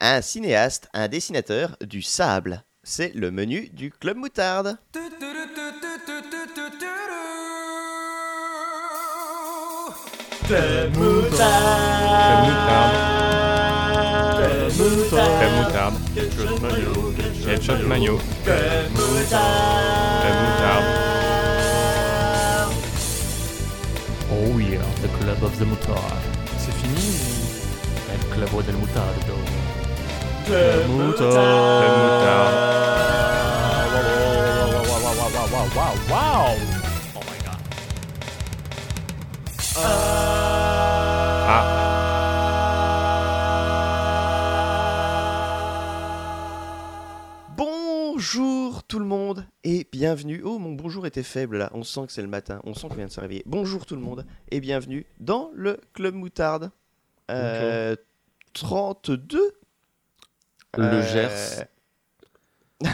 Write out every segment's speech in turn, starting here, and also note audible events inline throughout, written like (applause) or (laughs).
un cinéaste, un dessinateur, du sable. C'est le menu du Club Moutarde. Club Crème moutarde. Ketchup mayo. Ketchup mayo. Crème moutarde. Oh yeah, the club of the moutarde. C'est fini El club del mutardo. Crème moutarde. Wow, wow, wow, wow. Oh my god. Ah, Bonjour tout le monde et bienvenue. Oh, mon bonjour était faible là. On sent que c'est le matin. On sent qu'on vient de se réveiller. Bonjour tout le monde et bienvenue dans le Club Moutarde. Euh, 32 Le Euh, Gers. (laughs)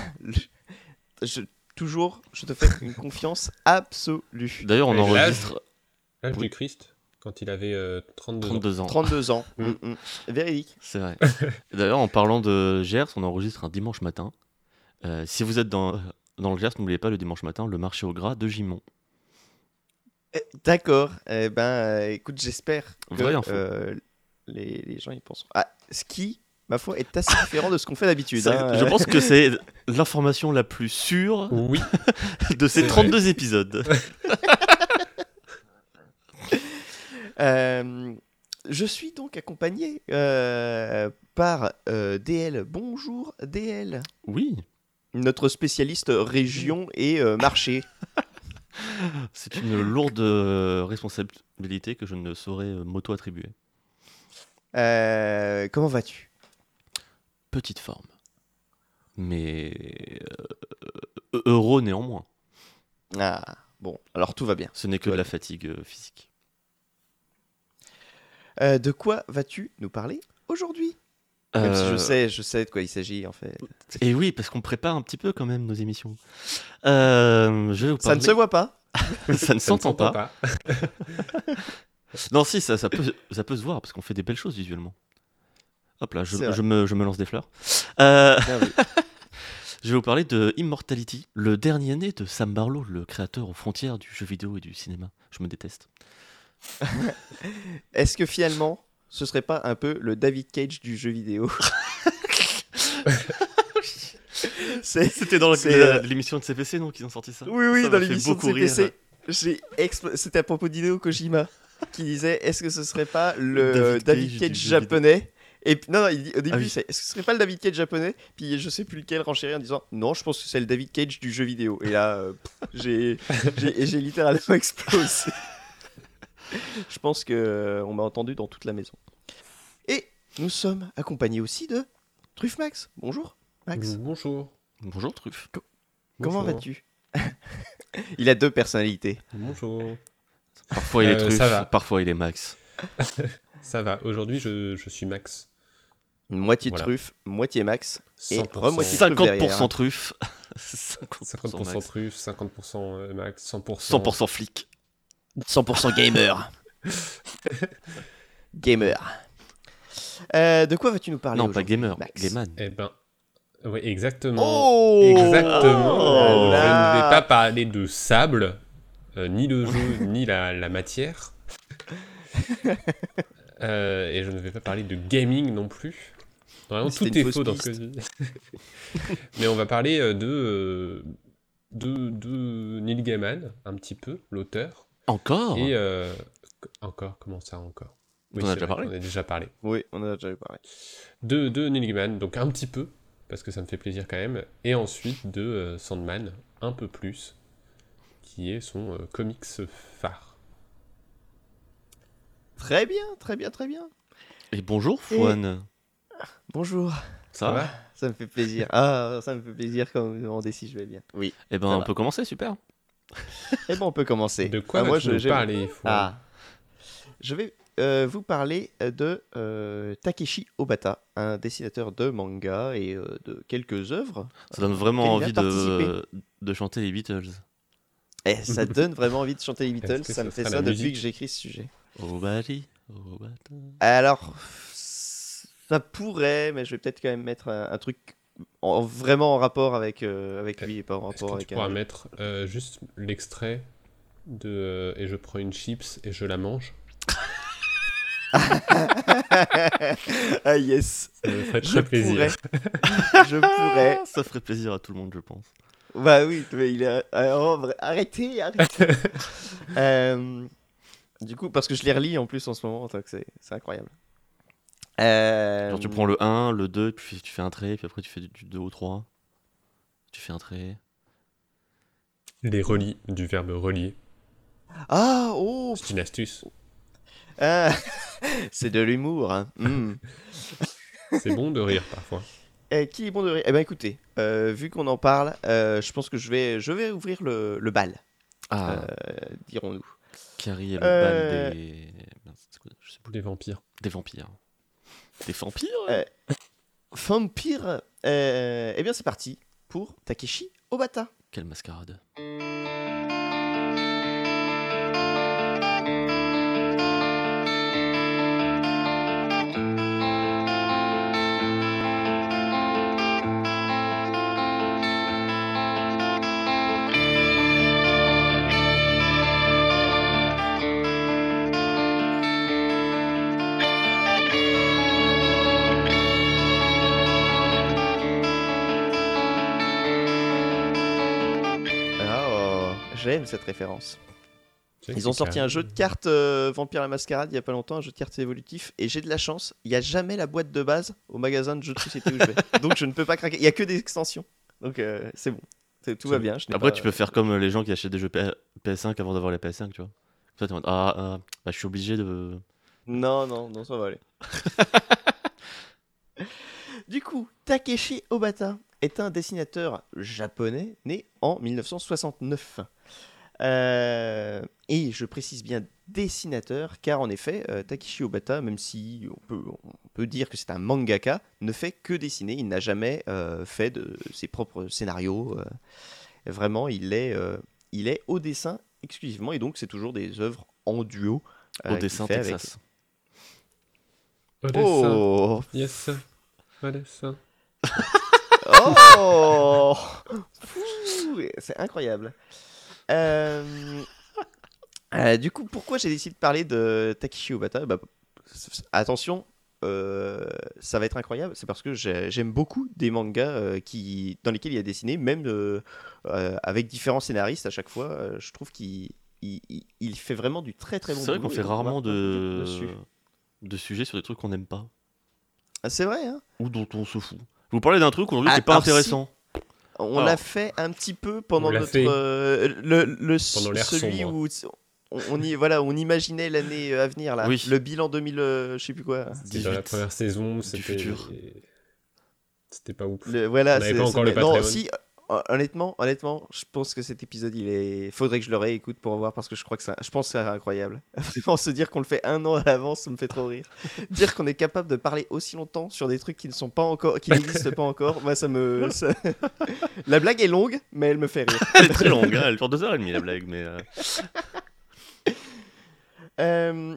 je- toujours, je te fais une confiance absolue. D'ailleurs, on enregistre L'âge Oui. du Christ, quand il avait euh, 32 ans. 32 ans. 32 ans. Mm. Mm, mm. Véridique. C'est vrai. D'ailleurs, en parlant de Gers, on enregistre un dimanche matin. Euh, si vous êtes dans, dans le Gers, n'oubliez pas le dimanche matin, le marché au gras de Gimont. Eh, D'accord. Eh ben, euh, écoute, j'espère que euh, les, les gens y pensent. Ah, ce qui, ma foi, est assez différent de ce qu'on fait d'habitude. Hein. Je pense que c'est l'information la plus sûre Oui, (laughs) de ces C'est 32 épisodes. (laughs) Euh, je suis donc accompagné euh, par euh, DL. Bonjour DL, Oui, notre spécialiste région et euh, marché. (laughs) c'est une lourde responsabilité que je ne saurais m'auto-attribuer. Euh, comment vas-tu? Petite forme. Mais euh, heureux néanmoins. Ah, bon, alors tout va bien. Ce n'est que de la fatigue euh, physique. Euh, de quoi vas-tu nous parler aujourd'hui? Même si je sais, je sais de quoi il s'agit en fait. Et oui, parce qu'on prépare un petit peu quand même nos émissions. Euh, je vais vous Ça ne se voit pas. (laughs) ça ne s'entend s'entend pas. (laughs) (laughs) Non, si, ça, ça, peut, ça peut se voir parce qu'on fait des belles choses visuellement. Hop là, je, me, je me lance des fleurs. Euh, vu. (laughs) je vais vous parler de Immortality, le dernier né de Sam Barlow, le créateur aux frontières du jeu vidéo et du cinéma. Je me déteste. (laughs) Est-ce que finalement, ce serait pas un peu le David Cage du jeu vidéo (laughs) C'était dans euh, l'émission de CPC, non, qu'ils ont sorti ça Oui, oui, Ça dans l'émission de. CPC. C'était à propos d'Hideo Kojima qui disait est-ce que ce serait pas le David David, Cage japonais et puis- non, non, il dit- au début, Ah oui. c'est est-ce que ce serait pas le David Cage japonais? Puis je sais plus lequel renchérit en disant non, je pense que c'est le David Cage du jeu vidéo. Et là, euh, pff, j'ai j'ai j'ai littéralement (laughs) explosé. (laughs) je pense que euh, on m'a entendu dans toute la maison. Et nous sommes accompagnés aussi de Truffe Max. Bonjour, Max. Bonjour. Bonjour, Truffe. Comment Bonjour. vas-tu? (laughs) Il a deux personnalités. Bonjour. Parfois il est Euh, va. parfois il est Max. Ça va, aujourd'hui je, je suis Max. Moitié Voilà. truffe, moitié Max. Et 100%, remoitié- Truffe 50% derrière. Truffe. (laughs) 50%, 50% Max. truffe, 50% euh, Max, 100%. 100% flic. 100% gamer. (laughs) gamer. Euh, de quoi vas-tu nous parler Non, pas gamer, Max Gayman. Eh ben, oui, exactement. Oh Exactement. Oh Euh, je ne vais pas parler de sable, euh, ni le jeu, ni la, la matière. (laughs) Euh, et je ne vais pas parler de gaming non plus. Vraiment, tout est faux dans ce que je dis. (laughs) Mais on va parler euh, de, euh, de, de Neil Gaiman, un petit peu, l'auteur. Encore? Et euh, encore, comment ça encore? On en a déjà vrai, parlé On a déjà parlé. Oui, on en a déjà parlé. De, de Neil Gaiman, donc un petit peu, parce que ça me fait plaisir quand même. Et ensuite de euh, Sandman, un peu plus, qui est son euh, comics phare. Très bien, très bien, très bien. Et bonjour, Et- Fouane. Bonjour. Ça, va Ça me fait plaisir. Ah, ça me fait plaisir quand vous me demandez si je vais bien. Oui. Eh ben, Ça on va. peut commencer, super. (laughs) Eh ben, on peut commencer. De quoi Ah, moi, je- j'aime- parler Ah. Je vais euh, vous parler de euh, Takeshi Obata, un dessinateur de manga et euh, de quelques œuvres. Ça donne vraiment envie de, de chanter les Beatles. Et ça (laughs) donne vraiment envie de chanter les Beatles. Ça me fait ça depuis que j'écris ce sujet. Oh, oh, Bata. Alors, Ça pourrait, mais je vais peut-être quand même mettre un, un truc en, vraiment en rapport avec, euh, avec lui et pas en rapport que tu avec pourras un. mettre euh, juste l'extrait de euh, et je prends une chips et je la mange? (laughs) Ah yes, Ça me ferait je très plaisir. pourrais. (laughs) je pourrais. Ça ferait plaisir à tout le monde, je pense. Bah oui, mais il est. Arrêtez, arrêtez. (laughs) Euh, du coup, parce que je les relis en plus en ce moment, c'est c'est incroyable. Euh, Genre, tu prends le 1, le 2, puis tu fais un trait, puis après tu fais du 2 au 3. Tu fais un trait. Les relis, du verbe relier. Ah, oh C'est une astuce. ah, (laughs) C'est de l'humour. hein. Mm. (laughs) C'est bon de rire parfois. Eh, qui est bon de rire? Eh ben écoutez, euh, vu qu'on en parle, euh, je pense que je vais, je vais ouvrir le, le bal, Ah, euh, dirons-nous. Carrie et le euh, bal des. Je sais plus. Les vampires. Des vampires. Des vampires Euh, Vampire, euh, eh bien c'est parti pour Takeshi Obata. Quelle mascarade. J'aime cette référence. Ils ont sorti un jeu de cartes euh, Vampire la Mascarade il y a pas longtemps, un jeu de cartes évolutif, et j'ai de la chance, il n'y a jamais la boîte de base au magasin de jeux de société où je vais. (laughs) Donc je ne peux pas craquer, il n'y a que des extensions. Donc euh, c'est bon, C'est- tout va bien. je n'ai Après, pas- tu peux faire comme les gens qui achètent des jeux P- PS5 avant d'avoir les PS5, tu vois. Toi, t'es en mode, ah, ah, bah, je suis obligé de. Non, non, non, ça va aller. (laughs) du coup, Takeshi Obata est un dessinateur japonais né en 1969. Euh, et je précise bien dessinateur, car en effet, euh, Takeshi Obata, même si on peut, on peut dire que c'est un mangaka, ne fait que dessiner. Il n'a jamais euh, fait de ses propres scénarios. euh. vraiment, il est, euh, il est au dessin exclusivement, et donc c'est toujours des œuvres en duo. euh, Au dessin fait avec- Texas. Odessa. Oh, Yes. Odessa. oh Fou, C'est incroyable. Euh, euh, du coup, pourquoi j'ai décidé de parler de Takeshi Obata Bah, Attention, euh, ça va être incroyable. C'est parce que j'ai- j'aime beaucoup des mangas euh, qui, dans lesquels il a dessiné, même euh, avec différents scénaristes à chaque fois. je trouve qu'il il, il- il fait vraiment du très très bon C'est vrai qu'on fait rarement de... sujets sur des trucs qu'on n'aime pas. Ah, c'est vrai, hein Ou dont on se fout. Vous parlais d'un truc aujourd'hui Ah, qui est pas intéressant. On l'a fait un petit peu pendant notre fait. euh, le, le Pendant l'ère celui sombre. où on, on y voilà on imaginait l'année à venir là Oui. le bilan 2000 euh, je sais plus quoi C'était dans la 18 première saison, du c'était. futur. C'était pas ouf. Le- voilà On avait c'est- pas c'est- encore le non Patreon. si euh, honnêtement honnêtement je pense que cet épisode il est faudrait que je le réécoute pour voir parce que je crois que ça je pense que c'est incroyable. (laughs) Vraiment se dire qu'on le fait un an à l'avance ça me fait trop rire. (laughs) Dire qu'on est capable de parler aussi longtemps sur des trucs qui ne sont pas encore qui n'existent pas encore moi ça me ça- (laughs) la blague est longue mais elle me fait rire. Elle est très longue, hein, elle dure 2h30 la blague, mais. euh, Euh,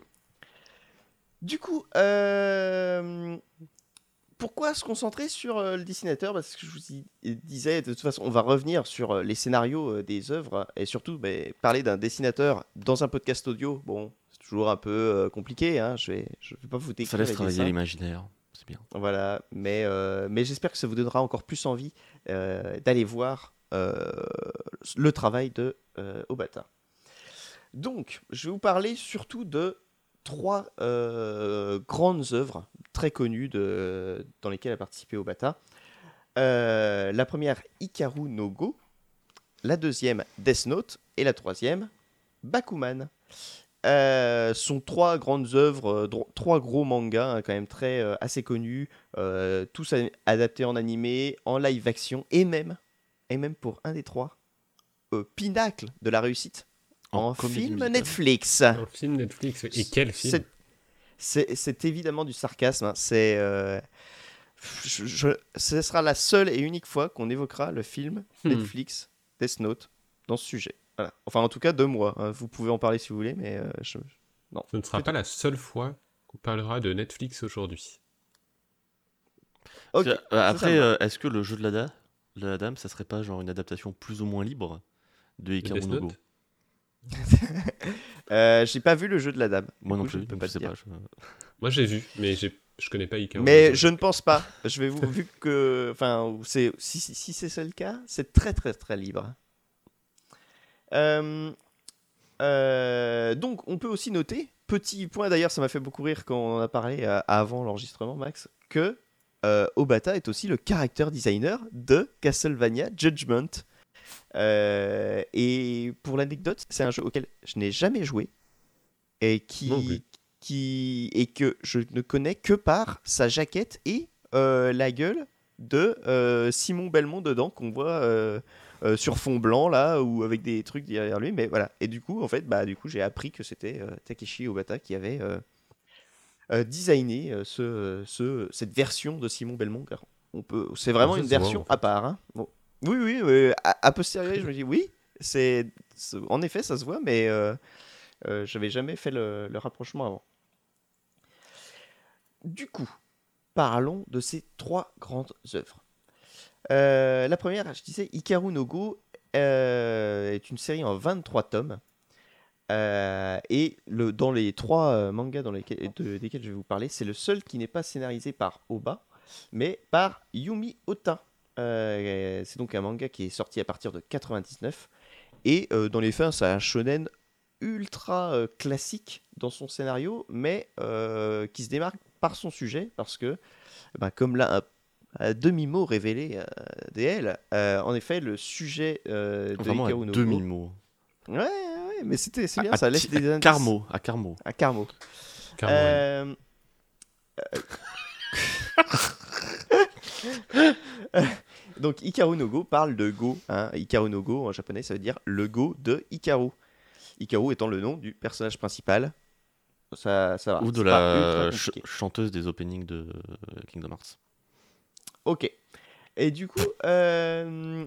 du coup, euh, pourquoi se concentrer sur euh, le dessinateur? Parce que je vous disais, de toute façon, on va revenir sur euh, les scénarios euh, des œuvres et surtout bah, parler d'un dessinateur dans un podcast audio. Bon, c'est toujours un peu compliqué. Hein, je vais, je vais pas vous décrire Ça laisse travailler l'imaginaire. C'est bien. Voilà, mais, euh, mais j'espère que ça vous donnera encore plus envie euh, d'aller voir euh, le travail de Obata. Donc, je vais vous parler surtout de trois euh, grandes œuvres très connues dans lesquelles a participé Obata. Euh, la première, Hikaru no Go. La deuxième, Death Note. Et la troisième, Bakuman. Euh, sont trois grandes œuvres, euh, trois gros mangas hein, quand même très assez connus, tous adaptés en animé, en live action et même, et même pour un des trois, pinacle de la réussite en, film musicale. Netflix. Un film Netflix. Et quel film C'est- C'est c'est évidemment du sarcasme. hein. C'est, euh, je- je- ce sera la seule et unique fois qu'on évoquera le film Hmm. Netflix Death Note dans ce sujet. Voilà. Enfin, en tout cas, de moi. hein. Vous pouvez en parler si vous voulez, mais euh, je- Ce ne sera pas la seule fois qu'on parlera de Netflix aujourd'hui. Ok, C'est- euh, après, euh, est-ce que le jeu de la, da- de la dame, ça serait pas genre une adaptation plus ou moins libre de Death no Go (laughs) Euh, j'ai pas vu le jeu de la dame. Moi non je plus, ne peux pas je te sais dire. pas. je- Moi j'ai vu, mais je connais pas Ikaru. Mais je ne pense pas. Je vais vous vu que, enfin, c'est si, si, si c'est ça le cas, c'est très très très libre. Euh, euh, donc, on peut aussi noter, petit point d'ailleurs, ça m'a fait beaucoup rire quand on en a parlé avant l'enregistrement, Max, que Obata est aussi le character designer de Castlevania Judgment. Euh, et pour l'anecdote, c'est un jeu auquel je n'ai jamais joué et qui, qui et que je ne connais que par sa jaquette et euh, la gueule de euh, Simon Belmont dedans qu'on voit sur fond blanc là ou avec des trucs derrière lui mais voilà et du coup en fait bah du coup j'ai appris que c'était Takeshi Obata qui avait designé ce, ce cette version de Simon Belmont car on peut c'est vraiment ça une version en fait. à part hein. Bon. Oui oui oui, posteriori je me dis oui c'est en effet ça se voit mais euh, euh, j'avais jamais fait le, rapprochement avant du coup parlons de ces trois grandes œuvres euh, la première, je disais, Hikaru no Go est une série en 23 tomes. Et dans les trois mangas dans lesquels, de- desquels je vais vous parler, c'est le seul qui n'est pas scénarisé par Oba, mais par Yumi Ota. Euh, c'est donc un manga qui est sorti à partir de 99. Et euh, dans les faits, c'est un shonen ultra euh, classique dans son scénario, mais euh, qui se démarque par son sujet, parce que, bah, comme l'a un à demi-mot révélé euh, DL. Euh, en effet, le sujet euh, de Vraiment à demi-mot. Ouais, ouais, mais c'était, c'est bien, À- ça à laisse des à indices. Carmo, à Carmo. À Carmo. Ouais. (laughs) (laughs) (laughs) Donc Hikaru no Go parle de Go. Hein. Hikaru no Go en japonais ça veut dire le Go de Hikaru. Hikaru étant le nom du personnage principal. Ça, ça va. Ou de la ch- chanteuse des openings de euh, Kingdom Hearts. Ok. Et du coup, euh,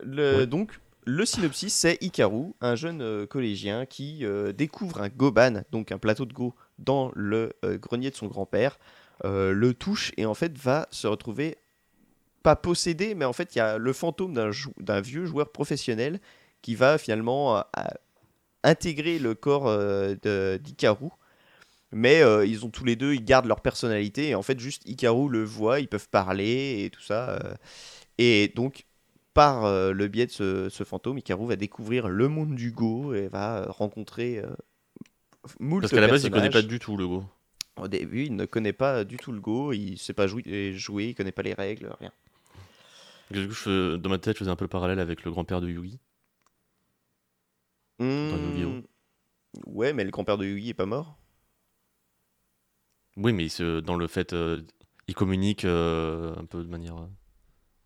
le, Ouais. donc, le synopsis, c'est Hikaru, un jeune euh, collégien qui euh, découvre un goban, donc un plateau de go, dans le grenier de son grand-père, le touche et en fait va se retrouver, pas possédé, mais en fait il y a le fantôme d'un jou- d'un vieux joueur professionnel qui va finalement euh, à- intégrer le corps euh, de- d'Hikaru. Mais euh, ils ont tous les deux, ils gardent leur personnalité et en fait juste Hikaru le voit, ils peuvent parler et tout ça. euh. et donc par euh, le biais de ce, ce fantôme, Hikaru va découvrir le monde du Go et va rencontrer moult Parce qu'à la base, il connaît pas du tout le Go. Au début, il ne connaît pas du tout le Go, il sait pas jouer, jouer il connaît pas les règles, rien. Du coup, je dans ma tête, je faisais un peu le parallèle avec le grand-père de Yugi. Yu-Gi-Oh. Hmm, Ouais, mais le grand-père de Yugi est pas mort. Oui, mais il se- dans le fait, euh, il communique euh, un peu de manière. euh,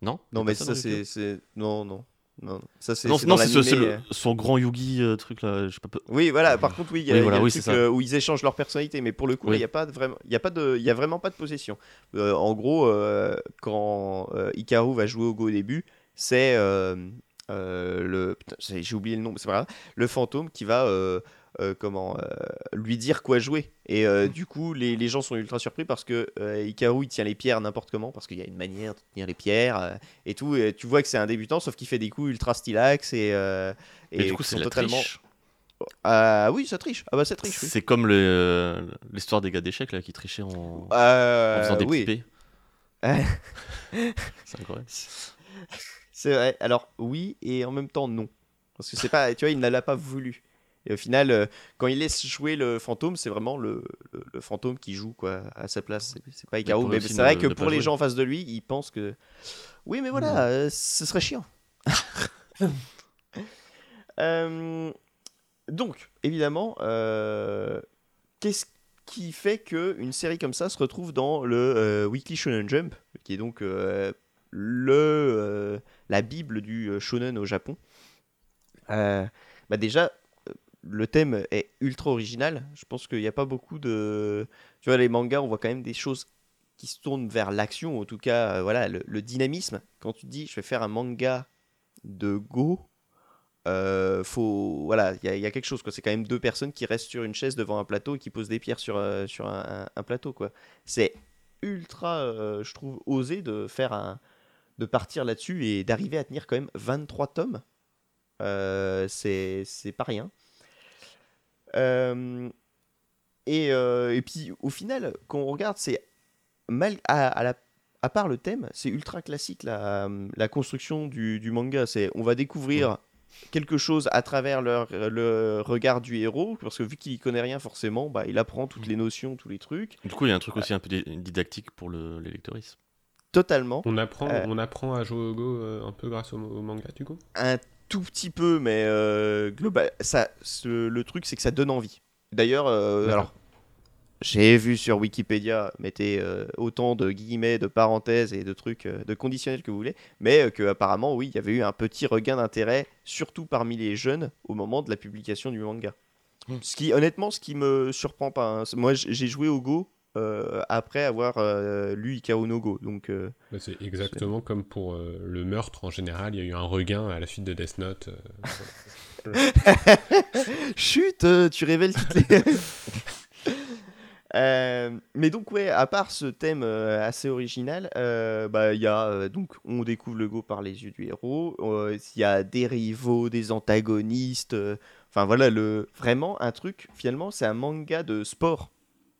Non? Non, mais ça, dans c'est, Yu-Gi-Oh c'est. Non, non. Non, non. ça c'est Non, c'est ce- euh. son grand Yugi euh, truc là. Je sais pas. peu- Oui, voilà. Par contre, oui, il y a, Oui, y a oui, truc euh, où ils échangent leur personnalité, mais pour le coup, Oui. il n'y a pas de vraiment, il y a pas de, il y a vraiment pas de possession. Euh, en gros, quand Hikaru va jouer au Go au début, c'est le, j'ai oublié le nom, c'est pas grave, le fantôme qui va comment euh, lui dire quoi jouer. Et euh, du coup, les, les gens sont ultra surpris parce que euh, Hikaru il tient les pierres n'importe comment parce qu'il y a une manière de tenir les pierres euh, et tout. Et tu vois que c'est un débutant, sauf qu'il fait des coups ultra stylax et euh, Et, du coup, c'est totalement. triche. Ah oui, ça triche. Ah bah ça triche. Oui. C'est comme euh, l'histoire des gars d'échecs là qui trichaient en, en Euh, faisant des oui. petits. (laughs) C'est incroyable. C'est vrai. Alors oui et en même temps non, parce que c'est pas, tu vois, il ne l'a pas voulu. Et au final, euh, quand il laisse jouer le fantôme, c'est vraiment le, le, le fantôme qui joue quoi à sa place. C'est- pas pourrait Mais aussi c'est vrai ne- que pour les jouer. gens en face de lui, ils pensent que oui, mais voilà, euh, ce serait chiant. (laughs) Euh, donc, évidemment, euh, qu'est-ce qui fait que une série comme ça se retrouve dans le euh, Weekly Shonen Jump, qui est donc euh, le euh, la bible du euh, shonen au Japon? Euh, bah déjà, euh, le thème est ultra original. Je pense qu'il n'y a pas beaucoup de, tu vois, les mangas, on voit quand même des choses qui se tournent vers l'action, en tout cas, euh, voilà, le, dynamisme. Quand tu dis, je vais faire un manga de Go, euh, faut voilà il y, a- quelque chose c'est quand même deux personnes qui restent sur une chaise devant un plateau et qui posent des pierres sur, euh, sur un, plateau quoi c'est ultra, je trouve, osé de faire un, de partir là-dessus et d'arriver à tenir quand même 23 tomes. C'est pas rien. Euh, et, euh, et puis au final, quand on regarde, c'est mal à, à la à part le thème, c'est ultra classique la, la construction du, du manga. C'est on va découvrir quelque chose à travers leur- le regard du héros, parce que vu qu'il connaît rien forcément, bah, il apprend toutes les notions, tous les trucs, Du coup, il y a un truc aussi un peu di- didactique pour le, les lecteuristes. totalement. On apprend, Euh. on apprend à jouer au Go euh, un peu grâce au, au manga, du coup? Un tout petit peu, mais euh, global, ça, ce- le truc c'est que ça donne envie. D'ailleurs, euh, alors. J'ai vu sur Wikipédia, mettez euh, autant de guillemets, de parenthèses et de trucs, de conditionnels que vous voulez, mais que apparemment, oui, il y avait eu un petit regain d'intérêt, surtout parmi les jeunes, au moment de la publication du manga. Hmm. Ce qui, honnêtement, ce qui me surprend pas. hein. Moi, j'ai joué au Go euh, après avoir euh, lu Ikaru no Go, donc euh, Bah, C'est exactement comme pour euh, le meurtre en général, il y a eu un regain à la suite de Death Note. (laughs) Chut, euh, tu révèles toutes les. (laughs) Euh, mais donc ouais, à part ce thème euh, assez original, euh, bah il y a euh, donc on découvre le go par les yeux du héros. euh, Il y a des rivaux, des antagonistes. euh, Enfin voilà le vraiment un truc. Finalement, c'est un manga de sport.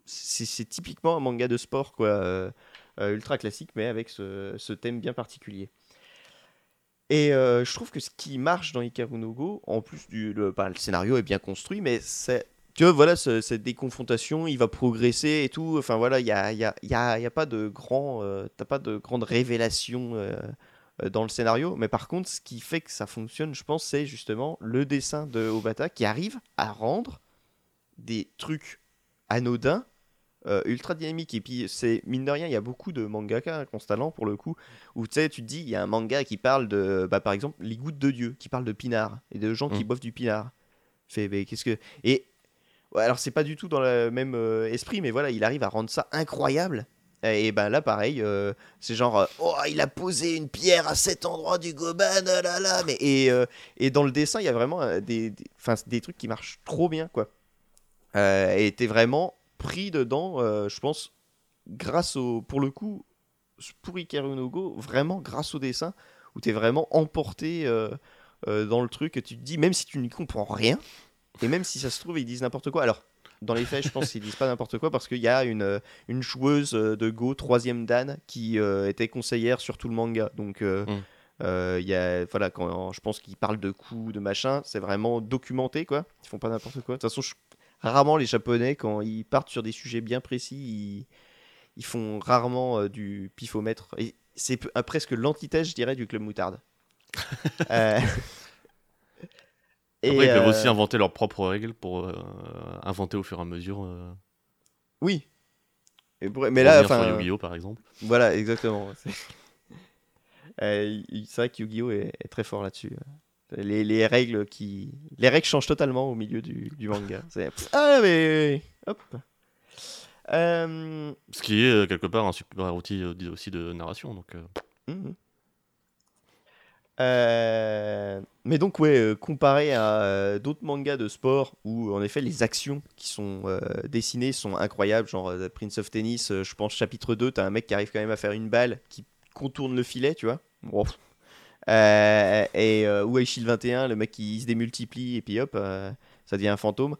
C'est typiquement un manga de sport quoi, euh, euh, ultra classique, mais avec ce, thème bien particulier. Et euh, je trouve que ce qui marche dans Ikaru no Go, en plus du le, bah, le scénario est bien construit, mais c'est tu vois voilà ce- cette des confrontations, il va progresser et tout. Enfin voilà, il y a, y, a, y, a, y a pas de grand, t'as pas de grande révélation dans le scénario. Mais par contre, ce qui fait que ça fonctionne, je pense, c'est justement le dessin de Obata qui arrive à rendre des trucs anodins euh, ultra dynamiques. Et puis c'est mine de rien, il y a beaucoup de mangaka constamment pour le coup où tu sais, tu te dis, il y a un manga qui parle de, bah, par exemple, Les Gouttes de Dieu, qui parle de pinard et de gens qui Mm. boivent du pinard. Fait, mais qu'est-ce que. Et. ouais, alors, c'est pas du tout dans le même euh, esprit, mais voilà, il arrive à rendre ça incroyable. Et, ben là, pareil, euh, c'est genre, oh, il a posé une pierre à cet endroit du Goban, ah là là, mais et, euh, et dans le dessin, il y a vraiment des, des, des trucs qui marchent trop bien, quoi. Euh, et t'es vraiment pris dedans, euh, je pense, grâce au, pour le coup, pour Ikaru no Go, vraiment grâce au dessin, où tu es vraiment emporté euh, euh, dans le truc, et tu te dis, même si tu n'y comprends rien, et même si ça se trouve, ils disent n'importe quoi. Alors, dans les faits, je pense qu'ils disent pas n'importe quoi, parce qu'il y a une, une joueuse de Go, troisième Dan, qui euh, était conseillère sur tout le manga. Donc, euh, Mm. euh, il y a, voilà, quand je pense qu'ils parlent de coups, de machin, c'est vraiment documenté, quoi. Ils font pas n'importe quoi. De toute façon, je- rarement les Japonais, quand ils partent sur des sujets bien précis, ils, ils font rarement euh, du pifomètre. Et c'est euh, presque l'antithèse, je dirais, du club moutarde. (laughs) Euh, et, Après, ils peuvent euh, aussi inventer leurs propres règles pour euh, inventer au fur et à mesure. Oui. Et pour- Mais là, enfin, Yu-Gi-Oh par exemple. voilà, exactement. (laughs) C'est vrai que Yu-Gi-Oh est, est très fort là-dessus. Les, les règles qui, les règles changent totalement au milieu du, du manga. (laughs) C'est- Ah mais hop. Euh, Ce qui est euh, quelque part un super outil euh, aussi de narration. Donc. Euh, mais donc ouais, euh, comparé à euh, d'autres mangas de sport où en effet les actions qui sont euh, dessinées sont incroyables, genre euh, Prince of Tennis, euh, je pense chapitre 2, t'as un mec qui arrive quand même à faire une balle qui contourne le filet, tu vois. Bon. Euh, et euh, ou Shield 21, le mec qui se démultiplie et puis hop, euh, ça devient un fantôme.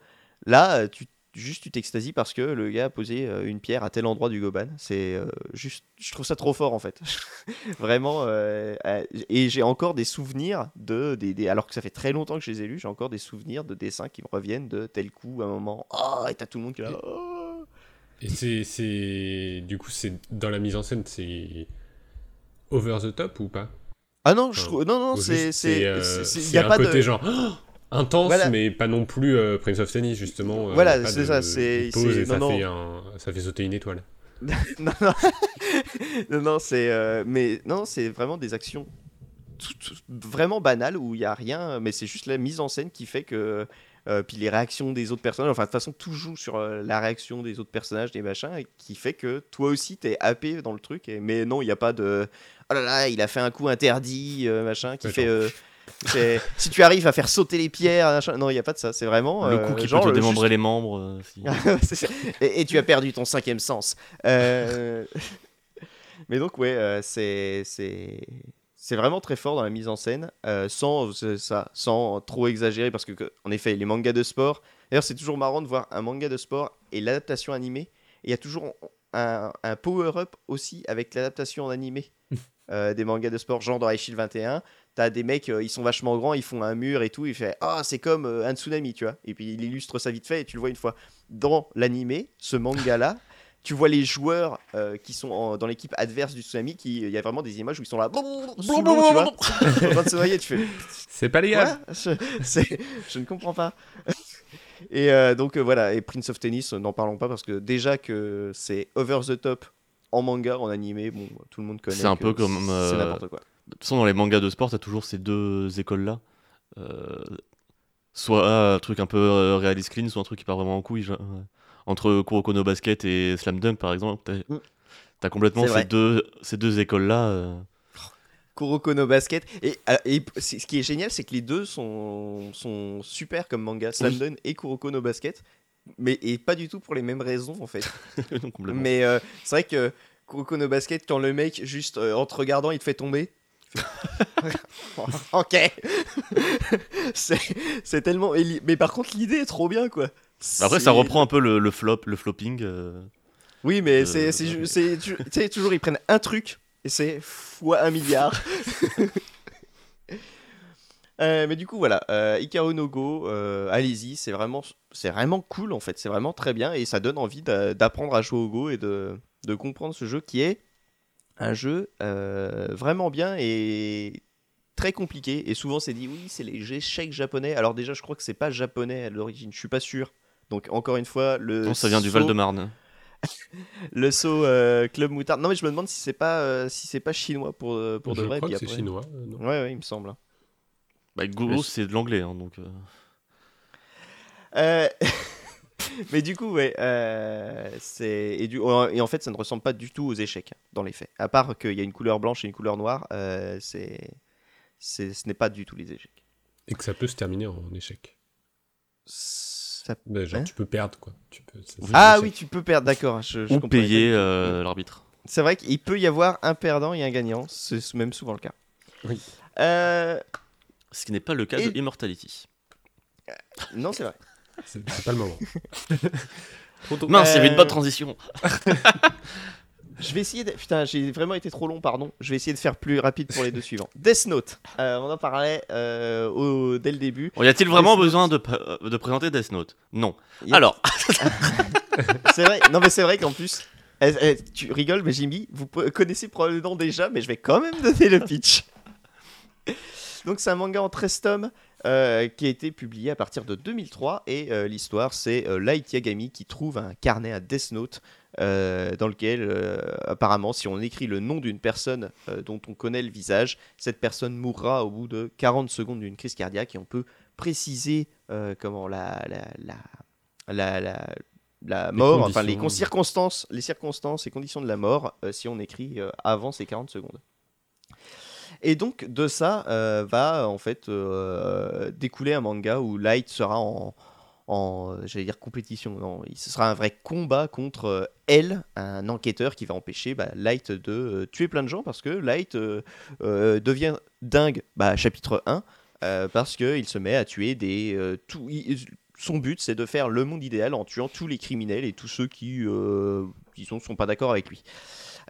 Là, euh, tu juste tu t'extasies parce que le gars a posé une pierre à tel endroit du Goban. C'est juste, je trouve ça trop fort en fait. (laughs) Vraiment. et j'ai encore des souvenirs de, des, alors que ça fait très longtemps que je les ai lus, j'ai encore des souvenirs de dessins qui me reviennent de tel coup, à un moment. Oh, et t'as tout le monde qui est là. oh. Et c'est, c'est, du coup, c'est dans la mise en scène, c'est over the top ou pas? Ah non, je trouve, non, non, c'est, euh, c'est- c'est- c'est y a un pas côté de. genre oh, intense, Voilà. mais pas non plus euh, Prince of Tennis justement. euh, Voilà, c'est ça, c'est- il ça non, fait un, ça fait sauter une étoile. (laughs) non, non, (laughs) non, non, c'est, euh, mais non, c'est vraiment des actions tout- tout- vraiment banales où il y a rien, mais c'est juste la mise en scène qui fait que, euh, puis les réactions des autres personnages, enfin de toute façon tout joue sur euh, la réaction des autres personnages, des machins, et qui fait que toi aussi t'es happé dans le truc, et, mais non, il n'y a pas de, oh là là, il a fait un coup interdit, euh, machin, qui fait, euh, si tu arrives à faire sauter les pierres, machin- non, il y a pas de ça. C'est vraiment le euh, coup qui genre peut te démembrer juste- les membres. si- (laughs) et, et tu as perdu ton cinquième sens. (laughs) Mais donc, ouais, c'est c'est vraiment très fort dans la mise en scène, euh, sans ça, sans trop exagérer, parce que que- en effet, les mangas de sport. D'ailleurs, c'est toujours marrant de voir un manga de sport et l'adaptation animée. Et il y a toujours un, un power-up aussi avec l'adaptation en animé (laughs) euh, des mangas de sport, genre dans High Shield 21. T'as des mecs, euh, ils sont vachement grands, ils font un mur et tout. Il fait Ah, c'est comme euh, un tsunami, tu vois. Et puis il illustre ça vite fait et tu le vois une fois. Dans l'animé, ce manga-là, (laughs) tu vois les joueurs euh, qui sont en- dans l'équipe adverse du tsunami. qui Il y a vraiment des images où ils sont là, sous l'eau, tu vois, (laughs) en train de se noyer. Tu fais C'est pas légal. Je, je ne comprends pas. (laughs) Et euh, donc euh, voilà, et Prince of Tennis, euh, n'en parlons pas parce que déjà que c'est over the top en manga, en animé, bon, tout le monde connaît. C'est un peu comme, C'est euh, n'importe quoi. De toute façon, dans les mangas de sport, t'as toujours ces deux écoles-là. Euh, soit un truc un peu euh, réaliste clean, soit un truc qui part vraiment en couille. genre, euh, entre Kuroko no Basket et Slam Dunk, par exemple, t'as Mm. complètement ces deux, ces deux écoles-là. euh. Kuroko no Basket. Et, euh, et ce qui est génial, c'est que les deux sont, sont super comme manga, Slam Oui. Dunk et Kuroko no Basket. Mais et pas du tout pour les mêmes raisons en fait. (laughs) Mais euh, c'est vrai que Kuroko no Basket, quand le mec, juste euh, en te regardant, il te fait tomber. (laughs) ok. (laughs) c'est tellement. Mais par contre, l'idée est trop bien quoi. Après, C'est- ça reprend un peu le, le flop, le flopping. euh. Oui, mais c'est. toujours, ils prennent un truc et c'est fois un milliard. Euh, mais du coup, voilà. Euh, Ikaru no Go, euh, allez-y, c'est vraiment, c'est vraiment cool en fait. C'est vraiment très bien et ça donne envie d'a- d'apprendre à jouer au Go et de, de comprendre ce jeu qui est un jeu euh, vraiment bien et très compliqué. Et souvent, c'est dit oui, c'est les échecs japonais. Alors, déjà, je crois que c'est pas japonais à l'origine, je suis pas sûr. Donc, encore une fois, le. Non, ça vient du saut- Val-de-Marne. (laughs) le saut euh, Club Moutarde. Non, mais je me demande si c'est pas, euh, si c'est pas chinois pour, pour de je vrai. crois que c'est chinois. euh, non. Ouais, ouais, il me semble. Hein. Bah, Go, Mais- c'est de l'anglais, hein, donc. euh. Euh, (laughs) mais du coup, ouais, euh, c'est et, du... et en fait, ça ne ressemble pas du tout aux échecs dans les faits. À part qu'il y a une couleur blanche et une couleur noire, euh, c'est, c'est, ce n'est pas du tout les échecs. Et que ça peut se terminer en échec. Ça- Ben, genre, Hein tu peux perdre, quoi. Tu peux, Ah oui, tu peux perdre, d'accord. Je, je Ou payer euh, l'arbitre. C'est vrai qu'il peut y avoir un perdant et un gagnant, c'est même souvent le cas. Oui. Euh, Ce qui n'est pas le cas Et- de Immortality. non, c'est vrai. (laughs) C'est pas le moment. (laughs) Mince, il y avait une Euh, bonne transition. (laughs) Je vais essayer de... Putain, j'ai vraiment été trop long, pardon. Je vais essayer de faire plus rapide pour les deux suivants. Death Note. Euh, on en parlait euh, au... dès le début. Bon, y a-t-il vraiment Death Note. besoin de, pr- de présenter Death Note? Non. Alors, C'est vrai. Non, mais c'est vrai qu'en plus... eh, eh, tu rigoles, mais Jimmy, vous connaissez probablement déjà, mais je vais quand même donner le pitch. Donc c'est un manga en 13 tomes euh, qui a été publié à partir de 2003 et euh, l'histoire c'est euh, Light Yagami qui trouve un carnet à Death Note euh, dans lequel apparemment si on écrit le nom d'une personne dont on connaît le visage, cette personne mourra au bout de 40 secondes d'une crise cardiaque. Et on peut préciser comment la, la, la, la, la- la Les mort, enfin les circonstances, les circonstances et conditions de la mort euh, si on écrit euh, avant ces 40 secondes. Et donc de ça euh, va en fait euh, découler un manga où Light sera en, j'allais dire compétition, non, ce sera un vrai combat contre euh, elle, un enquêteur qui va empêcher bah, Light de tuer plein de gens parce que Light devient dingue, bah, chapitre 1, euh, parce qu'il se met à tuer des... tout, son but c'est de faire le monde idéal en tuant tous les criminels et tous ceux qui, qui sont, sont pas d'accord avec lui.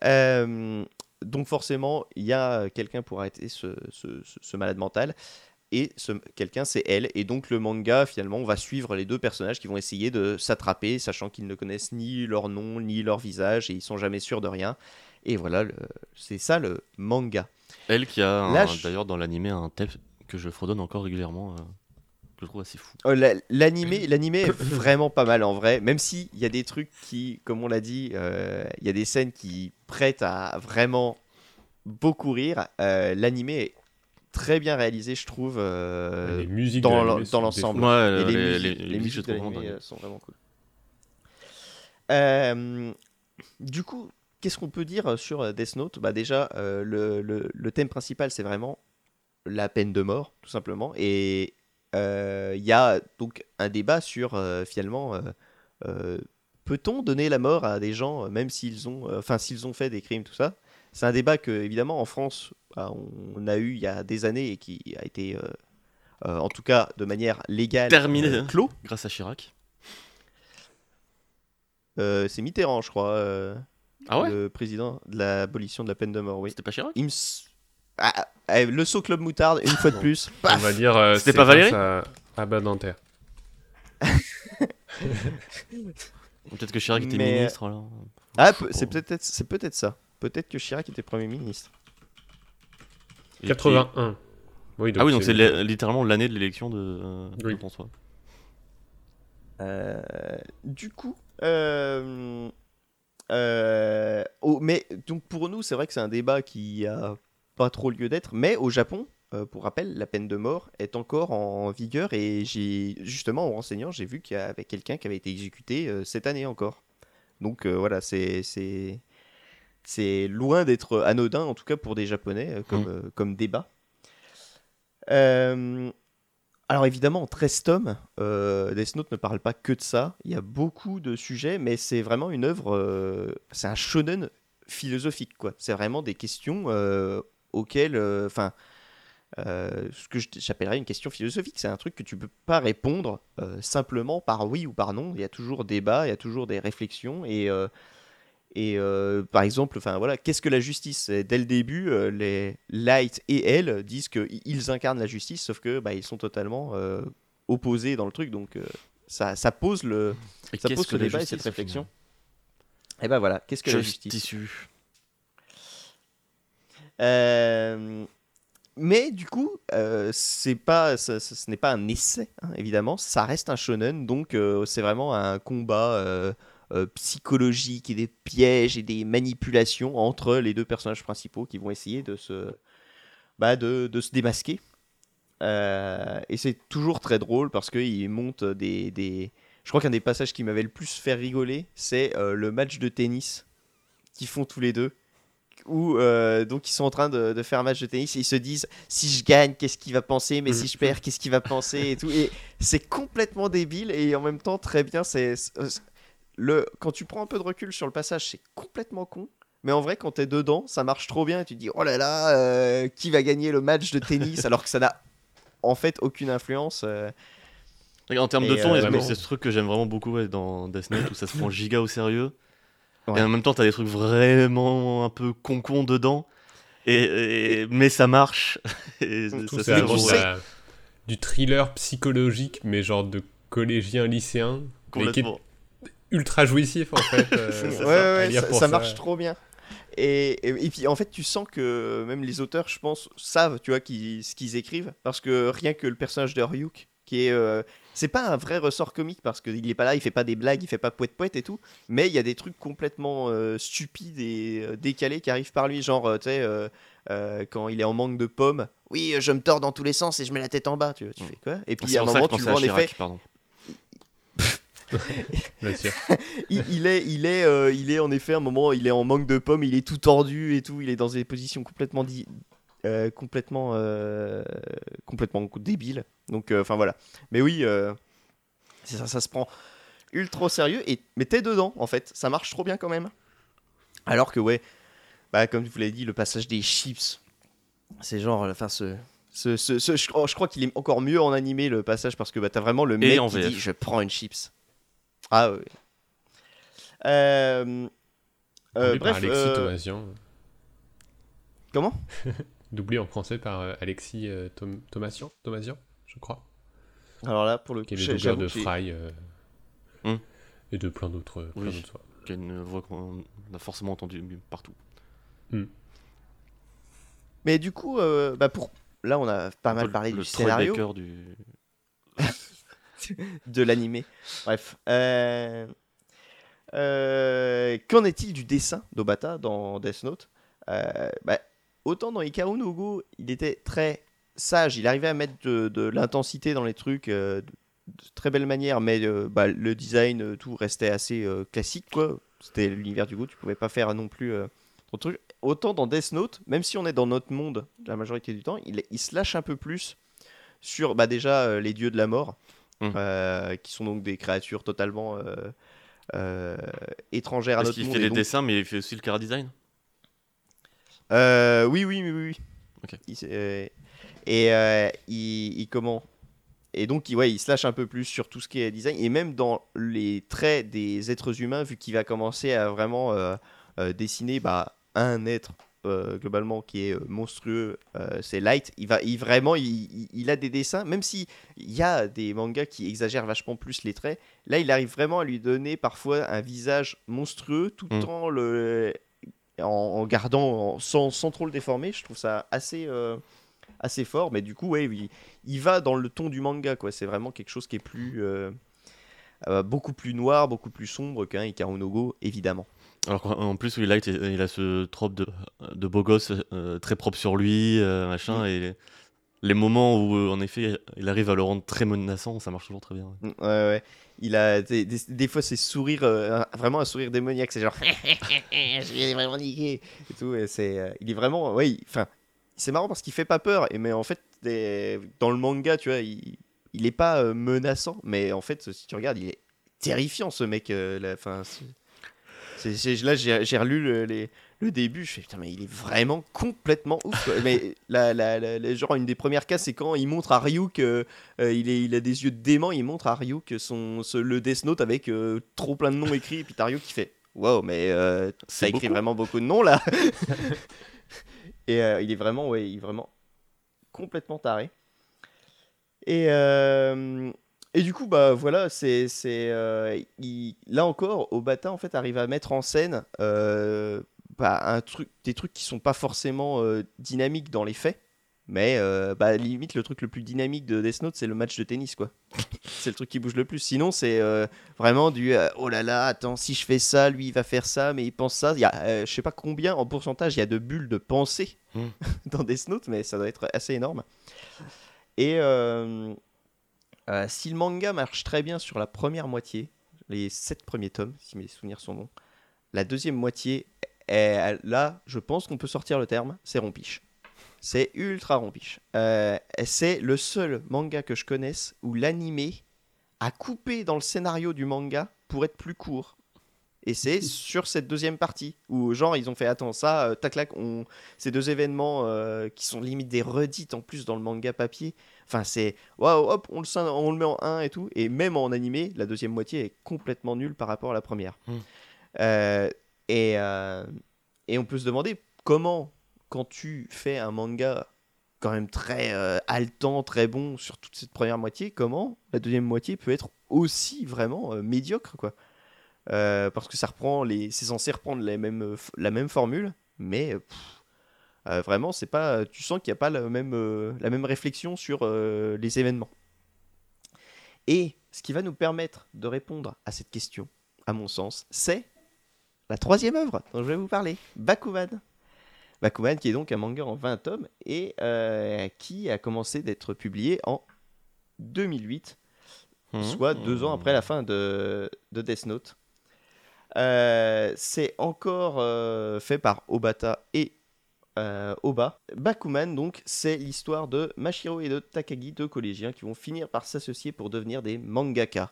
Euh, donc forcément, il y a quelqu'un pour arrêter ce, ce- ce- ce malade mental. Et ce quelqu'un, c'est elle. Et donc le manga, finalement, on va suivre les deux personnages qui vont essayer de s'attraper, sachant qu'ils ne connaissent ni leur nom, ni leur visage, et ils sont jamais sûrs de rien. Et voilà, le- c'est ça le manga. elle qui a un- d'ailleurs dans l'animé un thème que je fredonne encore régulièrement, euh, que je trouve assez fou. Euh, la- L'animé, (laughs) l'animé est vraiment pas mal en vrai, même si il y a des trucs qui, comme on l'a dit, euh, il y a des scènes qui prêtent à vraiment beaucoup rire. Euh, L'animé est très bien réalisé, je trouve. euh, les musiques dans sont l'ensemble. des Ouais, et euh, les, les, musiques, les- les les musiques, musiques je de trouve vraiment l'animé dingues. euh, sont vraiment cool. Euh, du coup, qu'est-ce qu'on peut dire sur euh, Death Note? Bah Déjà, euh, le, le- le thème principal, c'est vraiment la peine de mort, tout simplement. Et euh, il y a donc un débat sur euh, finalement, euh, euh, peut-on donner la mort à des gens, euh, même s'ils ont, euh, enfin s'ils ont fait des crimes, tout ça? C'est un débat que évidemment en France, bah, on a eu il y a des années et qui a été, euh, euh, en tout cas de manière légale, Terminé, euh, hein. clos. Grâce à Chirac. Euh, c'est Mitterrand, je crois, euh, Ah ouais? le président de l'abolition de la peine de mort. Oui. C'était pas Chirac? Il me s- Ah, ah, le saut club moutarde une fois de plus. On va dire. euh, C'était c'est pas Valérie à, à Badinter. (laughs) Peut-être que Chirac était Mais- ministre alors. Ah, peu- c'est peut-être c'est peut-être ça. Peut-être que Chirac était Premier ministre. Et 81. Oui, puis- Ah oui, donc c'est littéralement l'année de l'élection de, euh. François. Euh, du coup, euh, euh, oh, mais donc pour nous, c'est vrai que c'est un débat qui a pas trop lieu d'être. Mais au Japon, euh, pour rappel, la peine de mort est encore en vigueur et j'ai justement en renseignant, j'ai vu qu'il y avait quelqu'un qui avait été exécuté euh, cette année encore. Donc euh, voilà, c'est c'est c'est loin d'être anodin, en tout cas pour des Japonais, comme, Mm. euh, comme débat. Alors évidemment, en 13 tomes, Death Note ne parle pas que de ça. Il y a beaucoup de sujets, mais c'est vraiment une œuvre, c'est un shonen philosophique, quoi. C'est vraiment des questions auxquelles, euh, enfin, euh, ce que j'appellerais une question philosophique, c'est un truc que tu peux pas répondre euh, simplement par oui ou par non. Il y a toujours débat, il y a toujours des réflexions et et euh, par exemple, enfin voilà, qu'est-ce que la justice? Dès le début, euh, les Light et elle disent qu'ils incarnent la justice, sauf que bah, ils sont totalement euh, opposés dans le truc, donc ça, ça pose le Et ça pose ce débat et cette réflexion. Et ben voilà, qu'est-ce que la justice. Euh, mais du coup, euh, pas, ce n'est pas un essai, hein, évidemment. Ça reste un shonen, donc euh, c'est vraiment un combat psychologique et des pièges et des manipulations entre les deux personnages principaux qui vont essayer de se, bah, de, se démasquer. Et c'est toujours très drôle parce qu'ils montent des, des... Je crois qu'un des passages qui m'avait le plus fait rigoler, c'est le match de tennis qu'ils font tous les deux où euh, donc ils sont en train de, de faire un match de tennis et ils se disent si je gagne qu'est-ce qu'il va penser? Mais si je perds qu'est-ce qu'il va penser et tout? Et c'est complètement débile et en même temps très bien c'est le quand tu prends un peu de recul sur le passage c'est complètement con. Mais en vrai quand t'es dedans ça marche trop bien et tu te dis oh là là euh, qui va gagner le match de tennis? Alors que ça n'a en fait aucune influence euh. En termes de ton, euh, c'est ce truc que j'aime vraiment beaucoup ouais, dans Death Note où ça se prend giga au sérieux? Ouais. Et en même temps, t'as des trucs vraiment un peu con-con dedans. Et, et- mais ça marche. (laughs) Et ça, sais- la- du thriller psychologique, mais genre de collégien lycéen. Mais qui est Complètement. ultra jouissif en fait. euh, ouais, (laughs) ça. ouais, ça, ça ça. marche trop bien. Et, et, et puis en fait, tu sens que même les auteurs, je pense, savent, tu vois, qui- ce qu'ils écrivent, parce que rien que le personnage de Ryuk, qui est, euh, c'est pas un vrai ressort comique parce qu'il est pas là, il fait pas des blagues, il fait pas poète poète et tout, mais il y a des trucs complètement euh, stupides et euh, décalés qui arrivent par lui, genre, euh, tu sais, euh, euh, quand il est en manque de pommes, oui, je me tords dans tous les sens et je mets la tête en bas, tu, vois, tu fais quoi? Et puis à un moment, tu vois en effet, pardon. (laughs) (laughs) Il, il est, il est, il est en effet un moment, il est en manque de pommes, il est tout tordu et tout, il est dans des positions complètement, di- euh, complètement, euh, complètement débiles. Donc, euh, enfin voilà. Mais oui, euh, c'est ça, ça se prend ultra au sérieux et mais t'es dedans en fait, ça marche trop bien quand même. Alors que ouais, bah comme vous l'avez dit, le passage des chips, c'est genre, enfin ce. Ce, ce- ce- je, crois- je crois qu'il est encore mieux en animé le passage parce que bah, t'as vraiment le mec en qui VF. dit je prends une chips. Ah. Euh, euh, par bref, Alexis euh, comment? (laughs) Doublé en français par euh, Alexis euh, Thom- Thomasian, Thomasian, je crois. Alors là, pour le Qui coup, est le doubleur de Fry. euh, Hmm. Et de plein d'autres Oui. Qui a une voix qu'on a forcément entendue partout. Mais du coup, euh, bah pour là, on a pas mal Le- parlé le du Troy scénario, du. de l'animé. Bref. Euh, euh, Qu'en est-il du dessin d'Obata dans Death Note? Euh, bah, Autant dans Ikaru no Go, il était très sage, il arrivait à mettre de, de l'intensité dans les trucs euh, de, de très belle manière, mais euh, bah, le design, euh, tout restait assez classique, quoi. C'était l'univers du Go, tu pouvais pas faire non plus Ton truc, autant dans Death Note, même si on est dans notre monde la majorité du temps, il, il se lâche un peu plus sur bah déjà les dieux de la mort, Mm. euh, qui sont donc des créatures totalement euh, étrangères à Parce notre monde. fait et les donc- dessins, mais il fait aussi le chara design. Euh, oui, oui, oui, oui. Il euh, et euh, il, il- comment Et donc, il, ouais, il se lâche un peu plus sur tout ce qui est design. Et même dans les traits des êtres humains, vu qu'il va commencer à vraiment dessiner bah, un être euh, globalement qui est monstrueux, euh, c'est Light. Il va, il vraiment, il, il- il a des dessins, même si il y a des mangas qui exagèrent vachement plus les traits. Là, il arrive vraiment à lui donner parfois un visage monstrueux, tout Mm. en le en, en gardant en- sans, sans trop le déformer. Je trouve ça assez euh, assez fort, mais du coup, ouais, il, il va dans le ton du manga, quoi. C'est vraiment quelque chose qui est plus euh, euh, beaucoup plus noir, beaucoup plus sombre qu'un Ikaru no Go, évidemment. Alors qu'en en plus, oui, Light, il a ce trope de, de beau gosse euh, très propre sur lui, machin, Mm. et les, moments où, en effet, il arrive à le rendre très menaçant, ça marche toujours très bien. Mm, Ouais, ouais. Il a des, des- fois ses sourires, euh, vraiment un sourire démoniaque, c'est genre (laughs) je l'ai vraiment niqué et tout. Et c'est, euh, il est vraiment, il- enfin, c'est marrant parce qu'il fait pas peur. Et mais en fait, dans le manga, tu vois, il, il est pas euh, menaçant, mais en fait, si tu regardes, il est terrifiant ce mec. euh, là, j'ai relu le, les- le début, je fais putain, mais il est vraiment complètement ouf. quoi. mais la, la, la- la- genre une des premières cas, c'est quand il montre à Ryu que euh, il, est, il a des yeux de dément, il montre à Ryu que son, ce- le Death Note avec euh, trop plein de noms écrits, et puis t'as qui fait Wow, mais euh, ça C'est écrit beaucoup. vraiment beaucoup de noms là (laughs) Et euh, il est vraiment, ouais, il est vraiment complètement taré. Et, euh, et du coup, bah voilà, c'est. euh, là encore, Obata en fait arrive à mettre en scène euh, bah, un truc, des trucs qui sont pas forcément euh, dynamiques dans les faits. Mais euh, bah, limite, le truc le plus dynamique de Death Note, c'est le match de tennis, quoi. (laughs) c'est le truc qui bouge le plus. Sinon, c'est euh, vraiment du oh là là, attends, si je fais ça, lui il va faire ça, mais il pense ça. Il y a, je sais pas combien en pourcentage il y a de bulles de pensée Hmm. (laughs) dans Death Note, mais ça doit être assez énorme. Et euh, si le manga marche très bien sur la première moitié, les sept premiers tomes, si mes souvenirs sont bons, la deuxième moitié, est- là, je pense qu'on peut sortir le terme, c'est rompiche. C'est ultra rompiche. Euh, c'est le seul manga que je connaisse où l'animé a coupé dans le scénario du manga pour être plus court. Et c'est (laughs) sur cette deuxième partie où, genre, ils ont fait Attends, ça, euh, tac, tac, on... ces deux événements euh, qui sont limite des redites en plus dans le manga papier. Enfin, c'est waouh, hop, on le, on le met en 1 et tout. Et même en animé, la deuxième moitié est complètement nulle par rapport à la première. Hmm. Euh, et, euh, et on peut se demander comment, quand tu fais un manga quand même très euh, haletant, très bon sur toute cette première moitié, comment la deuxième moitié peut être aussi vraiment euh, médiocre, quoi. Euh, parce que ça reprend les, c'est censé reprendre les mêmes, f- la même formule, mais pff, euh, vraiment, c'est pas, tu sens qu'il n'y a pas la même, euh, la même réflexion sur euh, les événements. Et ce qui va nous permettre de répondre à cette question, à mon sens, c'est la troisième œuvre dont je vais vous parler, Bakuman. Bakuman, qui est donc un manga en 20 tomes et euh, qui a commencé d'être publié en 2008, Mhm. soit deux ans après la fin de, de Death Note. Euh, c'est encore euh, fait par Obata et euh, Oba. Bakuman, donc, c'est l'histoire de Mashiro et de Takagi, deux collégiens qui vont finir par s'associer pour devenir des mangaka,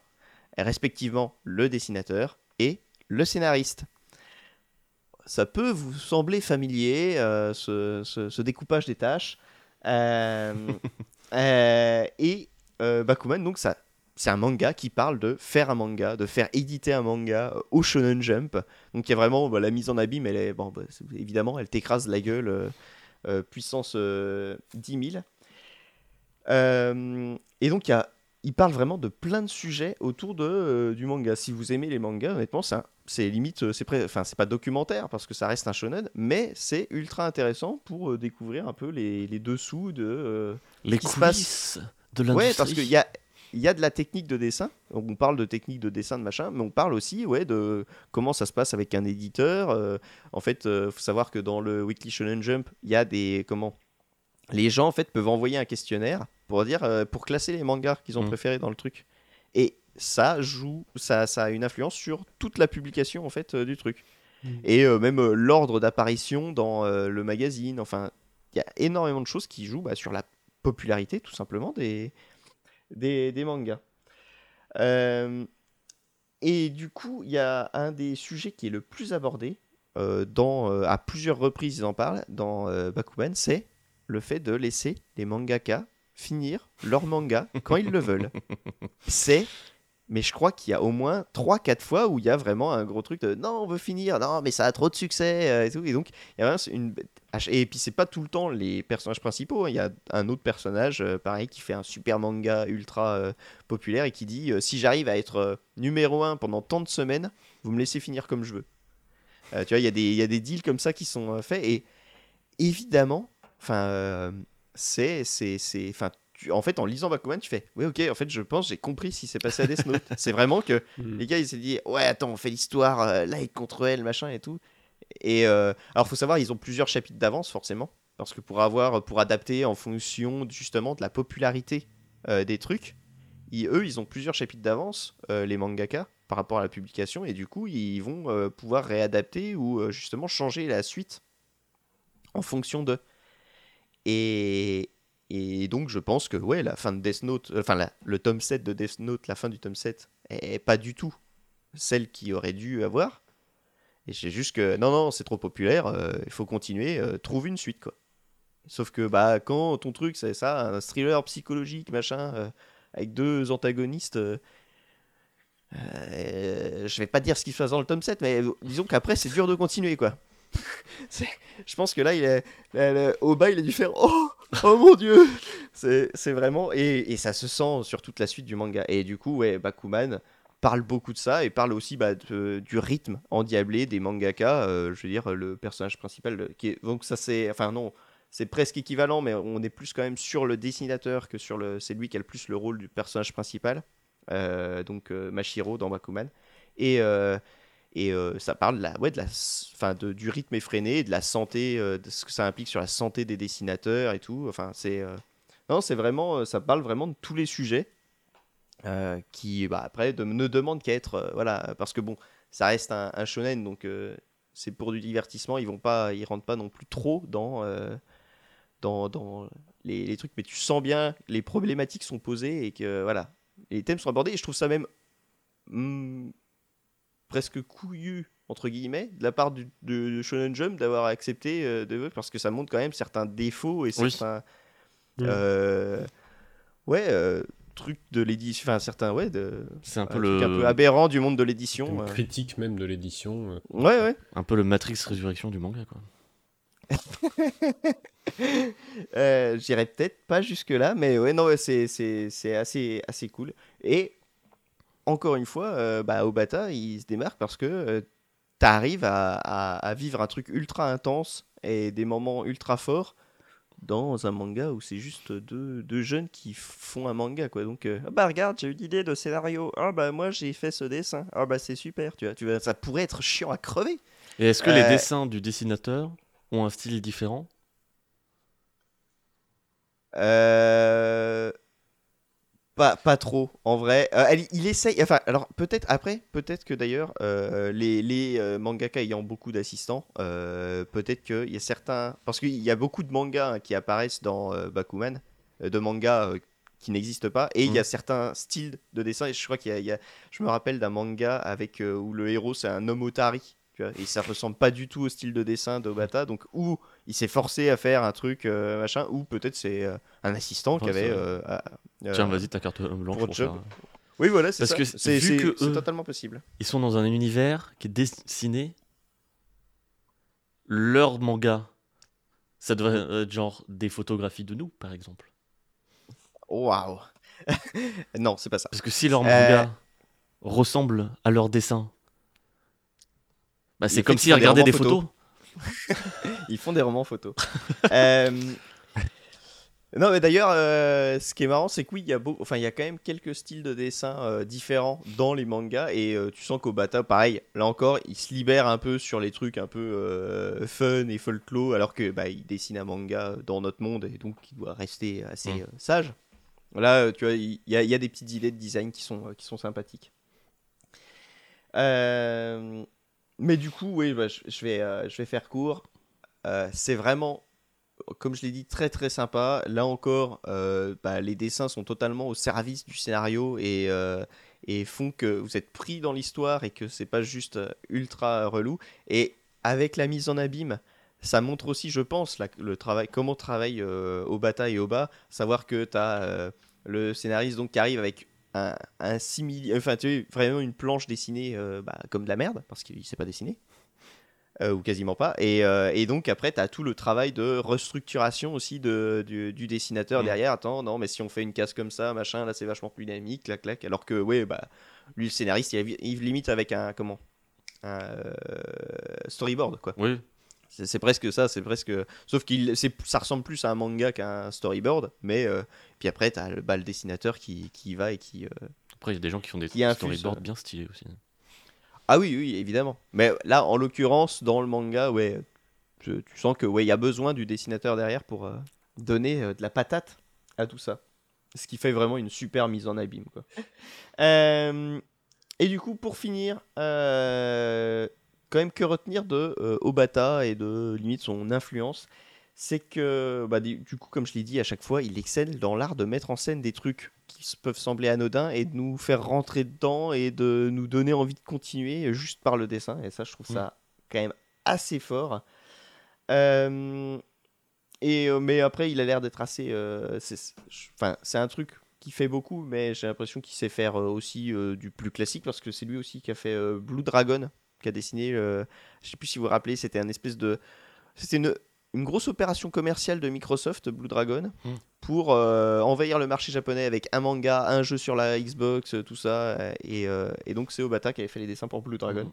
respectivement le dessinateur et le scénariste. Ça peut vous sembler familier, euh, ce, ce- ce découpage des tâches. Euh, (laughs) euh, et Bakuman, donc, ça, c'est un manga qui parle de faire un manga, de faire éditer un manga euh, au Shonen Jump. Donc il y a vraiment bah, la mise en abîme, elle est, bon, bah, évidemment, elle t'écrase la gueule, euh, euh, puissance euh, 10 000. Euh, et donc il, y a, il parle vraiment de plein de sujets autour de, du manga. Si vous aimez les mangas, honnêtement, c'est limite, c'est enfin c'est pas documentaire parce que ça reste un shonen, mais c'est ultra intéressant pour découvrir un peu les, les dessous de, Les passe- de l'industrie. Ouais, parce qu'il y a, il y a de la technique de dessin. On parle de technique de dessin, de machin, mais on parle aussi ouais, de comment ça se passe avec un éditeur. Euh, en fait, il faut savoir que dans le Weekly Shonen Jump, il y a des. Comment Les gens, en fait, peuvent envoyer un questionnaire pour, dire, euh, pour classer les mangas qu'ils ont Mm. préférés dans le truc. Et ça joue, ça, ça a une influence sur toute la publication en fait euh, du truc. et euh, même euh, l'ordre d'apparition dans euh, le magazine. Enfin, il y a énormément de choses qui jouent bah, sur la popularité, tout simplement, des, des, des mangas. Euh, et du coup, il y a un des sujets qui est le plus abordé, euh, dans, euh, à plusieurs reprises ils en parlent, dans Bakuman, c'est le fait de laisser les mangaka finir leur manga (laughs) quand ils le veulent. C'est, mais je crois qu'il y a au moins 3-4 fois où il y a vraiment un gros truc de non, on veut finir, non, mais ça a trop de succès, et tout. Et donc, il y a vraiment une. Et puis, c'est pas tout le temps les personnages principaux. hein. Il y a un autre personnage, euh, pareil, qui fait un super manga ultra euh, populaire et qui dit euh, si j'arrive à être euh, numéro 1 pendant tant de semaines, vous me laissez finir comme je veux. Tu vois, il y, a des- il y a des deals comme ça qui sont faits. Et évidemment, enfin, c'est. c'est, c'est, enfin, en fait, en lisant Bakuman, tu fais oui, ok, en fait, je pense, j'ai compris ce qui s'est passé à Death Note. c'est vraiment que (laughs) Mm. les gars, ils s'est dit ouais, attends, on fait l'histoire, euh, contre elle, machin et tout. Et euh, alors, faut savoir, ils ont plusieurs chapitres d'avance, forcément. Parce que pour avoir, pour adapter en fonction justement de la popularité euh, des trucs, eux, ils ont plusieurs chapitres d'avance, euh, les mangaka, par rapport à la publication, et du coup, ils vont pouvoir réadapter ou justement changer la suite en fonction de. Et, donc, je pense que ouais, la fin de Death Note, enfin, le tome 7 de Death Note, la fin du tome 7, est pas du tout celle qui aurait dû avoir. Et c'est juste que non, non, c'est trop populaire, euh, il faut continuer, euh, trouve une suite, quoi. Sauf que bah, quand ton truc, c'est ça, un thriller psychologique, machin, euh, avec deux antagonistes. euh, je vais pas dire ce qui se dans le tome 7, mais disons qu'après, c'est dur de continuer, quoi. (laughs) Je pense que là, il est, au bas, il a dû faire Oh, oh mon dieu C'est c'est vraiment. Et, et ça se sent sur toute la suite du manga. Et du coup, ouais, Bakuman parle beaucoup de ça et parle aussi bah, de- du rythme endiablé des mangaka. euh, je veux dire, le personnage principal. le- Qui donc, ça, c'est. Enfin, non. C'est presque équivalent, mais on est plus quand même sur le dessinateur que sur le. C'est lui qui a le plus le rôle du personnage principal. Euh, donc euh, Mashiro dans Bakuman. Et, euh, et euh, ça parle la, ouais, de la, enfin, de, du rythme effréné, de la santé, euh, de ce que ça implique sur la santé des dessinateurs et tout. Enfin, c'est euh, non, c'est vraiment, euh, ça parle vraiment de tous les sujets euh, qui, bah, après, de- ne demandent qu'à être, euh, voilà, parce que bon, ça reste un, un shonen, donc euh, c'est pour du divertissement. Ils vont pas, ils rentrent pas non plus trop dans, dans, dans les, les trucs, mais tu sens bien les problématiques sont posées et que voilà, les thèmes sont abordés. Et je trouve ça même hmm, presque couillu entre guillemets de la part du, de, de Shonen Jump d'avoir accepté de parce que ça montre quand même certains défauts et Oui. certains euh, ouais euh, trucs de l'édition enfin certains ouais de C'est un un, peu truc le un peu aberrant du monde de l'édition euh. critique même de l'édition. euh, ouais ouais un peu le Matrix Résurrection du manga quoi. (laughs) Euh, J'irai peut-être pas jusque là mais ouais non c'est c'est c'est assez assez cool et encore une fois euh, bah Obata il se démarque parce que euh, t'arrives à, à, à vivre un truc ultra intense et des moments ultra forts dans un manga où c'est juste deux, deux jeunes qui font un manga quoi. Donc euh, Ah bah regarde j'ai eu l'idée de scénario. Ah bah moi j'ai fait ce dessin. Ah bah c'est super tu vois. Tu vois ça pourrait être chiant à crever. Et est-ce que les Euh, dessins du dessinateur ont un style différent? Euh, Pas, pas trop, en vrai. Euh, elle- il essaye. Enfin, alors peut-être après, peut-être que d'ailleurs, euh, les, les euh, mangaka ayant beaucoup d'assistants, euh, peut-être qu'il y a certains. Parce qu'il y a beaucoup de mangas hein, qui apparaissent dans Bakuman, de mangas qui n'existent pas, et il y a certains styles de dessin. Et je crois qu'il y a, il y a- Je me rappelle d'un manga avec euh, où le héros c'est un homme otari. Tu vois, et ça ressemble pas du tout au style de dessin d'Obata, donc ou il s'est forcé à faire un truc euh, machin, ou peut-être c'est euh, un assistant qui Ouais, avait. euh, à- euh, Tiens, vas-y, ta carte blanche pour pour Job. ça. Oui, voilà, c'est Parce ça. que c'est vu c'est- que c'est eux- totalement possible. Ils sont dans un univers qui est dessiné. Leur manga, ça devrait être genre des photographies de nous, par exemple. Waouh. (laughs) non, c'est pas ça. Parce que si leur Euh, manga ressemble à leur dessin, bah, c'est comme s'ils des regardaient des photos. (laughs) Ils font des romans photos. (laughs) Euh, Non, mais d'ailleurs, euh, ce qui est marrant, c'est que oui, il y a beau... enfin, il y a quand même quelques styles de dessin euh, différents dans les mangas, et euh, tu sens qu'Obata, pareil, là encore, il se libère un peu sur les trucs un peu fun et folklore, alors que bah, il dessine un manga dans notre monde, et donc il doit rester assez Mm. sage. Là, tu vois, il y, a- il y a des petites idées de design qui sont, qui sont sympathiques. Euh, mais du coup, oui, bah, je, vais, euh, je vais faire court. Euh, c'est vraiment, comme je l'ai dit, très très sympa. Là encore, euh, bah, les dessins sont totalement au service du scénario et, et font que vous êtes pris dans l'histoire et que c'est pas juste ultra relou. Et avec la mise en abîme, ça montre aussi, je pense, la- le travail, comment travaille Obata et Oba. Savoir que tu as le scénariste donc, qui arrive avec un, un simili... Enfin, tu sais, vraiment une planche dessinée euh, bah, comme de la merde, parce qu'il sait pas dessiner. Euh, ou quasiment pas. Et, euh, et donc après, tu as tout le travail de restructuration aussi de, du, du dessinateur Mm. derrière. Attends, non, mais si on fait une case comme ça, machin, là c'est vachement plus dynamique, clac, clac. Alors que, ouais, bah, lui, le scénariste, il, il limite avec un, comment? Un storyboard, quoi. Oui, C'est presque ça, c'est presque. Sauf que ça ressemble plus à un manga qu'à un storyboard, mais euh, puis après, t'as le, bah, le dessinateur qui, qui y va et qui. euh, après, il y a des gens qui font des Qui storyboards euh, bien stylés aussi. Ah oui, oui, évidemment. Mais là, en l'occurrence, dans le manga, ouais, tu, tu sens que ouais, il y a besoin du dessinateur derrière pour euh, donner de la patate à tout ça. Ce qui fait vraiment une super mise en abîme, quoi. (laughs) Et du coup, pour finir, quand même que retenir de euh, Obata et de limite son influence, c'est que bah, du coup, comme je l'ai dit à chaque fois, il excelle dans l'art de mettre en scène des trucs qui peuvent sembler anodins et de nous faire rentrer dedans et de nous donner envie de continuer juste par le dessin. Et ça, je trouve ça quand même assez fort. Euh, et, euh, mais après, il a l'air d'être assez. euh, c'est- Enfin, c'est un truc qui fait beaucoup, mais j'ai l'impression qu'il sait faire aussi euh, du plus classique parce que c'est lui aussi qui a fait Blue Dragon, qui a dessiné. euh, je sais plus si vous vous rappelez, c'était un espèce de. C'était une, une grosse opération commerciale de Microsoft, Blue Dragon, Mm. pour euh, envahir le marché japonais avec un manga, un jeu sur la Xbox, euh, tout ça. Et, euh, et donc, c'est Obata qui avait fait les dessins pour Blue Dragon. Mhm.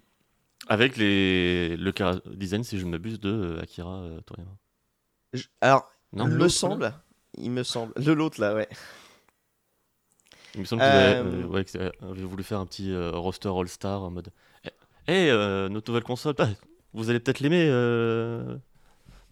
Avec les... le design, si je ne m'abuse, de Akira euh, Toriyama. Je- Alors, Non il me semble. Il me semble. De l'autre, là, ouais. Il me semble euh, ouais, qu'ils avaient- avaient voulu faire un petit roster All-Star en mode hey, euh, notre nouvelle console, bah, vous allez peut-être l'aimer euh,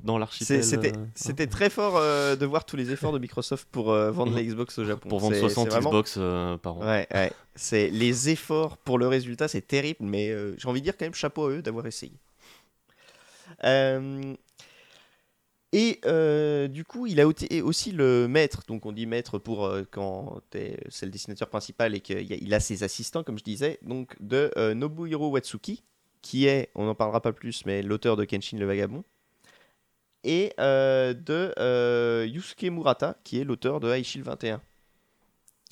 dans l'archipel. C'était euh, c'était très fort euh, de voir tous les efforts de Microsoft pour euh, vendre la Xbox au Japon. pour vendre C'est- 60 c'est vraiment- Xbox par an. Ouais, ouais. C'est les efforts pour le résultat, c'est terrible, mais j'ai envie de dire quand même chapeau à eux d'avoir essayé. Et euh, du coup, il a aussi le maître, donc on dit maître pour euh, quand c'est le dessinateur principal et qu'il a, ses assistants, comme je disais, donc de euh, Nobuhiro Watsuki, qui est, on n'en parlera pas plus, mais l'auteur de Kenshin le Vagabond, et de Yusuke Murata, qui est l'auteur de Aishil 21.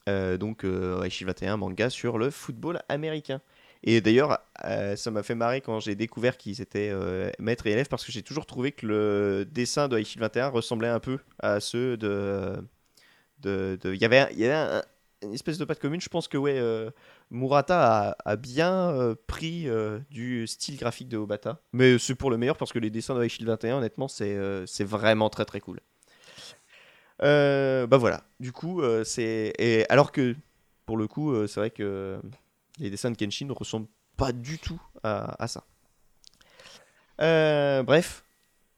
Euh, donc Aishil 21, manga sur le football américain. Et d'ailleurs, euh, ça m'a fait marrer quand j'ai découvert qu'ils étaient euh, maître et élève parce que j'ai toujours trouvé que le dessin de Aishil 21 ressemblait un peu à ceux de. Il y avait, une espèce de patte commune. Je pense que ouais, euh, Murata a, bien euh, pris du style graphique de Obata. Mais c'est pour le meilleur parce que les dessins de Aishil 21, honnêtement, c'est vraiment très très cool. Bah voilà, du coup, c'est. Alors que, pour le coup, c'est vrai que les dessins de Kenshin ne ressemblent pas du tout à, à ça. Euh, bref,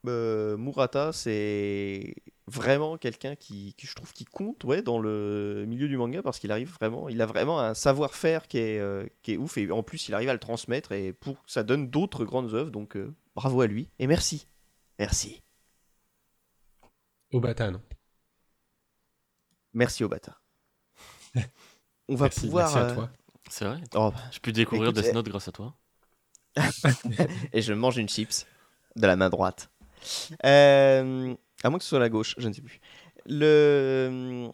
euh, Murata, c'est vraiment quelqu'un qui, qui, je trouve, qui compte ouais, dans le milieu du manga parce qu'il arrive vraiment, il a vraiment un savoir-faire qui est, euh, qui est ouf et en plus il arrive à le transmettre et pour ça donne d'autres grandes œuvres donc bravo à lui et merci, merci, Obata, non? Merci Obata. (laughs) On va Merci, pouvoir. merci à toi. C'est vrai. oh, J'ai pu découvrir Écoute, Death eh- Note grâce à toi. (laughs) et je mange une chips de la main droite. Euh, à moins que ce soit la gauche, je ne sais plus. Le,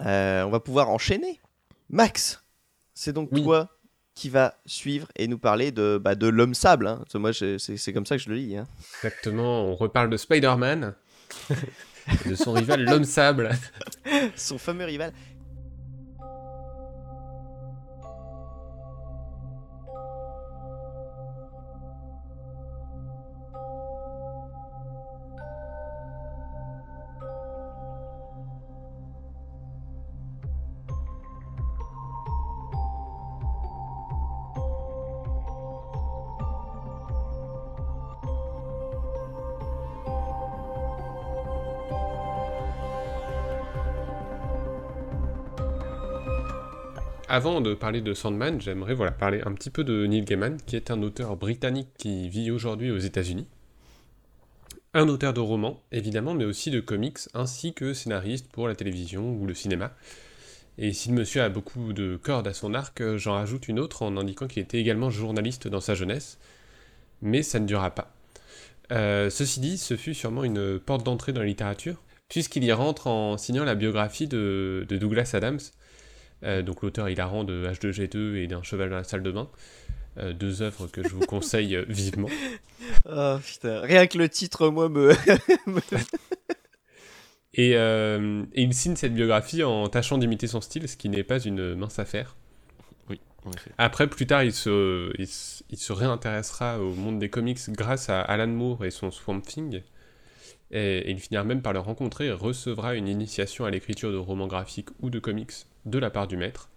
euh, on va pouvoir enchaîner. Max, c'est donc Oui. toi qui va suivre et nous parler de, bah, de l'homme sable. hein. Moi, c'est comme ça que je le lis. hein. Exactement, on reparle de Spider-Man, (laughs) de son rival l'homme sable. (laughs) Son fameux rival. Avant de parler de Sandman, j'aimerais voilà, parler un petit peu de Neil Gaiman, qui est un auteur britannique qui vit aujourd'hui aux États-Unis. Un auteur de romans, évidemment, mais aussi de comics, ainsi que scénariste pour la télévision ou le cinéma. Et si le monsieur a beaucoup de cordes à son arc, j'en rajoute une autre en indiquant qu'il était également journaliste dans sa jeunesse, mais ça ne durera pas. Euh, ceci dit, ce fut sûrement une porte d'entrée dans la littérature, puisqu'il y rentre en signant la biographie de, Douglas Adams, euh, donc l'auteur hilarant de H2G2 et d'un cheval dans la salle de bain, euh, deux œuvres que je vous conseille vivement. Oh (laughs) putain, rien que le titre, moi, me... (laughs) et, il signe cette biographie en tâchant d'imiter son style, ce qui n'est pas une mince affaire. Après, plus tard, il se, il, se réintéressera au monde des comics grâce à Alan Moore et son Swamp Thing. Et, il finira même par le rencontrer et recevra une initiation à l'écriture de romans graphiques ou de comics de la part du maître.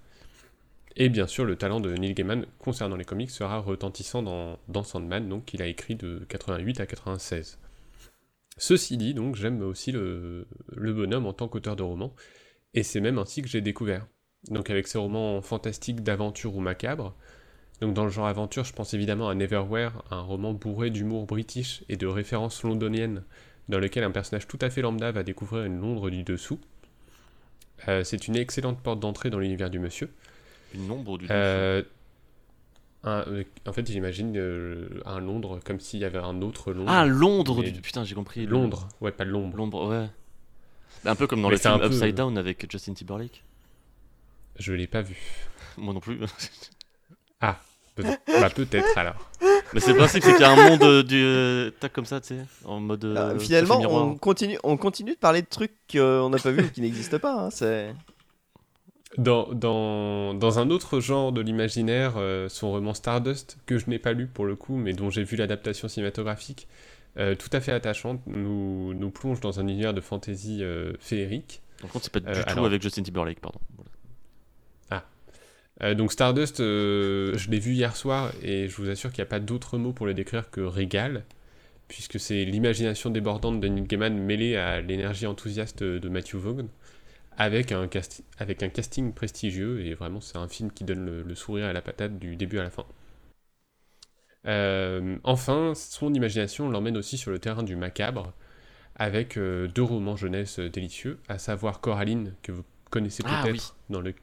Et bien sûr, le talent de Neil Gaiman concernant les comics sera retentissant dans, Sandman, donc qu'il a écrit de 88 à 96. Ceci dit, donc, j'aime aussi le, le bonhomme en tant qu'auteur de romans, et c'est même ainsi que j'ai découvert donc avec ses romans fantastiques d'aventure ou macabres. Donc dans le genre aventure, je pense évidemment à Neverwhere, un roman bourré d'humour british et de références londoniennes, dans lequel un personnage tout à fait lambda va découvrir une Londres du dessous. Euh, c'est une excellente porte d'entrée dans l'univers du monsieur. Une Londres du euh, dessous euh, en fait, j'imagine un Londres comme s'il y avait un autre Londres. Ah, Londres du... Putain, j'ai compris. Londres, ouais, pas l'ombre. Londres, ouais. Un peu comme dans le film Upside Down avec Justin Timberlake. Je l'ai pas vu. Moi non plus. ah, peut-être. bah, peut-être alors. Mais c'est le principe, c'est qu'il y a un monde euh, du euh, tac comme ça, tu sais, en mode. Euh, ah, finalement, on continue, on continue de parler de trucs qu'on n'a pas vu ou qui n'existent pas. Hein, c'est. Dans, dans, dans, un autre genre de l'imaginaire, son roman Stardust, que je n'ai pas lu pour le coup, mais dont j'ai vu l'adaptation cinématographique, tout à fait attachante, nous, nous plonge dans un univers de fantasy féerique. Par contre, c'est pas du tout avec Justin Timberlake, pardon. Euh, donc Stardust, euh, je l'ai vu hier soir et je vous assure qu'il n'y a pas d'autre mot pour le décrire que régal, puisque c'est l'imagination débordante de Neil Gaiman mêlée à l'énergie enthousiaste de Matthew Vaughn, avec un, avec un casting prestigieux, et vraiment c'est un film qui donne le, sourire et la patate du début à la fin. Euh, enfin, son imagination l'emmène aussi sur le terrain du macabre, avec deux romans jeunesse délicieux, à savoir Coraline, que vous connaissez ah peut-être, dans le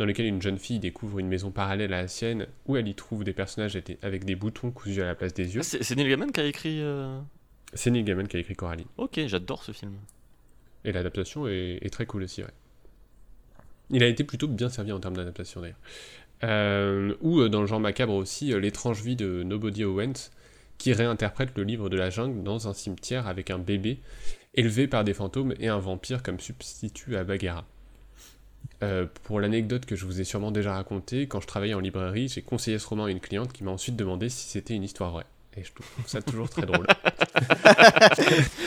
dans lequel une jeune fille découvre une maison parallèle à la sienne, où elle y trouve des personnages avec des boutons cousus à la place des yeux. Ah, c'est Neil Gaiman qui a écrit. Euh, c'est Neil Gaiman qui a écrit Coraline. Ok, j'adore ce film. Et l'adaptation est, très cool aussi, ouais. Il a été plutôt bien servi en termes d'adaptation d'ailleurs. Euh, ou euh, dans le genre macabre aussi, L'étrange vie de Nobody Owens, qui réinterprète le livre de la jungle dans un cimetière avec un bébé élevé par des fantômes et un vampire comme substitut à Bagheera. Euh, pour l'anecdote que je vous ai sûrement déjà racontée, quand je travaillais en librairie, j'ai conseillé ce roman à une cliente qui m'a ensuite demandé si c'était une histoire vraie. Et je trouve ça toujours très drôle. (laughs)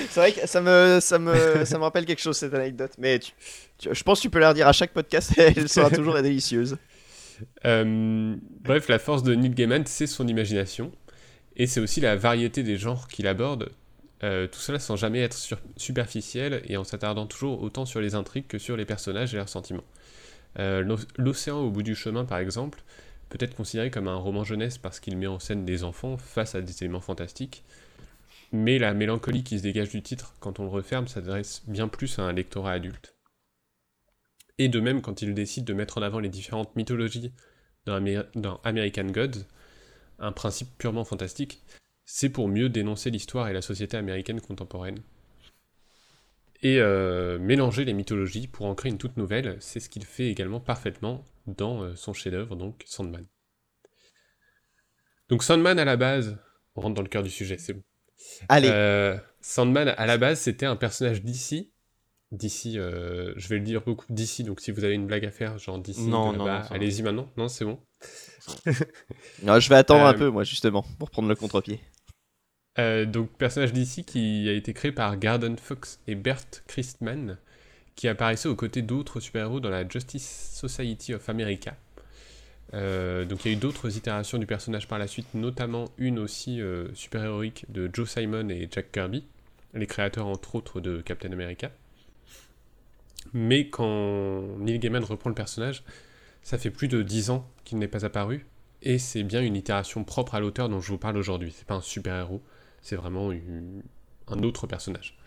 c'est vrai que ça me, ça, me, ça me rappelle quelque chose cette anecdote. Mais je pense que tu peux la redire à chaque podcast et (laughs) elle sera toujours délicieuse. Euh, bref, la force de Neil Gaiman, c'est son imagination. Et c'est aussi la variété des genres qu'il aborde. Euh, tout cela sans jamais être superficiel et en s'attardant toujours autant sur les intrigues que sur les personnages et leurs sentiments. Euh, L'océan au bout du chemin, par exemple, peut être considéré comme un roman jeunesse parce qu'il met en scène des enfants face à des éléments fantastiques, mais la mélancolie qui se dégage du titre quand on le referme s'adresse bien plus à un lectorat adulte. Et de même, quand il décide de mettre en avant les différentes mythologies dans, dans American Gods, un principe purement fantastique, c'est pour mieux dénoncer l'histoire et la société américaine contemporaine et euh, mélanger les mythologies pour en créer une toute nouvelle, c'est ce qu'il fait également parfaitement dans euh, son chef-d'œuvre, donc Sandman. Donc Sandman à la base, on rentre dans le cœur du sujet, c'est bon. Allez. Euh, Sandman à la base, c'était un personnage d'ici. D'ici, je vais le dire beaucoup d'ici, donc si vous avez une blague à faire, genre d'ici, non, non, allez-y maintenant. Non, c'est bon. (laughs) non, je vais attendre un peu, moi, justement, pour prendre le contre-pied. Euh, donc, personnage d'ici qui a été créé par Garden Fox et Bert Christman, qui apparaissaient aux côtés d'autres super-héros dans la Justice Society of America. Euh, donc il y a eu d'autres itérations du personnage par la suite, notamment une aussi euh, super-héroïque de Joe Simon et Jack Kirby, les créateurs entre autres de Captain America. Mais quand Neil Gaiman reprend le personnage, Ça fait plus de 10 ans qu'il n'est pas apparu, et c'est bien une itération propre à l'auteur dont je vous parle aujourd'hui. C'est pas un super-héros, c'est vraiment un autre personnage.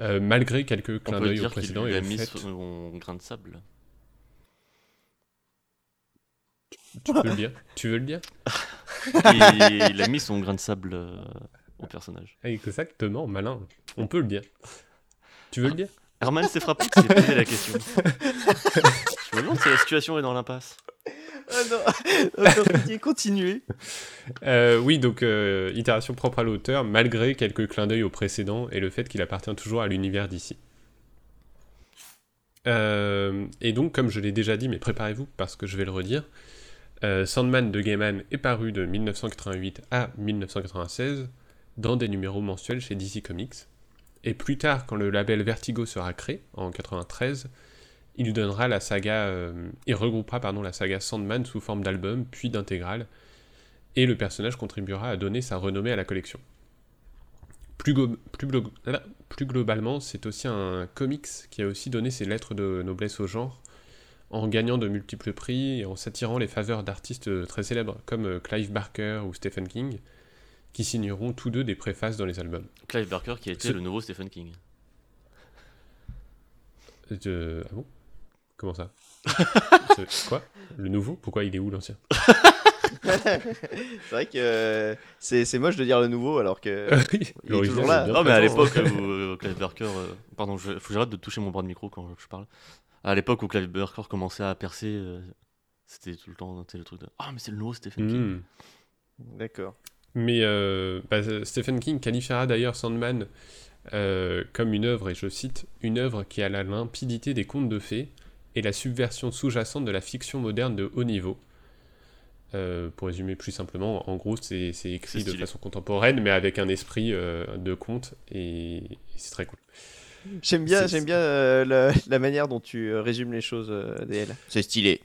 Euh, malgré quelques clins d'œil au précédent et a mis son grain de sable. Tu peux le dire Tu veux le dire Il a mis son grain de sable euh, au personnage. Exactement, malin. On peut le dire. Tu veux le dire Herman s'est frappé s'est posé la question. Je me demande si la situation est dans l'impasse. Ah non, (laughs) continuez. Euh, oui, donc euh, itération propre à l'auteur, malgré quelques clins d'œil au précédent et le fait qu'il appartient toujours à l'univers d'ici. Euh, et donc, comme je l'ai déjà dit, mais préparez-vous parce que je vais le redire, Sandman de Gaiman est paru de 1988 à 1996 dans des numéros mensuels chez DC Comics. Et plus tard, quand le label Vertigo sera créé, en 93, il donnera la saga, euh, il regroupera pardon, la saga Sandman sous forme d'album, puis d'intégrale, et le personnage contribuera à donner sa renommée à la collection. Plus, plus, plus globalement, c'est aussi un comics qui a aussi donné ses lettres de noblesse au genre, en gagnant de multiples prix et en s'attirant les faveurs d'artistes très célèbres comme euh, Clive Barker ou Stephen King, qui signeront tous deux des préfaces dans les albums. Clive Barker qui a été le nouveau Stephen King. Ah bon? Comment ça? Quoi? Le nouveau? Pourquoi il est où l'ancien? C'est vrai que euh, c'est moche de dire le nouveau alors que (laughs) il est toujours là. Non mais à l'époque où euh, Clive Barker, pardon, je, faut que j'arrête de toucher mon bras de micro quand je parle. À l'époque où Clive Barker commençait à percer, c'était tout le temps le truc de ah mais c'est le nouveau Stephen King. Hmm. D'accord. Mais euh, bah, Stephen King qualifiera d'ailleurs Sandman euh, comme une œuvre, et je cite, une œuvre qui a la limpidité des contes de fées et la subversion sous-jacente de la fiction moderne de haut niveau. Euh, pour résumer plus simplement, en gros, c'est écrit de façon contemporaine, mais avec un esprit de conte, et, c'est très cool. J'aime bien, j'aime bien la, la, manière dont tu résumes les choses, DL. C'est stylé.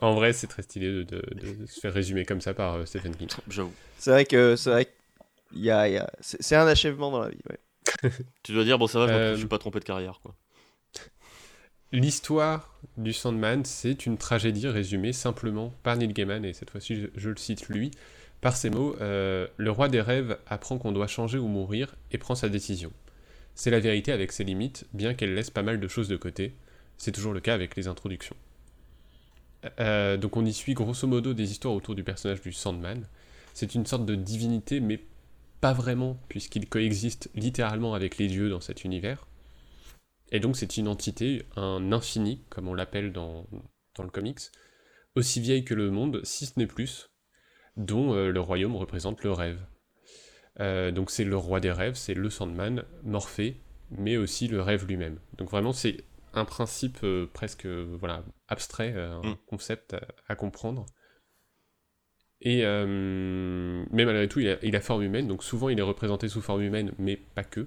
en vrai, c'est très stylé de, se faire résumer comme ça par euh, Stephen King. C'est vrai que c'est vrai y a, y a... c'est un achèvement dans la vie. (laughs) tu dois dire bon ça va, je ne suis euh, pas trompé de carrière quoi. L'histoire du Sandman, c'est une tragédie résumée simplement par Neil Gaiman, et cette fois-ci je, le cite lui, par ces mots euh, Le roi des rêves apprend qu'on doit changer ou mourir et prend sa décision. C'est la vérité avec ses limites, bien qu'elle laisse pas mal de choses de côté. C'est toujours le cas avec les introductions. Euh, donc on y suit grosso modo des histoires autour du personnage du Sandman. C'est une sorte de divinité, mais pas vraiment, puisqu'il coexiste littéralement avec les dieux dans cet univers. Et donc c'est une entité, un infini, comme on l'appelle dans, dans, le comics, aussi vieille que le monde, si ce n'est plus, dont euh, le royaume représente le rêve. Euh, donc c'est le roi des rêves, c'est le Sandman, Morphée, mais aussi le rêve lui-même. Donc vraiment c'est un principe euh, presque voilà, abstrait, un mm. concept à, comprendre. Et mais malgré tout, il a, il forme humaine, donc souvent il est représenté sous forme humaine, mais pas que.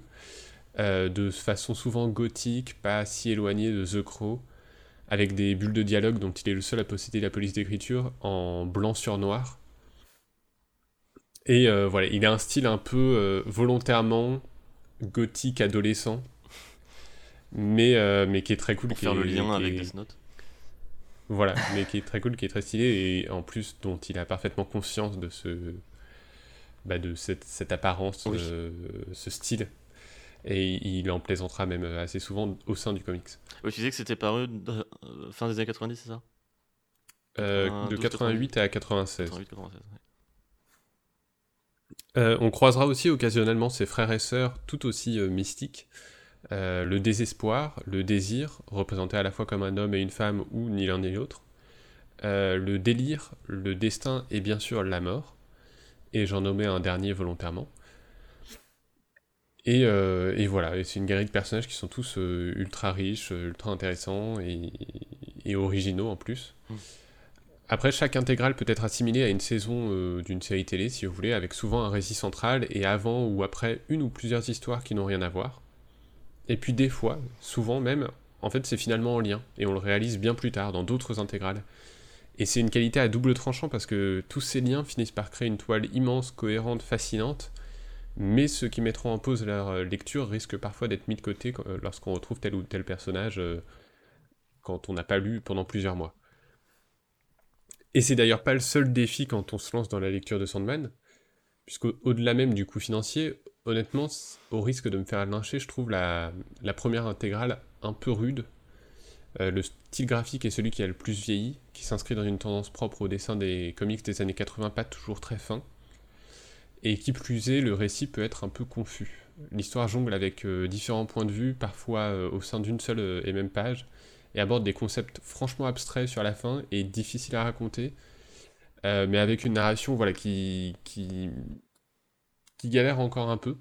De façon souvent gothique, pas si éloignée de The Crow, avec des bulles de dialogue dont il est le seul à posséder la police d'écriture en blanc sur noir. Et voilà, il a un style un peu volontairement gothique adolescent, mais, euh, mais qui est très cool. Pour faire le lien avec Death Note. Voilà, mais qui est très cool, qui est très stylé, et en plus dont il a parfaitement conscience de ce... Bah, de cette, cette apparence, euh, ce style. Et il en plaisantera même assez souvent au sein du comics. Oui, tu disais que c'était paru euh, fin des années 90, c'est ça? De 88 à 96. 88, 96 on croisera aussi occasionnellement ses frères et sœurs tout aussi mystiques, euh, le désespoir, le désir, représenté à la fois comme un homme et une femme ou ni l'un ni l'autre, euh, le délire, le destin et bien sûr la mort, et j'en nommais un dernier volontairement. Et, euh, et voilà, c'est une galerie de personnages qui sont tous ultra riches, ultra intéressants et, originaux en plus. Mm. Après, chaque intégrale peut être assimilée à une saison d'une série télé, si vous voulez, avec souvent un récit central et avant ou après une ou plusieurs histoires qui n'ont rien à voir. Et puis des fois, souvent même, en fait c'est finalement en lien, et on le réalise bien plus tard dans d'autres intégrales. Et c'est une qualité à double tranchant parce que tous ces liens finissent par créer une toile immense, cohérente, fascinante, mais ceux qui mettront en pause leur euh, lecture risquent parfois d'être mis de côté euh, lorsqu'on retrouve tel ou tel personnage euh, quand on n'a pas lu pendant plusieurs mois. Et c'est d'ailleurs pas le seul défi quand on se lance dans la lecture de Sandman, puisqu'au-delà même du coût financier, honnêtement, au risque de me faire lyncher, je trouve la, première intégrale un peu rude. Le style graphique est celui qui a le plus vieilli, qui s'inscrit dans une tendance propre au dessin des comics des années 80, pas toujours très fin. Et qui plus est, le récit peut être un peu confus. L'histoire jongle avec euh, différents points de vue, parfois euh, au sein d'une seule et même page, et aborde des concepts franchement abstraits sur la fin et difficiles à raconter, euh, mais avec une narration voilà, qui, qui, galère encore un peu.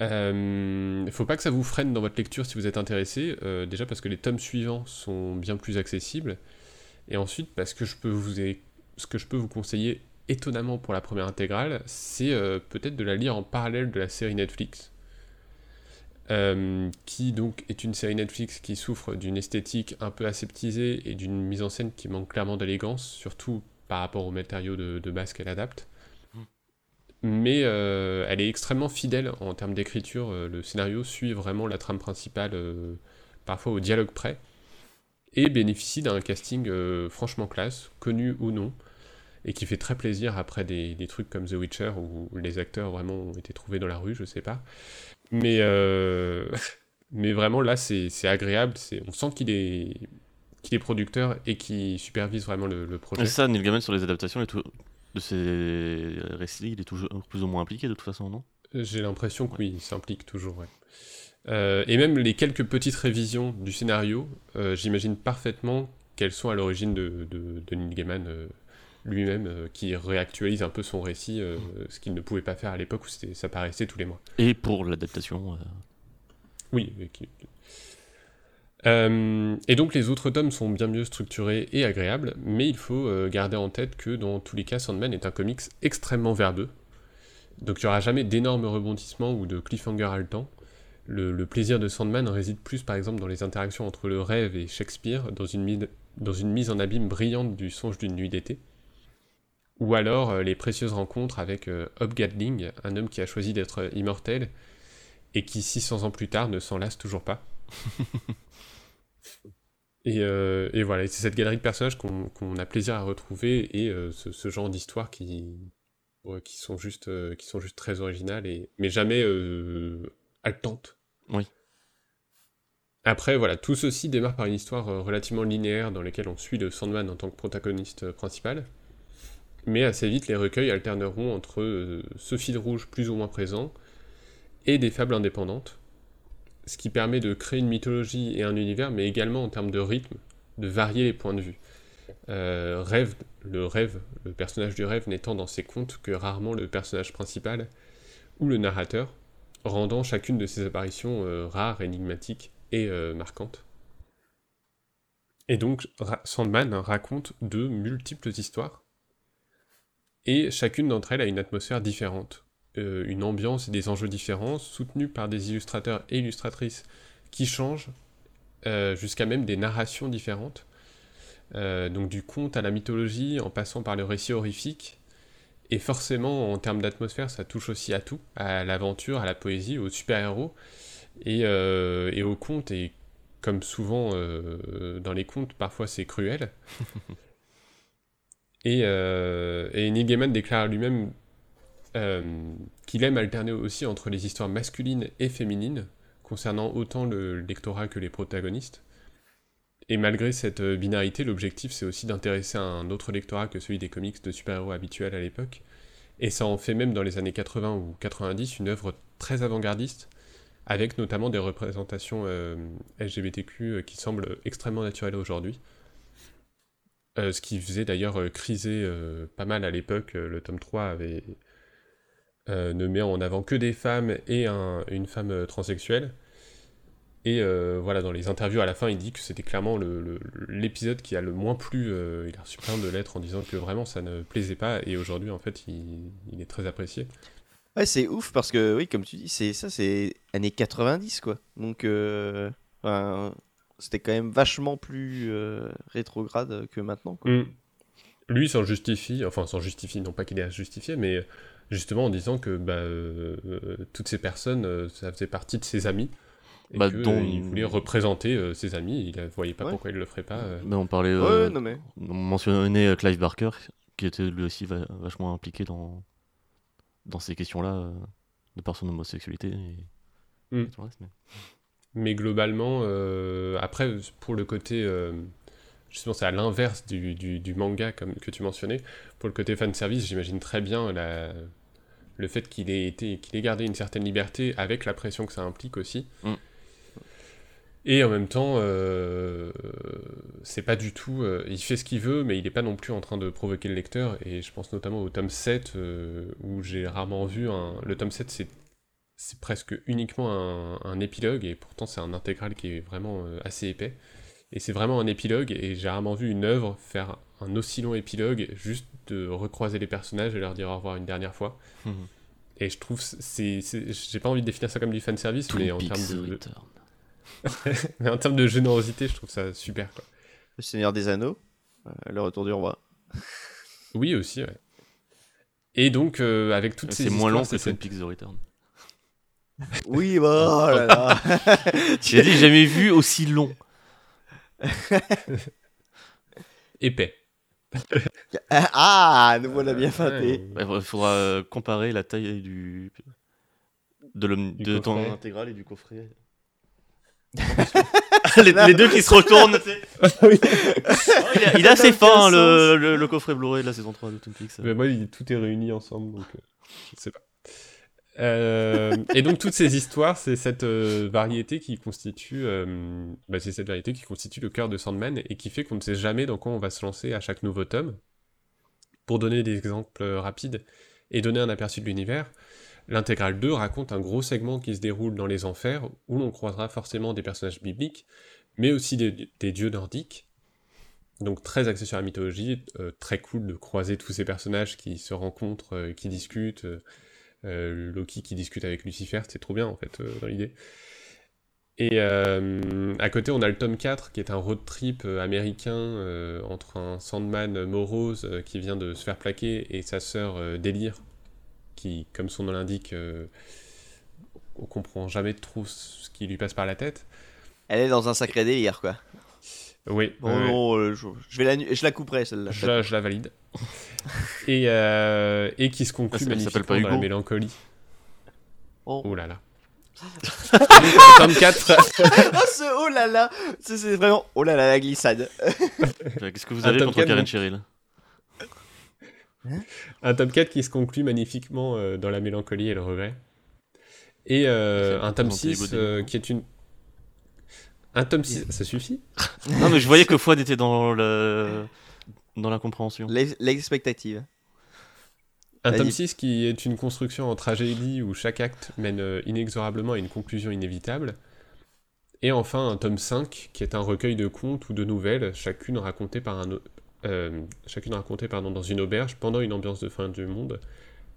Il euh, faut pas que ça vous freine dans votre lecture si vous êtes intéressé, euh, déjà parce que les tomes suivants sont bien plus accessibles, et ensuite parce que je peux vous ce que je peux vous conseiller étonnamment pour la première intégrale, c'est peut-être de la lire en parallèle de la série Netflix. Euh, qui donc est une série Netflix qui souffre d'une esthétique un peu aseptisée et d'une mise en scène qui manque clairement d'élégance, surtout par rapport aux matériaux de, base qu'elle adapte. Mais euh, elle est extrêmement fidèle en termes d'écriture. Euh, le scénario suit vraiment la trame principale, parfois au dialogue près, et bénéficie d'un casting franchement classe, connu ou non, et qui fait très plaisir après des, des, trucs comme The Witcher où les acteurs vraiment ont été trouvés dans la rue, je sais pas. Mais, euh, (laughs) mais vraiment, là, c'est agréable. On sent qu'il est, qu'il est producteur et qu'il supervise vraiment le, projet. Et ça, Neil Gaiman, sur les adaptations de ces récits, il est toujours plus ou moins impliqué de toute façon, non? J'ai l'impression que oui, il s'implique toujours, euh, et même les quelques petites révisions du scénario, euh, j'imagine parfaitement qu'elles sont à l'origine de, de, de, Neil Gaiman lui-même euh, qui réactualise un peu son récit, euh, ce qu'il ne pouvait pas faire à l'époque où ça paraissait tous les mois. Et pour l'adaptation euh, Oui. et donc les autres tomes sont bien mieux structurés et agréables, mais il faut garder en tête que dans tous les cas, Sandman est un comics extrêmement verbeux. Donc il n'y aura jamais d'énormes rebondissements ou de cliffhanger haletant. Le, le plaisir de Sandman réside plus par exemple dans les interactions entre le rêve et Shakespeare, dans une, dans une mise en abîme brillante du songe d'une nuit d'été. Ou alors euh, les précieuses rencontres avec euh, Hob Gadling, un homme qui a choisi d'être immortel et qui 600 ans plus tard ne s'en lasse toujours pas. (laughs) Euh, et, voilà, c'est cette galerie de personnages qu'on a plaisir à retrouver et ce, genre d'histoires qui, qui, sont juste, qui sont juste très originales, et, mais jamais haletantes. Oui. Après, voilà, tout ceci démarre par une histoire relativement linéaire dans laquelle on suit le Sandman en tant que protagoniste principal. Mais assez vite, les recueils alterneront entre euh, ce fil rouge plus ou moins présent et des fables indépendantes, ce qui permet de créer une mythologie et un univers, mais également en termes de rythme, de varier les points de vue. Euh, rêve, le rêve, le personnage du rêve n'étant dans ses contes que rarement le personnage principal ou le narrateur, rendant chacune de ces apparitions euh, rares, énigmatiques et marquantes. Et donc, Sandman raconte de multiples histoires, et chacune d'entre elles a une atmosphère différente, euh, une ambiance et des enjeux différents, soutenus par des illustrateurs et illustratrices qui changent, euh, jusqu'à même des narrations différentes. Euh, donc du conte à la mythologie, en passant par le récit horrifique. Et forcément, en termes d'atmosphère, ça touche aussi à tout, à l'aventure, à la poésie, aux super-héros, et, et au conte, et comme souvent dans les contes, parfois c'est cruel. (laughs) Et, euh, Gaiman déclare lui-même euh, qu'il aime alterner aussi entre les histoires masculines et féminines, concernant autant le lectorat que les protagonistes. Et malgré cette euh, binarité, l'objectif c'est aussi d'intéresser un autre lectorat que celui des comics de super-héros habituels à l'époque. Et ça en fait même dans les années 80 ou 90 une œuvre très avant-gardiste, avec notamment des représentations LGBTQ qui semblent extrêmement naturelles aujourd'hui. Euh, ce qui faisait d'ailleurs euh, criser euh, pas mal à l'époque. le tome 3 avait ne met en avant que des femmes et une femme transsexuelle. Et voilà, dans les interviews à la fin, il dit que c'était clairement l'épisode qui a le moins plu. il a reçu plein de lettres en disant que vraiment ça ne plaisait pas. Et aujourd'hui, en fait, il, est très apprécié. Ouais, c'est ouf parce que, oui, comme tu dis, c'est ça, c'est années 90, quoi. Donc, c'était quand même vachement plus euh, rétrograde que maintenant. Quoi. Mm. Lui s'en justifie, enfin s'en justifie, non pas qu'il ait à justifier, mais justement en disant que bah, euh, toutes ces personnes, euh, ça faisait partie de ses amis, Et Bah, que, dont- euh, il voulait représenter euh, ses amis, il ne voyait pas Ouais. pourquoi il le ferait pas. euh. Mais on parlait. Ouais, non mais. On mentionnait Clive Barker, qui était lui aussi va- vachement impliqué dans, dans ces questions-là euh, de par son homosexualité. Et... Mm. et tout le reste, mais- Mais globalement, euh, après, pour le côté. euh, justement, c'est à l'inverse du, du- du manga comme, que tu mentionnais. Pour le côté fanservice, j'imagine très bien la, le fait qu'il ait, été, qu'il ait gardé une certaine liberté avec la pression que ça implique aussi. Mm. Et en même temps, euh, c'est pas du tout. euh, il fait ce qu'il veut, mais il n'est pas non plus en train de provoquer le lecteur. Et je pense notamment au tome 7, euh, où j'ai rarement vu un. Le tome 7, c'est c'est presque uniquement un, un épilogue, et pourtant c'est un intégral qui est vraiment euh, assez épais. Et c'est vraiment un épilogue, et j'ai rarement vu une œuvre faire un aussi long épilogue, juste de recroiser les personnages et leur dire au revoir une dernière fois. Mhm. Et je trouve, c'est, c'est- j'ai pas envie de définir ça comme du fanservice, mais en, termes de, Return. (laughs) mais en termes de générosité, je trouve ça super. Quoi. Le Seigneur des Anneaux, euh, le retour du roi. Oui, aussi, ouais. Et donc, euh, avec toutes ces C'est moins long que c'est Twin Peaks The Return. Oui, bah, oh là là. (laughs) J'ai dit jamais vu aussi long. (laughs) épais. (laughs) ah, nous voilà bien feintés. Ouais, Il faudra euh, comparer la taille du de, l'om- Du de ton coffret. intégral et du coffret. les, les deux qui se retournent. tu sais. Oh, il, est, il est assez fin le, le, le coffret Blu-ray de la saison 3 de Twin Peaks. Mais moi, il- tout est réuni ensemble, donc euh, je sais pas. Euh, et donc toutes ces histoires, c'est cette euh, variété qui constitue, euh, bah, c'est cette variété qui constitue le cœur de Sandman et qui fait qu'on ne sait jamais dans quoi on va se lancer à chaque nouveau tome. Pour donner des exemples rapides et donner un aperçu de l'univers, l'intégrale 2 raconte un gros segment qui se déroule dans les enfers où l'on croisera forcément des personnages bibliques, mais aussi des, des dieux nordiques. Donc très axé sur la mythologie, très cool de croiser tous ces personnages qui se rencontrent, qui discutent. Euh, Loki qui discute avec Lucifer, c'est trop bien en fait euh, dans l'idée. Et euh, à côté, on a le tome 4 qui est un road trip américain entre un Sandman morose qui vient de se faire plaquer et sa sœur Délire qui, comme son nom l'indique, on comprend jamais trop ce qui lui passe par la tête. Elle est dans un sacré délire, quoi. Oui, Bon, non, euh, je, je vais la, je la couperai, celle-là. je, la- je la valide. (laughs) et, euh, et qui se conclut Ah, ça- elle s'appelle pas magnifiquement dans la Hugo. mélancolie. Oh. Oh là là. tome 4 Ah, ce oh là là C'est c'est vraiment oh là là la glissade. (laughs) Qu'est-ce que vous avez contre 4, Karen. Cheryl? Un tome 4 qui se conclut magnifiquement euh, dans la mélancolie et le regret. Et euh, un tome présenté 6 Hugo euh, qui est une... Un tome 6, ça suffit Non, mais je voyais que Fouad était dans le dans l'incompréhension. L'ex- L'expectative. Un tome 6 qui est une construction en tragédie où chaque acte mène euh, inexorablement à une conclusion inévitable. Et enfin un tome 5 qui est un recueil de contes ou de nouvelles, chacune racontée, par un, euh, chacune racontée pardon, dans une auberge pendant une ambiance de fin du monde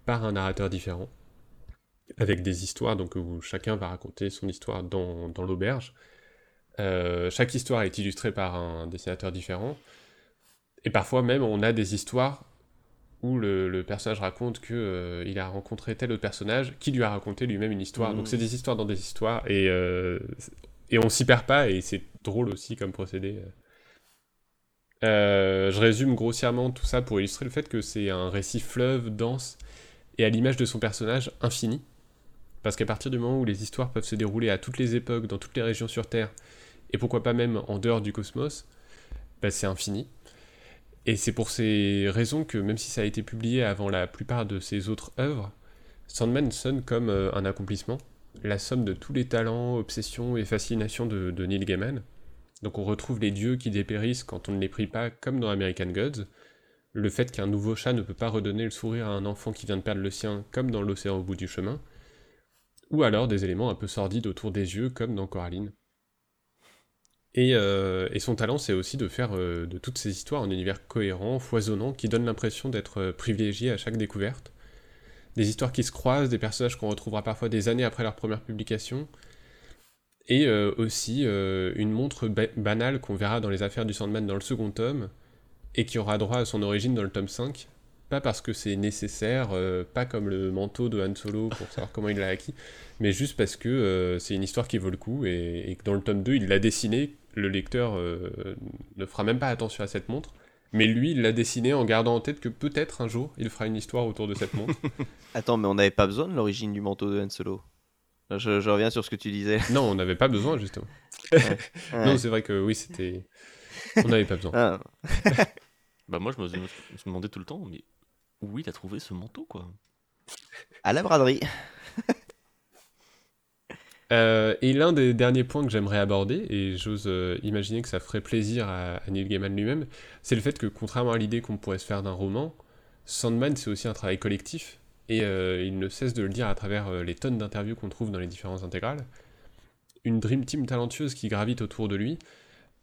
par un narrateur différent. Avec des histoires donc, où chacun va raconter son histoire dans, dans l'auberge. Euh, chaque histoire est illustrée par un dessinateur différent. Et parfois même on a des histoires où le, le personnage raconte que euh, il a rencontré tel autre personnage qui lui a raconté lui-même une histoire. Donc c'est des histoires dans des histoires et euh, et on s'y perd pas et c'est drôle aussi comme procédé. Je résume grossièrement tout ça pour illustrer le fait que c'est un récit fleuve dense et à l'image de son personnage infini. Parce qu'à partir du moment où les histoires peuvent se dérouler à toutes les époques, dans toutes les régions sur Terre, et pourquoi pas même en dehors du cosmos, bah, c'est infini. Et c'est pour ces raisons que, même si ça a été publié avant la plupart de ses autres œuvres, Sandman sonne comme euh, un accomplissement, la somme de tous les talents, obsessions et fascinations de, de Neil Gaiman. Donc on retrouve les dieux qui dépérissent quand on ne les prie pas, comme dans American Gods, le fait qu'un nouveau chat ne peut pas redonner le sourire à un enfant qui vient de perdre le sien, comme dans L'océan au bout du chemin, ou alors des éléments un peu sordides autour des yeux, comme dans Coraline. Et, euh, et son talent, c'est aussi de faire euh, de toutes ces histoires un univers cohérent, foisonnant, qui donne l'impression d'être euh, privilégié à chaque découverte. Des histoires qui se croisent, des personnages qu'on retrouvera parfois des années après leur première publication, et aussi une montre ba- banale qu'on verra dans les affaires du Sandman dans le second tome, et qui aura droit à son origine dans le tome 5, pas parce que c'est nécessaire, pas comme le manteau de Han Solo pour savoir (laughs) comment il l'a acquis, mais juste parce que c'est une histoire qui vaut le coup et, et que dans le tome 2, il l'a dessiné, le lecteur euh, ne fera même pas attention à cette montre, mais lui, il l'a dessiné en gardant en tête que peut-être un jour, il fera une histoire autour de cette montre. (laughs) Attends, mais on n'avait pas besoin de l'origine du manteau de Han Solo. Je, je reviens sur ce que tu disais. (laughs) non, on n'avait pas besoin, justement. Ouais. (laughs) Non, c'est vrai que oui, c'était... On n'avait pas besoin. Ah. Bah moi, je me, je me demandais tout le temps, mais où il a trouvé ce manteau, quoi? À la braderie. Euh, et l'un des derniers points que j'aimerais aborder, et j'ose euh, imaginer que ça ferait plaisir à, Neil Gaiman lui-même, c'est le fait que contrairement à l'idée qu'on pourrait se faire d'un roman, Sandman c'est aussi un travail collectif, et euh, il ne cesse de le dire à travers les tonnes d'interviews qu'on trouve dans les différentes intégrales. Une Dream Team talentueuse qui gravite autour de lui,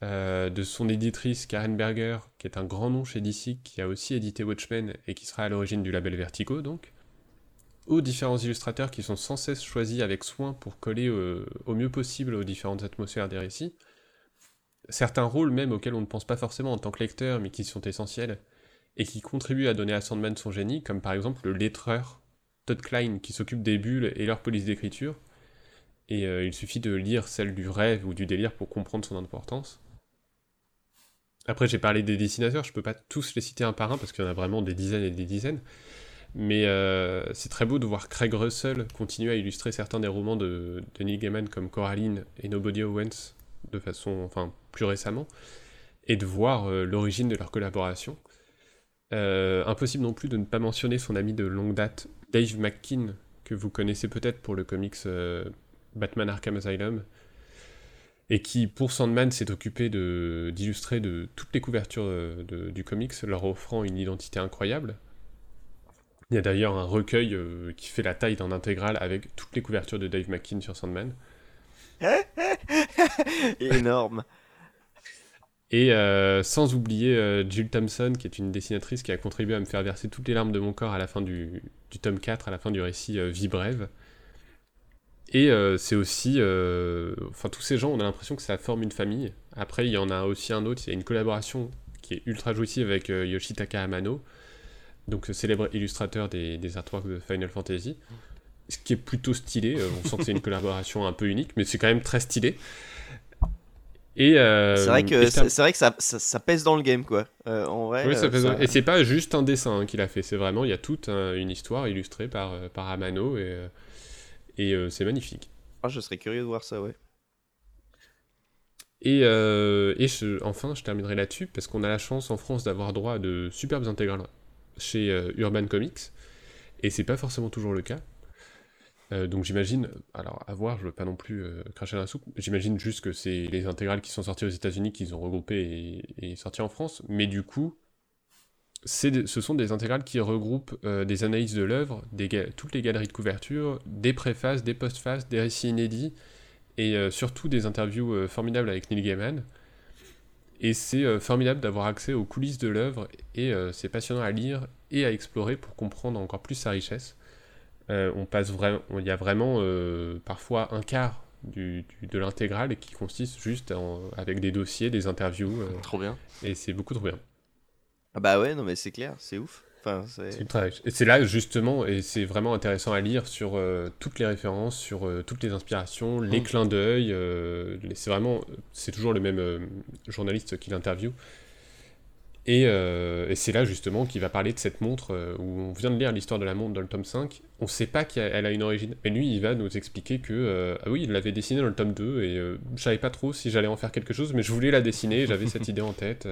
de son éditrice Karen Berger, qui est un grand nom chez DC, qui a aussi édité Watchmen et qui sera à l'origine du label Vertigo, donc, aux différents illustrateurs qui sont sans cesse choisis avec soin pour coller euh, au mieux possible aux différentes atmosphères des récits. Certains rôles même auxquels on ne pense pas forcément en tant que lecteur, mais qui sont essentiels, et qui contribuent à donner à Sandman son génie, comme par exemple le lettreur Todd Klein, qui s'occupe des bulles et leur police d'écriture, et euh, il suffit de lire celle du rêve ou du délire pour comprendre son importance. Après, j'ai parlé des dessinateurs, je peux pas tous les citer un par un parce qu'il y en a vraiment des dizaines et des dizaines. Mais euh, c'est très beau de voir Craig Russell continuer à illustrer certains des romans de, Neil Gaiman comme Coraline et Nobody Owens de façon, enfin, plus récemment, et de voir euh, l'origine de leur collaboration. Euh, impossible non plus de ne pas mentionner son ami de longue date, Dave McKean, que vous connaissez peut-être pour le comics Batman Arkham Asylum, et qui, pour Sandman, s'est occupé d'illustrer de, toutes les couvertures du comics, leur offrant une identité incroyable. Il y a d'ailleurs un recueil euh, qui fait la taille d'un intégral avec toutes les couvertures de Dave McKean sur Sandman. (laughs) Énorme. Et euh, sans oublier euh, Jill Thompson, qui est une dessinatrice qui a contribué à me faire verser toutes les larmes de mon corps à la fin du, du tome 4, à la fin du récit Vie brève. Et c'est aussi... Enfin, tous ces gens, on a l'impression que ça forme une famille. Après, il y en a aussi un autre, il y a une collaboration qui est ultra jouissive avec Yoshitaka Amano, donc ce célèbre illustrateur des, des artworks de Final Fantasy. Ce qui est plutôt stylé, euh, on sent que c'est une (laughs) collaboration un peu unique, mais c'est quand même très stylé. Et, euh, c'est vrai que, c'est vrai que ça, ça, ça pèse dans le game, quoi. Euh, en vrai. oui, ça euh, Et c'est pas juste un dessin hein, qu'il a fait, c'est vraiment, il y a toute un- une histoire illustrée par, par Amano et, et euh, c'est magnifique. Ah, je serais curieux de voir ça, ouais. Et, euh, et je- enfin, je terminerai là-dessus parce qu'on a la chance en France d'avoir droit à de superbes intégrales chez euh, Urban Comics et c'est pas forcément toujours le cas. Euh, donc j'imagine, alors à voir, je veux pas non plus euh, cracher dans la soupe, j'imagine juste que c'est les intégrales qui sont sorties aux États-Unis qu'ils ont regroupées et, sorties en France, mais du coup, ce sont des intégrales qui regroupent des analyses de l'œuvre, toutes les galeries de couverture, des préfaces, des postfaces, des récits inédits, et surtout des interviews formidables avec Neil Gaiman. Et c'est euh, formidable d'avoir accès aux coulisses de l'œuvre, et euh, c'est passionnant à lire et à explorer pour comprendre encore plus sa richesse. Euh, on passe vraiment, il y a vraiment parfois un quart du, du- de l'intégrale qui consiste juste en- avec des dossiers, des interviews, euh, Trop bien. et c'est beaucoup trop bien. Ah bah ouais, non, mais c'est clair, c'est ouf. Enfin, c'est. Ultra riche. Et c'est là justement, et c'est vraiment intéressant à lire sur euh, toutes les références, sur euh, toutes les inspirations, les Mm. clins d'œil. euh, c'est vraiment, c'est toujours le même journaliste qui l'interviewe. Et, et c'est là justement qu'il va parler de cette montre où on vient de lire l'histoire de la montre dans le tome 5. On sait pas qu'elle a une origine. Mais lui, il va nous expliquer que, ah oui, il l'avait dessinée dans le tome 2 et je savais pas trop si j'allais en faire quelque chose, mais je voulais la dessiner, j'avais cette (laughs) idée en tête.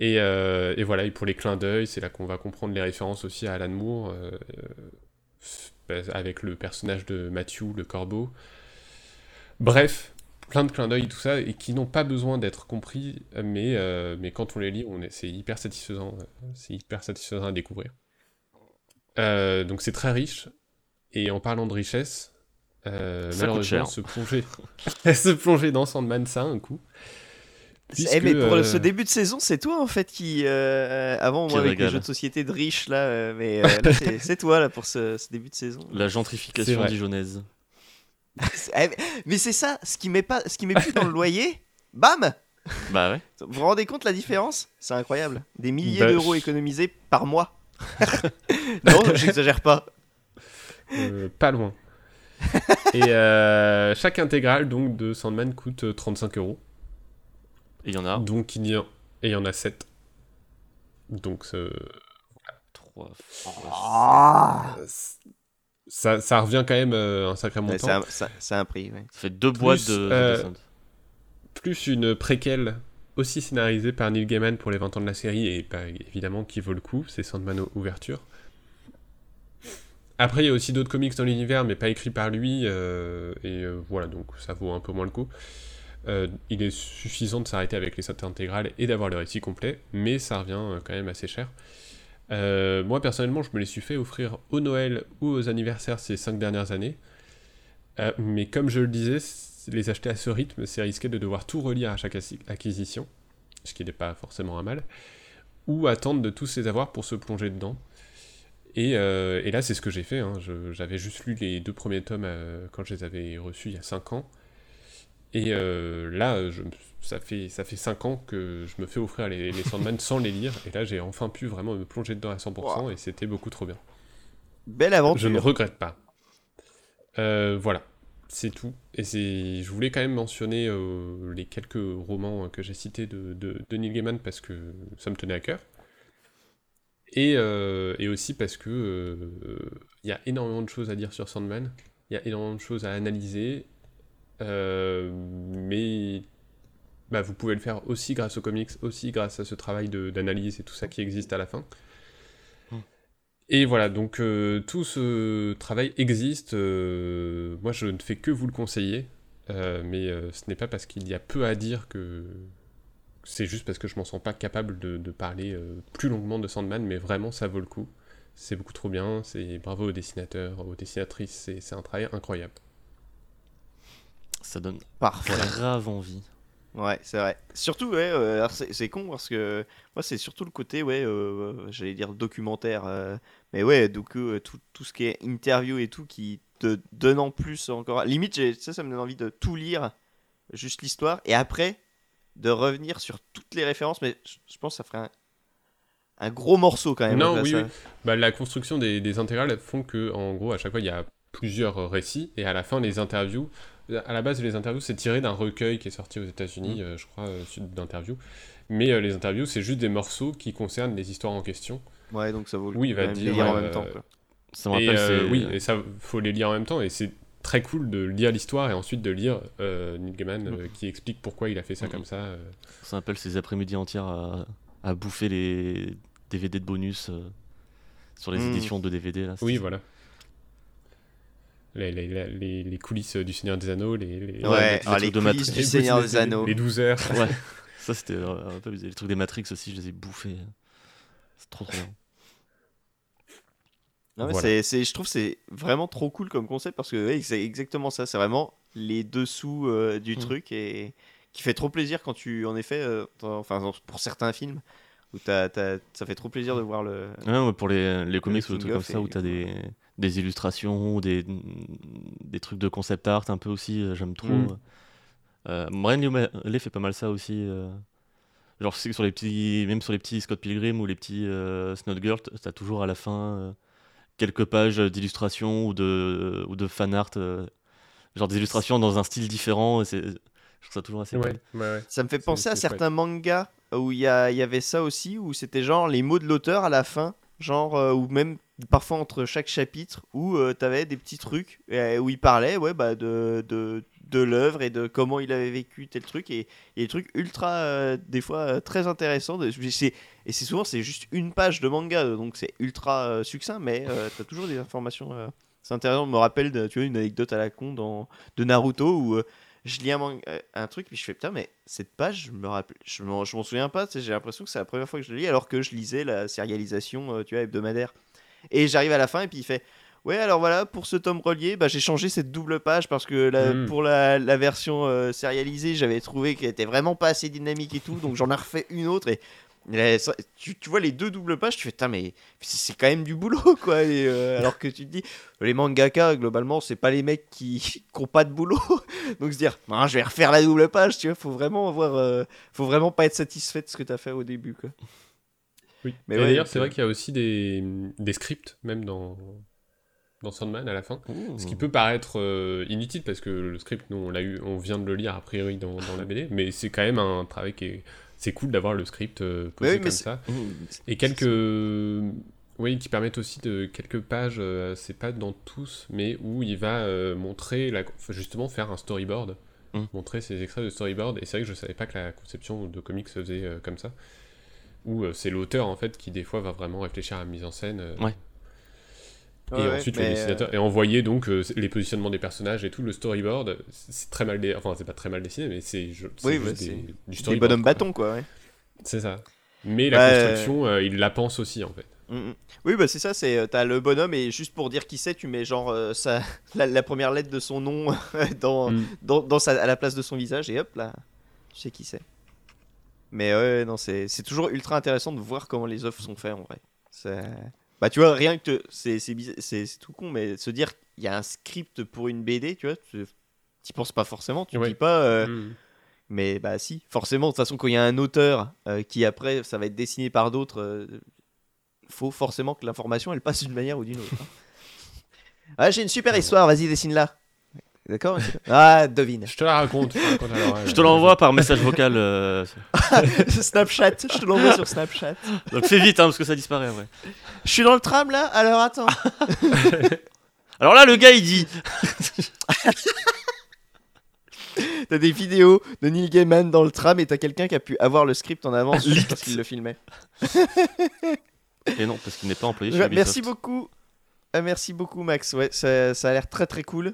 Euh. Et, et voilà, et pour les clins d'œil, c'est là qu'on va comprendre les références aussi à Alan Moore, euh, euh, avec le personnage de Matthew, le corbeau. Bref, plein de clins d'œil, tout ça, et qui n'ont pas besoin d'être compris, mais, euh, mais quand on les lit, on c'est hyper satisfaisant, c'est hyper satisfaisant à découvrir. Euh, donc c'est très riche, et en parlant de richesse, euh, malheureusement, se plonger, (laughs) se plonger dans Sandman, ça a un coup. Eh, mais pour le- euh, ce début de saison, c'est toi en fait qui. euh, avant, Qui moi, avec les régale. jeux de société de riches, là, euh, mais (laughs) euh, là, c'est- toi, là, pour ce, ce début de saison. La gentrification dijonnaise. (laughs) Eh, mais- c'est ça, ce qui met pas, ce qui met plus dans le loyer, (laughs) bam Bah ouais. Vous vous rendez compte la différence? C'est incroyable. Des milliers Bah, d'euros économisés par mois. non, j'exagère pas. Euh, pas loin. Et euh, chaque intégrale donc de Sandman coûte euh, 35 euros. Et il y en a Donc il y en, et il y en a 7. Donc ce- 3 Ah. ça, ça revient quand même euh, un sacré montant. c'est un, ça- c'est un prix. ouais. Ça fait deux boîtes Plus, de euh. Plus une préquelle aussi scénarisée par Neil Gaiman pour les 20 ans de la série et bah, évidemment qui vaut le coup, c'est Sandman Ouverture. Après, il y a aussi d'autres comics dans l'univers, mais pas écrits par lui, euh, et euh, voilà, donc ça vaut un peu moins le coup. Euh, il est suffisant de s'arrêter avec les sorties intégrales et d'avoir le récit complet, mais ça revient euh, quand même assez cher. Euh, moi, personnellement, je me les suis fait offrir au Noël ou aux anniversaires ces 5 dernières années. Mais comme je le disais, les acheter à ce rythme, c'est risqué de devoir tout relire à chaque acquisition, ce qui n'est pas forcément un mal, ou attendre de tous les avoir pour se plonger dedans. Et, là, c'est ce que j'ai fait. hein. J'avais juste lu les deux premiers tomes quand je les avais reçus il y a 5 ans. Et euh, là, je, ça, fait, ça fait 5 ans que je me fais offrir les, les Sandman (laughs) sans les lire. Et là, j'ai enfin pu vraiment me plonger dedans à 100%, Wow. et c'était beaucoup trop bien. Belle Je aventure. ne regrette pas. Euh, voilà, c'est tout. Et c'est, je voulais quand même mentionner euh, les quelques romans que j'ai cités de, de, de Neil Gaiman parce que ça me tenait à cœur. Et, et aussi parce que il y a énormément de choses à dire sur Sandman, il y a énormément de choses à analyser, mais bah, vous pouvez le faire aussi grâce aux comics, aussi grâce à ce travail d'analyse et tout ça qui existe à la fin. Et voilà, donc euh, tout ce travail existe. euh, moi, je ne fais que vous le conseiller, euh, mais euh, ce n'est pas parce qu'il y a peu à dire que c'est juste parce que je m'en sens pas capable de, de parler euh, plus longuement de Sandman, mais vraiment, ça vaut le coup. C'est beaucoup trop bien. C'est bravo aux dessinateurs, aux dessinatrices. C'est un travail incroyable. Ça donne Parfait. grave envie. Ouais, c'est vrai. Surtout, ouais, euh, c'est c'est con parce que moi, c'est surtout le côté, ouais, euh, j'allais dire documentaire, euh, mais ouais, donc euh, tout, tout ce qui est interview et tout qui te donne en plus encore. Limite, j'ai- ça, ça me donne envie de tout lire, juste l'histoire, et après de revenir sur toutes les références, mais je, pense que ça ferait un, un gros morceau quand même. Non, là, oui, ça. oui. Bah, la construction des, des intégrales font que, en gros, à chaque fois, il y a plusieurs euh, récits, et à la fin, les interviews. À la base, les interviews, c'est tiré d'un recueil qui est sorti aux États-Unis, euh, je crois, euh, suite d'interviews. Mais euh, les interviews, c'est juste des morceaux qui concernent les histoires en question. Ouais, donc ça vaut le Oui, il coup va dire, les lire en même temps. quoi. Ça me Et, euh, oui, et ça, faut les lire en même temps, et c'est très cool de lire l'histoire et ensuite de lire euh, Neil Gaiman euh, qui explique pourquoi il a fait ça Mhm. comme ça. euh. ça me rappelle ces après-midi entières à, à bouffer les DVD de bonus euh, sur les Mm. éditions de DVD. Là, Oui, voilà. Les, les, les, les coulisses du Seigneur des Anneaux, les, les, Ouais, les ah, les de coulisses Matrix. du les Seigneur des Anneaux. Les 12 heures. Ouais, (laughs) ça c'était un peu bizarre. Les trucs des Matrix aussi, je les ai bouffés. C'est trop trop bien. Non, mais Voilà. c'est, c'est- je trouve que c'est vraiment trop cool comme concept parce que ouais, c'est exactement ça. C'est vraiment les dessous euh, du Mm. truc et qui fait trop plaisir quand tu, en effet, euh, enfin pour certains films où t'as, t'as- ça fait trop plaisir de voir le. Ouais, ouais, pour les, les comics ou des trucs comme ça où t'as des, des illustrations ou des, des trucs de concept art un peu aussi, euh, j'aime trop. Mm. Euh, Brian Lee O'Malley fait pas mal ça aussi. euh. Genre, je sais que sur les petits, même sur les petits Scott Pilgrim ou les petits euh, Snot Girl, t'as toujours à la fin euh, quelques pages d'illustration ou de, ou de fan art. euh, genre des illustrations dans un style différent. et c'est- Je trouve ça toujours assez Ouais, cool. ouais, ouais. Ça me fait C'est- penser à c'est certains mangas où il y, y avait ça aussi, où c'était genre les mots de l'auteur à la fin, genre, euh, ou même parfois entre chaque chapitre, où tu t'avais des petits trucs, euh, où il parlait ouais, bah, de, de, de l'œuvre et de comment il avait vécu tel truc, et, des trucs ultra, euh, des fois, euh, très intéressants. de- et c'est souvent, c'est juste une page de manga, donc c'est ultra euh, succinct, mais euh, t'as toujours des informations. euh, c'est intéressant, je me rappelle, de, tu une anecdote à la con dans, de Naruto, où... euh, je lis un, manga- euh, un truc, puis je fais putain, mais cette page, je me rappelle, je m'en, souviens pas, tu j'ai l'impression que c'est la première fois que je le lis, alors que je lisais la sérialisation, euh, tu vois, hebdomadaire. Et j'arrive à la fin, et puis il fait Ouais, alors voilà, pour ce tome relié, bah, j'ai changé cette double page parce que la- Mm. pour la, la version euh, sérialisée, j'avais trouvé qu'elle était vraiment pas assez dynamique et tout, donc j'en ai refait une autre. Et ça- Tu, tu vois les deux doubles pages, tu fais, Tain, mais c'est quand même du boulot, quoi. Et, euh, (laughs) alors que tu te dis, les mangaka, globalement, c'est pas les mecs qui (laughs) qui ont pas de boulot. (laughs) Donc se dire, Ah, je vais refaire la double page, tu vois, faut vraiment avoir, euh, faut vraiment pas être satisfait de ce que t'as fait au début, quoi. Oui. Mais ouais, d'ailleurs, c'est euh, vrai qu'il y a aussi des, des scripts, même dans, dans Sandman à la fin. Ce qui peut paraître euh, inutile parce que le script, nous, on l'a eu, on vient de le lire a priori dans, dans la BD, mais c'est quand même un travail qui est. C'est cool d'avoir le script euh, posé oui, comme ça. Mmh. Et quelques. Oui, qui permettent aussi de quelques pages, euh, c'est pas dans tous, mais où il va euh, montrer, la, enfin, justement faire un storyboard, Mm. montrer ses extraits de storyboard. Et c'est vrai que je savais pas que la conception de comics se faisait euh, comme ça, où euh, c'est l'auteur en fait qui des fois va vraiment réfléchir à la mise en scène. euh, Ouais. Et Ouais, ensuite le dessinateur et envoyer donc euh, les positionnements des personnages et tout le storyboard. C'est très mal, dé- enfin c'est pas très mal dessiné, mais c'est je- c'est Oui, des- c'est du Des storyboard. bonhommes quoi. bâtons, quoi, ouais. C'est ça. Mais la construction, euh, il la pense aussi en fait. Mm, mm. Oui, bah c'est ça, c'est euh, t'as le bonhomme et juste pour dire qui c'est, tu mets genre euh, sa, (laughs) la, la première lettre de son nom (laughs) dans, Mm. dans, dans sa, à la place de son visage et hop là, tu sais qui c'est. Mais ouais, non, c'est toujours ultra intéressant de voir comment les œuvres sont faites en vrai. Bah tu vois, rien que te- c'est tout con, mais se dire qu'il y a un script pour une BD, tu vois, tu penses pas forcément, tu Ouais. dis pas. euh, Mm. mais bah si, forcément, de toute façon, quand il y a un auteur euh, qui après, ça va être dessiné par d'autres, euh, faut forcément que l'information, elle passe d'une manière ou d'une autre. hein. (laughs) Ah, j'ai une super histoire, vas-y, dessine-la. D'accord Ah, devine. Je te la raconte. je te raconte. Je l'envoie par message vocal. euh, (laughs) (laughs) Snapchat, je te l'envoie sur Snapchat. Donc fais vite, hein, parce que ça disparaît après. Je suis dans le tram là, alors attends. (laughs) Alors là, le gars, il dit T'as des vidéos de Neil Gaiman dans le tram et t'as quelqu'un qui a pu avoir le script en avance juste parce qu'il le filmait. Et non, parce qu'il n'est pas employé chez Ubisoft. merci beaucoup. Euh, merci beaucoup, Max. Ouais, ça, ça a l'air très très cool.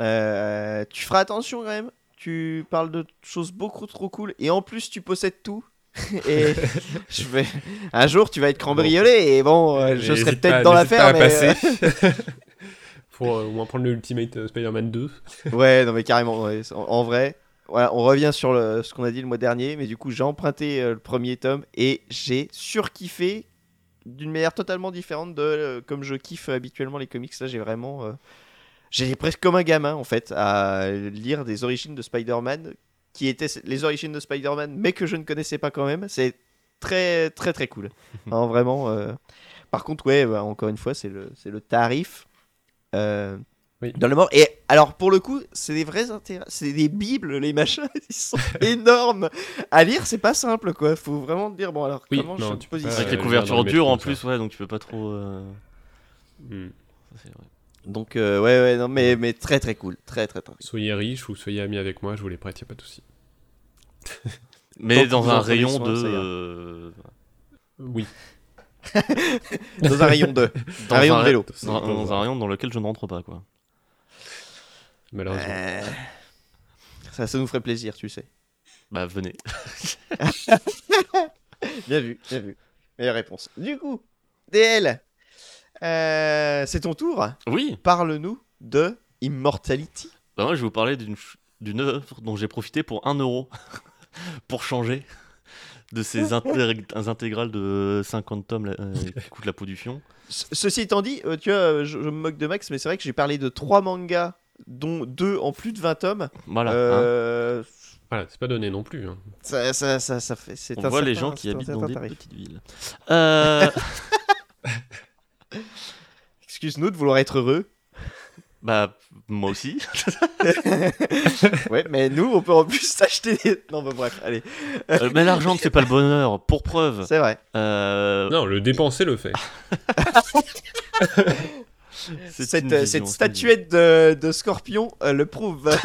Euh, tu feras attention quand même. Tu parles de choses beaucoup trop cool et en plus tu possèdes tout. (laughs) et (laughs) je vais... un jour tu vas être cambriolé et bon, euh, je serai peut-être dans l'affaire, mais. (laughs) Faut euh, au moins prendre le Ultimate Spider-Man 2. euh, ouais, non mais carrément. ouais, en, en vrai, voilà, on revient sur le, ce qu'on a dit le mois dernier, mais du coup j'ai emprunté le premier tome et j'ai surkiffé d'une manière totalement différente de euh, comme je kiffe habituellement les comics. Là, j'ai vraiment, euh, j'ai presque comme un gamin en fait à lire des origines de Spider-Man qui étaient les origines de Spider-Man, mais que je ne connaissais pas quand même. C'est très très très cool. (laughs) Hein, vraiment. euh. Par contre, ouais, bah, encore une fois, c'est le c'est le tarif. euh, Oui. Dans le mort. Et alors, pour le coup, c'est des vrais intérêts. C'est des bibles, les machins. (laughs) Ils sont (laughs) énormes. À lire, c'est pas simple, quoi. Faut vraiment te dire, bon, alors, Oui, comment non, je tu peux Avec les euh, couvertures le dures en plus, ouais, donc tu peux pas trop. euh, Mm. ça, c'est vrai. Donc, euh, ouais, ouais, non, mais, mais très, très cool. Très, très, très. Soyez riche ou soyez amis avec moi, je vous les prête, y a pas de souci. (laughs) Mais Tant que dans un rayon soin, de. euh, Oui. Dans un rayon 2. dans un rayon de (laughs) vélo. Dans, dans un rayon dans lequel je ne rentre pas, quoi. Malheureusement. Euh, Ça, ça nous ferait plaisir, tu sais. Bah, venez. (laughs) Bien vu, bien vu. Meilleure réponse. Du coup, DL, euh, c'est ton tour. Oui, Parle-nous de Immortality. bah, moi je vais vous parler d'une œuvre dont j'ai profité pour 1 euro (laughs) pour changer de ces (laughs) intég- intégrales de 50 tomes euh, qui coûtent la peau du fion. Ce- Ceci étant dit, euh, tu vois, euh, je, je me moque de Max, mais c'est vrai que j'ai parlé de trois mangas, dont deux en plus de 20 tomes. Voilà. hein. Euh, Voilà, c'est pas donné non plus. hein. ça, ça, ça, ça fait. c'est On un voit les gens qui habitent dans des petites villes. Euh, (laughs) Excuse-nous de vouloir être heureux. bah, moi aussi. (laughs) ouais, mais nous, on peut en plus s'acheter des. Non, bah bref, allez. Euh, mais l'argent ne fait pas le bonheur. Pour preuve, C'est vrai. euh, Non, le dépenser le fait. Cette, vision, statuette de, de scorpion euh, le prouve. (laughs)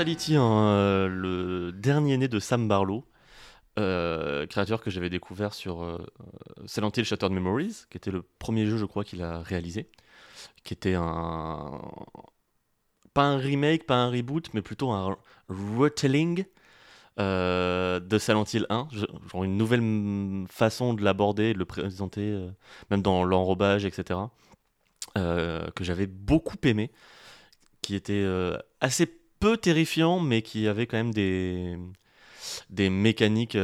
Immortality, hein, euh, le dernier né de Sam Barlow, Euh, créateur que j'avais découvert sur euh, Silent Hill Shattered Memories, qui était le premier jeu, je crois, qu'il a réalisé, qui était un pas un remake, pas un reboot, mais plutôt un retelling euh, de Silent Hill 1, genre une nouvelle façon de l'aborder, de le présenter, euh, même dans l'enrobage, etc. Euh, que j'avais beaucoup aimé, qui était assez peu terrifiant, mais qui avait quand même des, des mécaniques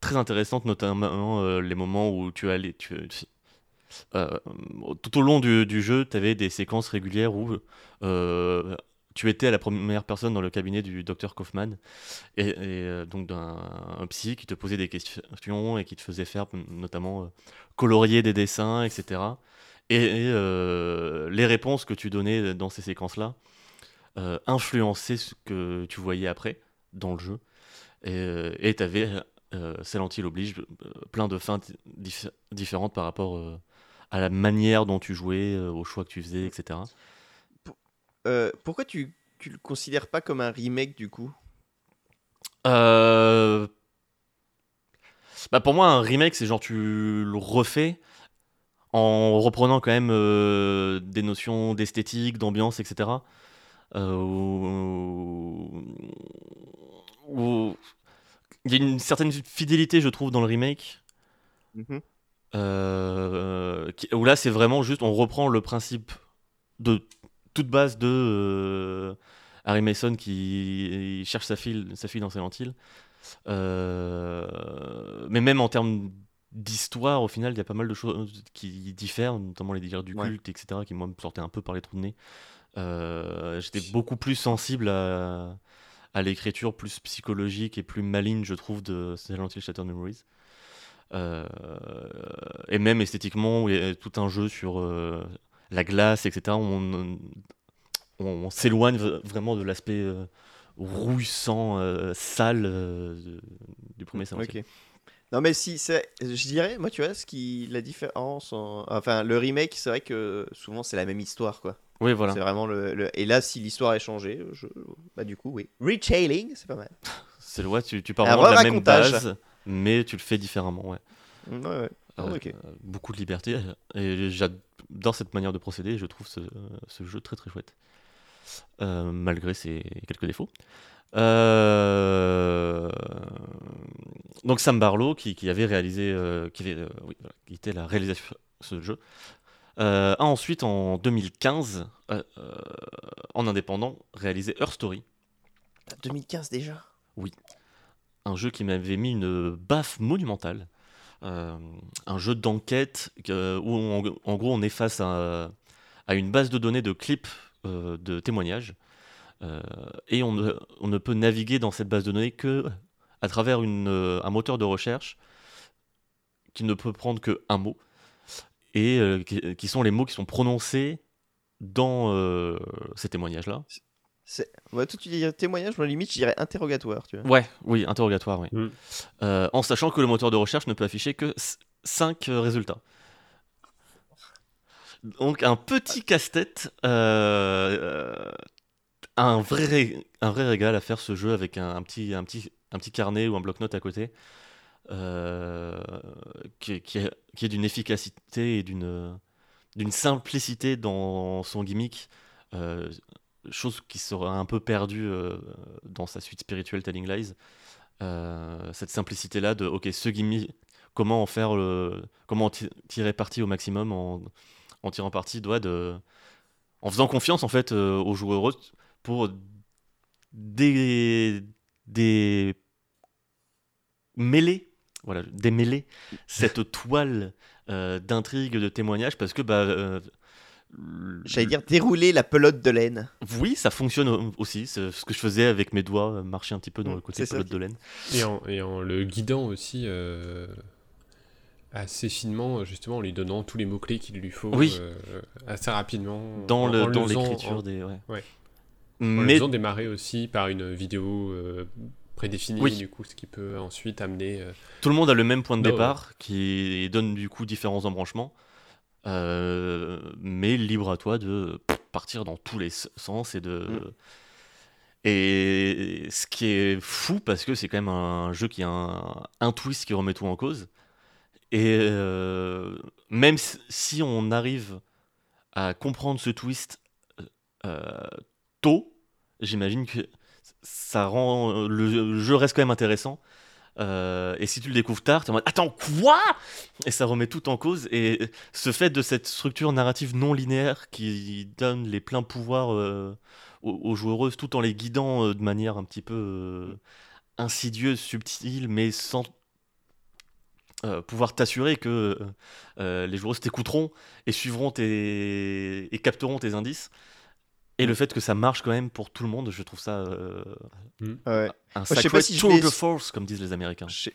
très intéressantes, notamment les moments où tu allais, tu, tout au long du, jeu, tu avais des séquences régulières où tu étais la première personne dans le cabinet du docteur Kaufman, et, euh, donc d'un psy qui te posait des questions et qui te faisait faire notamment euh, colorier des dessins, etc. Et, euh, les réponses que tu donnais dans ces séquences-là influençaient ce que tu voyais après dans le jeu. Et tu avais, Silent Hill oblige, plein de fins différentes par rapport à la manière dont tu jouais, aux choix que tu faisais, etc. Euh, pourquoi tu, tu le considères pas comme un remake du coup? Euh... bah Pour moi, un remake, c'est genre tu le refais en reprenant quand même euh, des notions d'esthétique, d'ambiance, etc. Euh, où... il y a une certaine fidélité, je trouve, dans le remake. Mm-hmm. où là, c'est vraiment juste, on reprend le principe de toute base de euh, Harry Mason qui cherche sa fille, sa fille dans Silent Hill. Euh, mais même en termes d'histoire, au final, il y a pas mal de choses qui diffèrent, notamment les délires du culte, etc., qui moi me sortaient un peu par les trous de nez. Euh, j'étais beaucoup plus sensible à, à l'écriture plus psychologique et plus maligne, je trouve, de Silent Hill Shattered Memories. et même esthétiquement, il y a tout un jeu sur la glace, etc. On, on, s'éloigne vraiment de l'aspect euh, rouissant, euh, sale euh, du premier Silent Non mais si c'est, je dirais, moi tu vois, ce qui la différence, enfin le remake, c'est vrai que souvent c'est la même histoire quoi. Oui voilà. C'est vraiment le, et là si l'histoire est changée, je... bah du coup oui, retailing, c'est pas mal. (laughs) c'est le ouais, tu, tu pars vraiment de la même base, mais tu le fais différemment ouais. Ouais ouais. Ah, beaucoup de liberté et j'adore cette manière de procéder. Je trouve ce, ce jeu très très chouette. Euh, malgré ses quelques défauts. Euh, donc Sam Barlow, qui, avait réalisé, euh, qui, avait, qui, était la réalisation de ce jeu, a ensuite en 2015, en indépendant, réalisé Her Story. 2015 déjà Oui. Un jeu qui m'avait mis une baffe monumentale. un jeu d'enquête où en gros on est face à, à, une base de données de clips de témoignages. Euh, et on ne, on ne, peut naviguer dans cette base de données que à travers une, euh, un moteur de recherche qui ne peut prendre que un mot et qui, sont les mots qui sont prononcés dans ces témoignages-là. Ouais, toi, tu dis témoignage, moi, limite, je dirais interrogatoire. Tu vois. Ouais, oui, interrogatoire, oui. Mm. en sachant que le moteur de recherche ne peut afficher que 5 résultats. Donc un petit casse-tête, euh, euh, un, vrai, un vrai régal à faire ce jeu avec un, petit, un, petit, un petit carnet ou un bloc-notes à côté, euh, qui, qui, est, qui est d'une efficacité et d'une d'une simplicité dans son gimmick, chose qui sera un peu perdue dans sa suite spirituelle Telling Lies. cette simplicité-là de, ok, ce gimmick, comment en faire le, comment tirer parti au maximum en en tirant parti doit de en faisant confiance en fait euh, aux joueurs pour des des mêler voilà démêler cette (laughs) toile euh, d'intrigue de témoignage parce que bah euh, J'allais dire dérouler la pelote de laine. Oui, ça fonctionne aussi. C'est ce que je faisais avec mes doigts, marcher un petit peu dans le côté pelote de laine. Et en, et en, le guidant aussi, assez finement, justement, en lui donnant tous les mots-clés qu'il lui faut euh, assez rapidement. Dans l'écriture des. Ouais. En Mais... faisant démarrer aussi par une vidéo euh, prédéfinie, du coup, ce qui peut ensuite amener. Euh, Tout le monde a le même point de départ qui donne du coup différents embranchements. mais libre à toi de partir dans tous les sens et de. Mm. Et ce qui est fou, parce que c'est quand même un jeu qui a un, un twist qui remet tout en cause. Et euh, même si- on arrive à comprendre ce twist euh, tôt, j'imagine que ça rend le jeu reste quand même intéressant. Euh, et si tu le découvres tard, tu es en mode Attends, quoi? Et ça remet tout en cause. Et ce fait de cette structure narrative non linéaire qui donne les pleins pouvoirs euh, aux, joueuses tout en les guidant euh, de manière un petit peu euh, insidieuse, subtile, mais sans euh, pouvoir t'assurer que euh, les joueuses t'écouteront et suivront tes et capteront tes indices. Et le fait que ça marche quand même pour tout le monde, je trouve ça euh, Ouais. un je sais sacré pas si tour de force, comme disent les Américains. Je sais,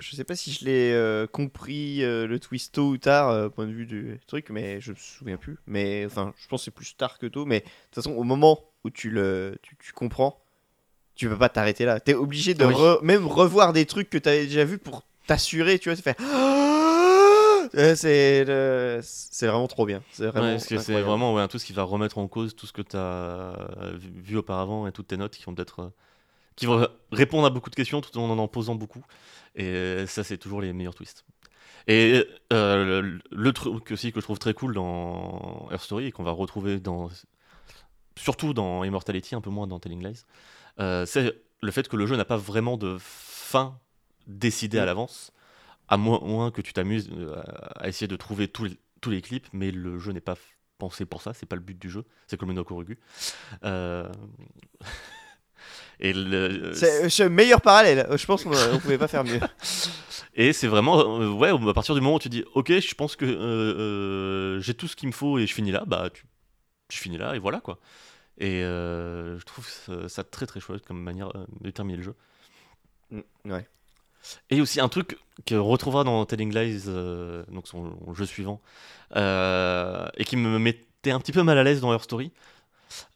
je sais pas si je l'ai euh, compris euh, le twist tôt ou tard, euh, point de vue du truc, mais je me souviens plus. Mais enfin, je pense que c'est plus tard que tôt. Mais de toute façon, au moment où tu le, tu, tu comprends, tu peux pas t'arrêter là. T'es obligé de Oui. re- même revoir des trucs que t'avais déjà vus pour t'assurer, tu vois, faire. (gasps) Euh, C'est le- c'est vraiment trop bien. C'est vraiment. Ouais, c'est vraiment ouais, un truc qui va remettre en cause tout ce que tu as vu auparavant et toutes tes notes qui vont être. euh, qui vont répondre à beaucoup de questions tout en en posant beaucoup. Et euh, ça, c'est toujours les meilleurs twists. Et euh, le, le truc aussi que je trouve très cool dans Earth Story et qu'on va retrouver dans. surtout dans Immortality, un peu moins dans Telling Lies, euh, c'est le fait que le jeu n'a pas vraiment de fin décidée à Mm. l'avance, à moins, moins que tu t'amuses euh, à essayer de trouver tous les, tous les clips, mais le jeu n'est pas pensé pour ça, c'est pas le but du jeu, c'est comme le Nokorugu. Euh... (laughs) Et le- C'est le meilleur parallèle. Je pense qu'on on pouvait pas faire mieux. (laughs) Et c'est vraiment, euh, ouais, à partir du moment où tu dis, ok, je pense que euh, euh, j'ai tout ce qu'il me faut et je finis là, bah tu, tu finis là et voilà quoi. Et euh, je trouve ça, ça très très chouette comme manière euh, de terminer le jeu. Mm, ouais. Et aussi un truc qu'on retrouvera dans Telling Lies, euh, donc son jeu suivant, euh, et qui me mettait un petit peu mal à l'aise dans Her Story,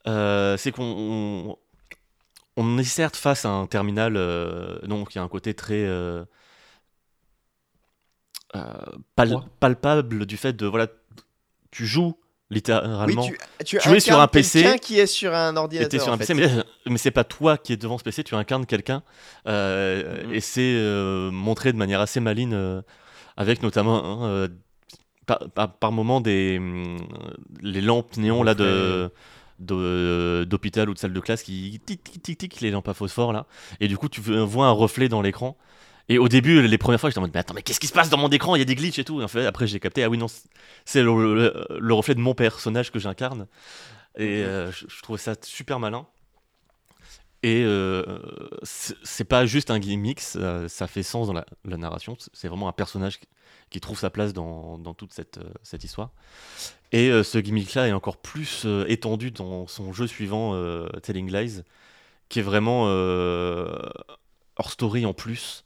euh, c'est qu'on on, on est certes face à un terminal, donc y a un côté très pal- palpable du fait de voilà, tu joues Oui, littéralement. tu, tu, Tu es sur un PC, quelqu'un qui est sur un ordinateur. t'es sur en un fait. PC, mais, mais c'est pas toi qui es devant ce PC, tu incarnes quelqu'un. euh, Mhm. Et c'est euh, montré de manière assez maligne, euh, avec notamment hein, euh, par, par, par moment des, hum, les lampes néons là de de- d'hôpital ou de salle de classe qui tic tic tic tic les lampes à phosphore là et du coup tu vois un reflet dans l'écran et au début les premières fois j'étais en mode mais attends mais qu'est-ce qui se passe dans mon écran? Il y a des glitches et tout et en fait après j'ai capté ah oui non c'est le, le- le reflet de mon personnage que j'incarne et euh, je, je trouvais ça super malin et euh, c'est pas juste un gimmick, ça, ça fait sens dans la, la narration. C'est vraiment un personnage qui, qui trouve sa place dans, dans toute cette, euh, cette histoire. Et euh, ce gimmick-là est encore plus euh, étendu dans son jeu suivant, Telling Lies, qui est vraiment hors story en plus.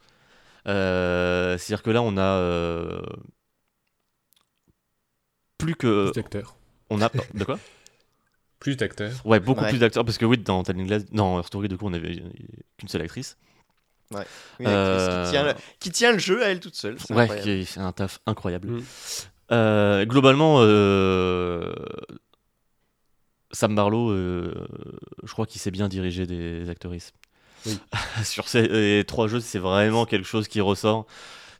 Euh, C'est-à-dire que là, on a euh, plus que. Plus d'acteurs. On a. De quoi? (laughs) Plus d'acteurs. Ouais, beaucoup Ouais. plus d'acteurs, parce que oui, dans Telling dans Her Story, du coup, on avait qu'une seule actrice. Oui, Euh, actrice qui, tient le, qui tient le jeu à elle toute seule. c'est Ouais, incroyable. qui fait un taf incroyable. Mm. Euh, globalement, euh, Sam Barlow, euh, je crois qu'il sait bien diriger des actrices. Oui. (laughs) Sur ces euh, trois jeux, c'est vraiment quelque chose qui ressort.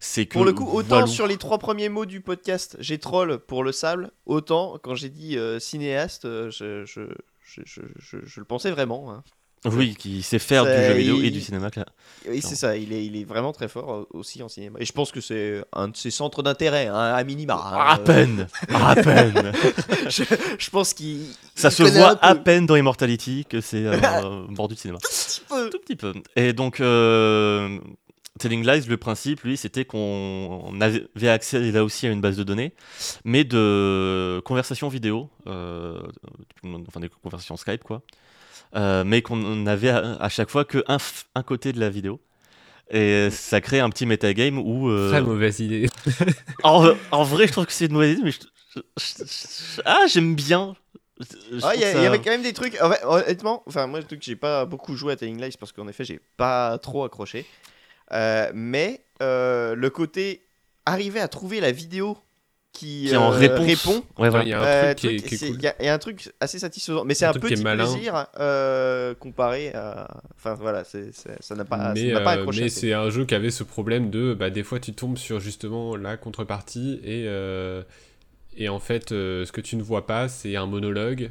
C'est que Pour le coup, autant sur les trois premiers mots du podcast, j'ai troll pour le sable, autant quand j'ai dit euh, cinéaste, euh, je, je, je, je, je- je le pensais vraiment. hein. Oui, qui sait faire du jeu vidéo il- et du cinéma. là. Oui, c'est ça, il est, il est vraiment très fort euh, aussi en cinéma. Et je pense que c'est un de ses centres d'intérêt, hein, à minima. hein. À peine, à (laughs) peine. je, je pense qu'il. Ça se voit à peine dans Immortality que c'est euh, (laughs) bord du cinéma. petit peu. Tout petit peu. Et donc, euh, Telling Lies, le principe, lui, c'était qu'on on avait accès là aussi à une base de données, mais de conversations vidéo, euh, enfin des conversations Skype, quoi, euh, mais qu'on avait à, à chaque fois que un, côté de la vidéo. Et ça crée un petit metagame où. euh, Très mauvaise idée. (laughs) en, en vrai, je trouve que c'est une mauvaise idée, mais je- je- je- je- ah, j'aime bien. Il ça- y avait quand même des trucs. en fait, honnêtement, enfin, moi, le truc, j'ai pas beaucoup joué à Telling Lies parce qu'en effet, j'ai pas trop accroché. Euh, mais euh, le côté arriver à trouver la vidéo qui, Qui en euh, réponse. répond. Ouais, voilà. Il y a un Euh, truc qui est, cool. Y, a- un assez satisfaisant, mais c'est Un un, truc qui est petit plaisir euh, comparé à. Enfin voilà, ça n'a pas, ça mais n'a pas euh, accroché. mais c'est un jeu qui avait ce problème de bah, des fois tu tombes sur justement la contrepartie et, euh, et en fait euh, ce que tu ne vois pas c'est un monologue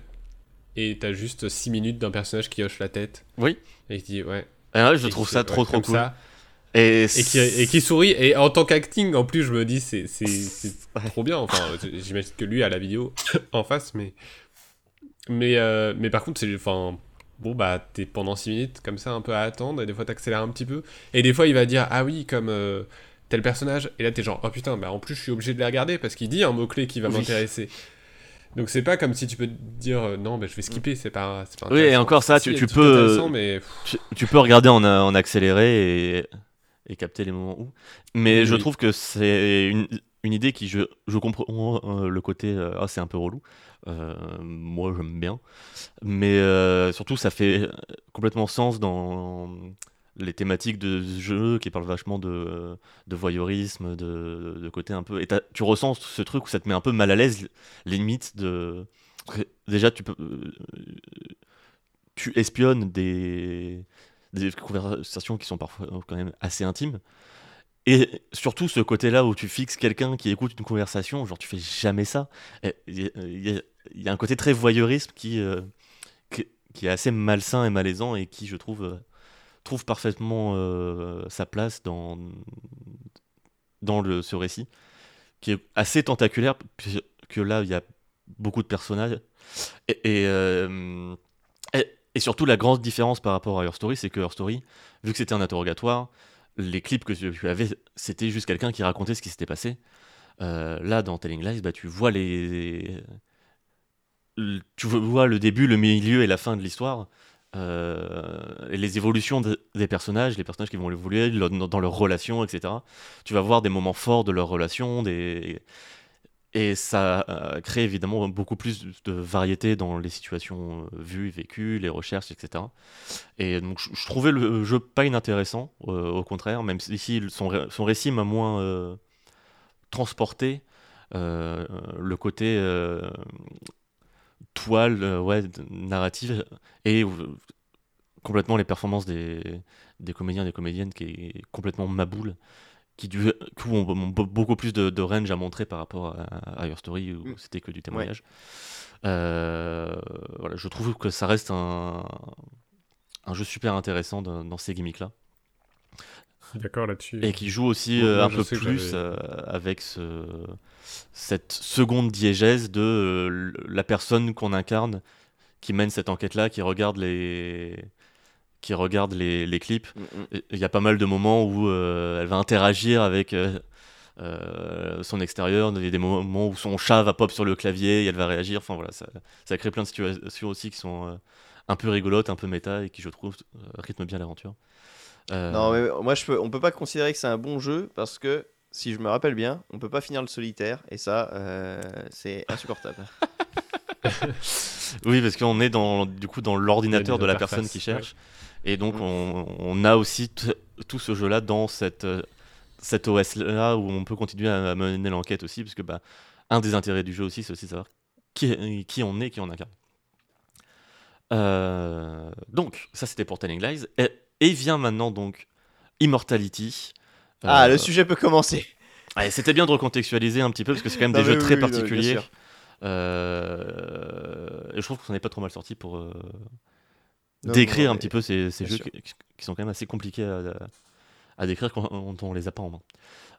et t'as juste 6 minutes d'un personnage qui hoche la tête Oui. et qui dit ouais Et là, je et trouve ça ouais, trop trop cool. ça. Et, et qui, et qui sourit. Et en tant qu'acting en plus je me dis c'est c'est- c'est (laughs) Ouais. trop bien. Enfin j'imagine que lui a la vidéo (laughs) en face mais mais euh, mais par contre c'est enfin bon bah t'es pendant 6 minutes comme ça un peu à attendre et des fois t'accélères un petit peu. Et des fois il va dire ah oui comme euh, tel personnage. Et là t'es genre oh putain bah en plus je suis obligé de les regarder parce qu'il dit un mot clé qui va Oui. m'intéresser. Donc c'est pas comme si tu peux te dire euh, non bah je vais skipper c'est pas, c'est pas Oui, et encore ça, tu- peux, mais tu, tu peux regarder en, en accéléré et, et capter les moments où. Mais je trouve que c'est une, une idée qui, je, je comprends euh, le côté, euh, ah, c'est un peu relou. Euh, moi, j'aime bien. Mais euh, surtout, ça fait complètement sens dans les thématiques de ce jeu qui parlent vachement de, de voyeurisme, de, de côté un peu. Et tu ressens ce truc où ça te met un peu mal à l'aise, limite de. Déjà, tu peux. Tu espionnes des, des conversations qui sont parfois quand même assez intimes. Et surtout ce côté-là où tu fixes quelqu'un qui écoute une conversation, genre tu fais jamais ça. Il y, a- un côté très voyeurisme qui, euh, qui, qui est assez malsain et malaisant et qui, je trouve, euh, trouve parfaitement euh, sa place dans, dans le, ce récit, qui est assez tentaculaire, puisque là, il y a beaucoup de personnages. Et, euh, et- surtout, la grande différence par rapport à Your Story, c'est que Your Story, vu que c'était un interrogatoire, les clips que tu avais, c'était juste quelqu'un qui racontait ce qui s'était passé. Euh, là, dans Telling Lies, bah, tu vois les. le- Tu vois le début, le milieu et la fin de l'histoire. euh, les évolutions de- des personnages, les personnages qui vont évoluer dans leurs relations, etc. Tu vas voir des moments forts de leurs relations, des... et ça euh, crée évidemment beaucoup plus de variété dans les situations euh, vues, vécues, les recherches, etc. Et donc je, trouvais le jeu pas inintéressant, euh, au contraire, même si son, son récit m'a moins euh, transporté. le côté toile, ouais, narrative, et complètement les performances des, des comédiens et des comédiennes qui est complètement maboule, qui du coup ont, ont be- beaucoup plus de, de range à montrer par rapport à, à Your Story où Mm. c'était que du témoignage. Euh, voilà, je trouve que ça reste un, un jeu super intéressant dans, dans ces gimmicks-là. d'accord là-dessus Et qui joue aussi euh, un peu plus euh, avec ce, cette seconde diégèse de euh, la personne qu'on incarne qui mène cette enquête-là, qui regarde les, qui regarde les, les clips. Mm, mm. Il y a pas mal de moments où euh, elle va interagir avec euh, euh, son extérieur. Il y a des moments où son chat va pop sur le clavier et elle va réagir. Enfin voilà, ça, ça crée plein de situations aussi qui sont euh, un peu rigolotes, un peu méta et qui, je trouve, rythment bien l'aventure. Euh, Non, mais moi, je peux, on peut pas considérer que c'est un bon jeu parce que, si je me rappelle bien, on peut pas finir le solitaire et ça, euh, c'est insupportable. (laughs) Oui, parce qu'on est dans, du coup dans l'ordinateur de la personne qui cherche. Et donc, Mm. on, on a aussi tout ce jeu-là dans cette, euh, OS-là où on peut continuer à, à mener l'enquête aussi, parce que bah, un des intérêts du jeu aussi, c'est aussi de savoir qui, qui on est, qui on incarne. Euh, donc, ça c'était pour Telling Lies. Et, et vient maintenant donc Immortality. Ah, Euh, le sujet peut commencer. ouais, C'était bien de recontextualiser un petit peu, parce que c'est quand même (laughs) Non, des jeux oui, très oui, particuliers. Euh, et je trouve qu'on n'est pas trop mal sorti pour euh, décrire non, un petit peu ces, ces jeux qui, qui sont quand même assez compliqués à, à décrire quand on, on les a pas en main.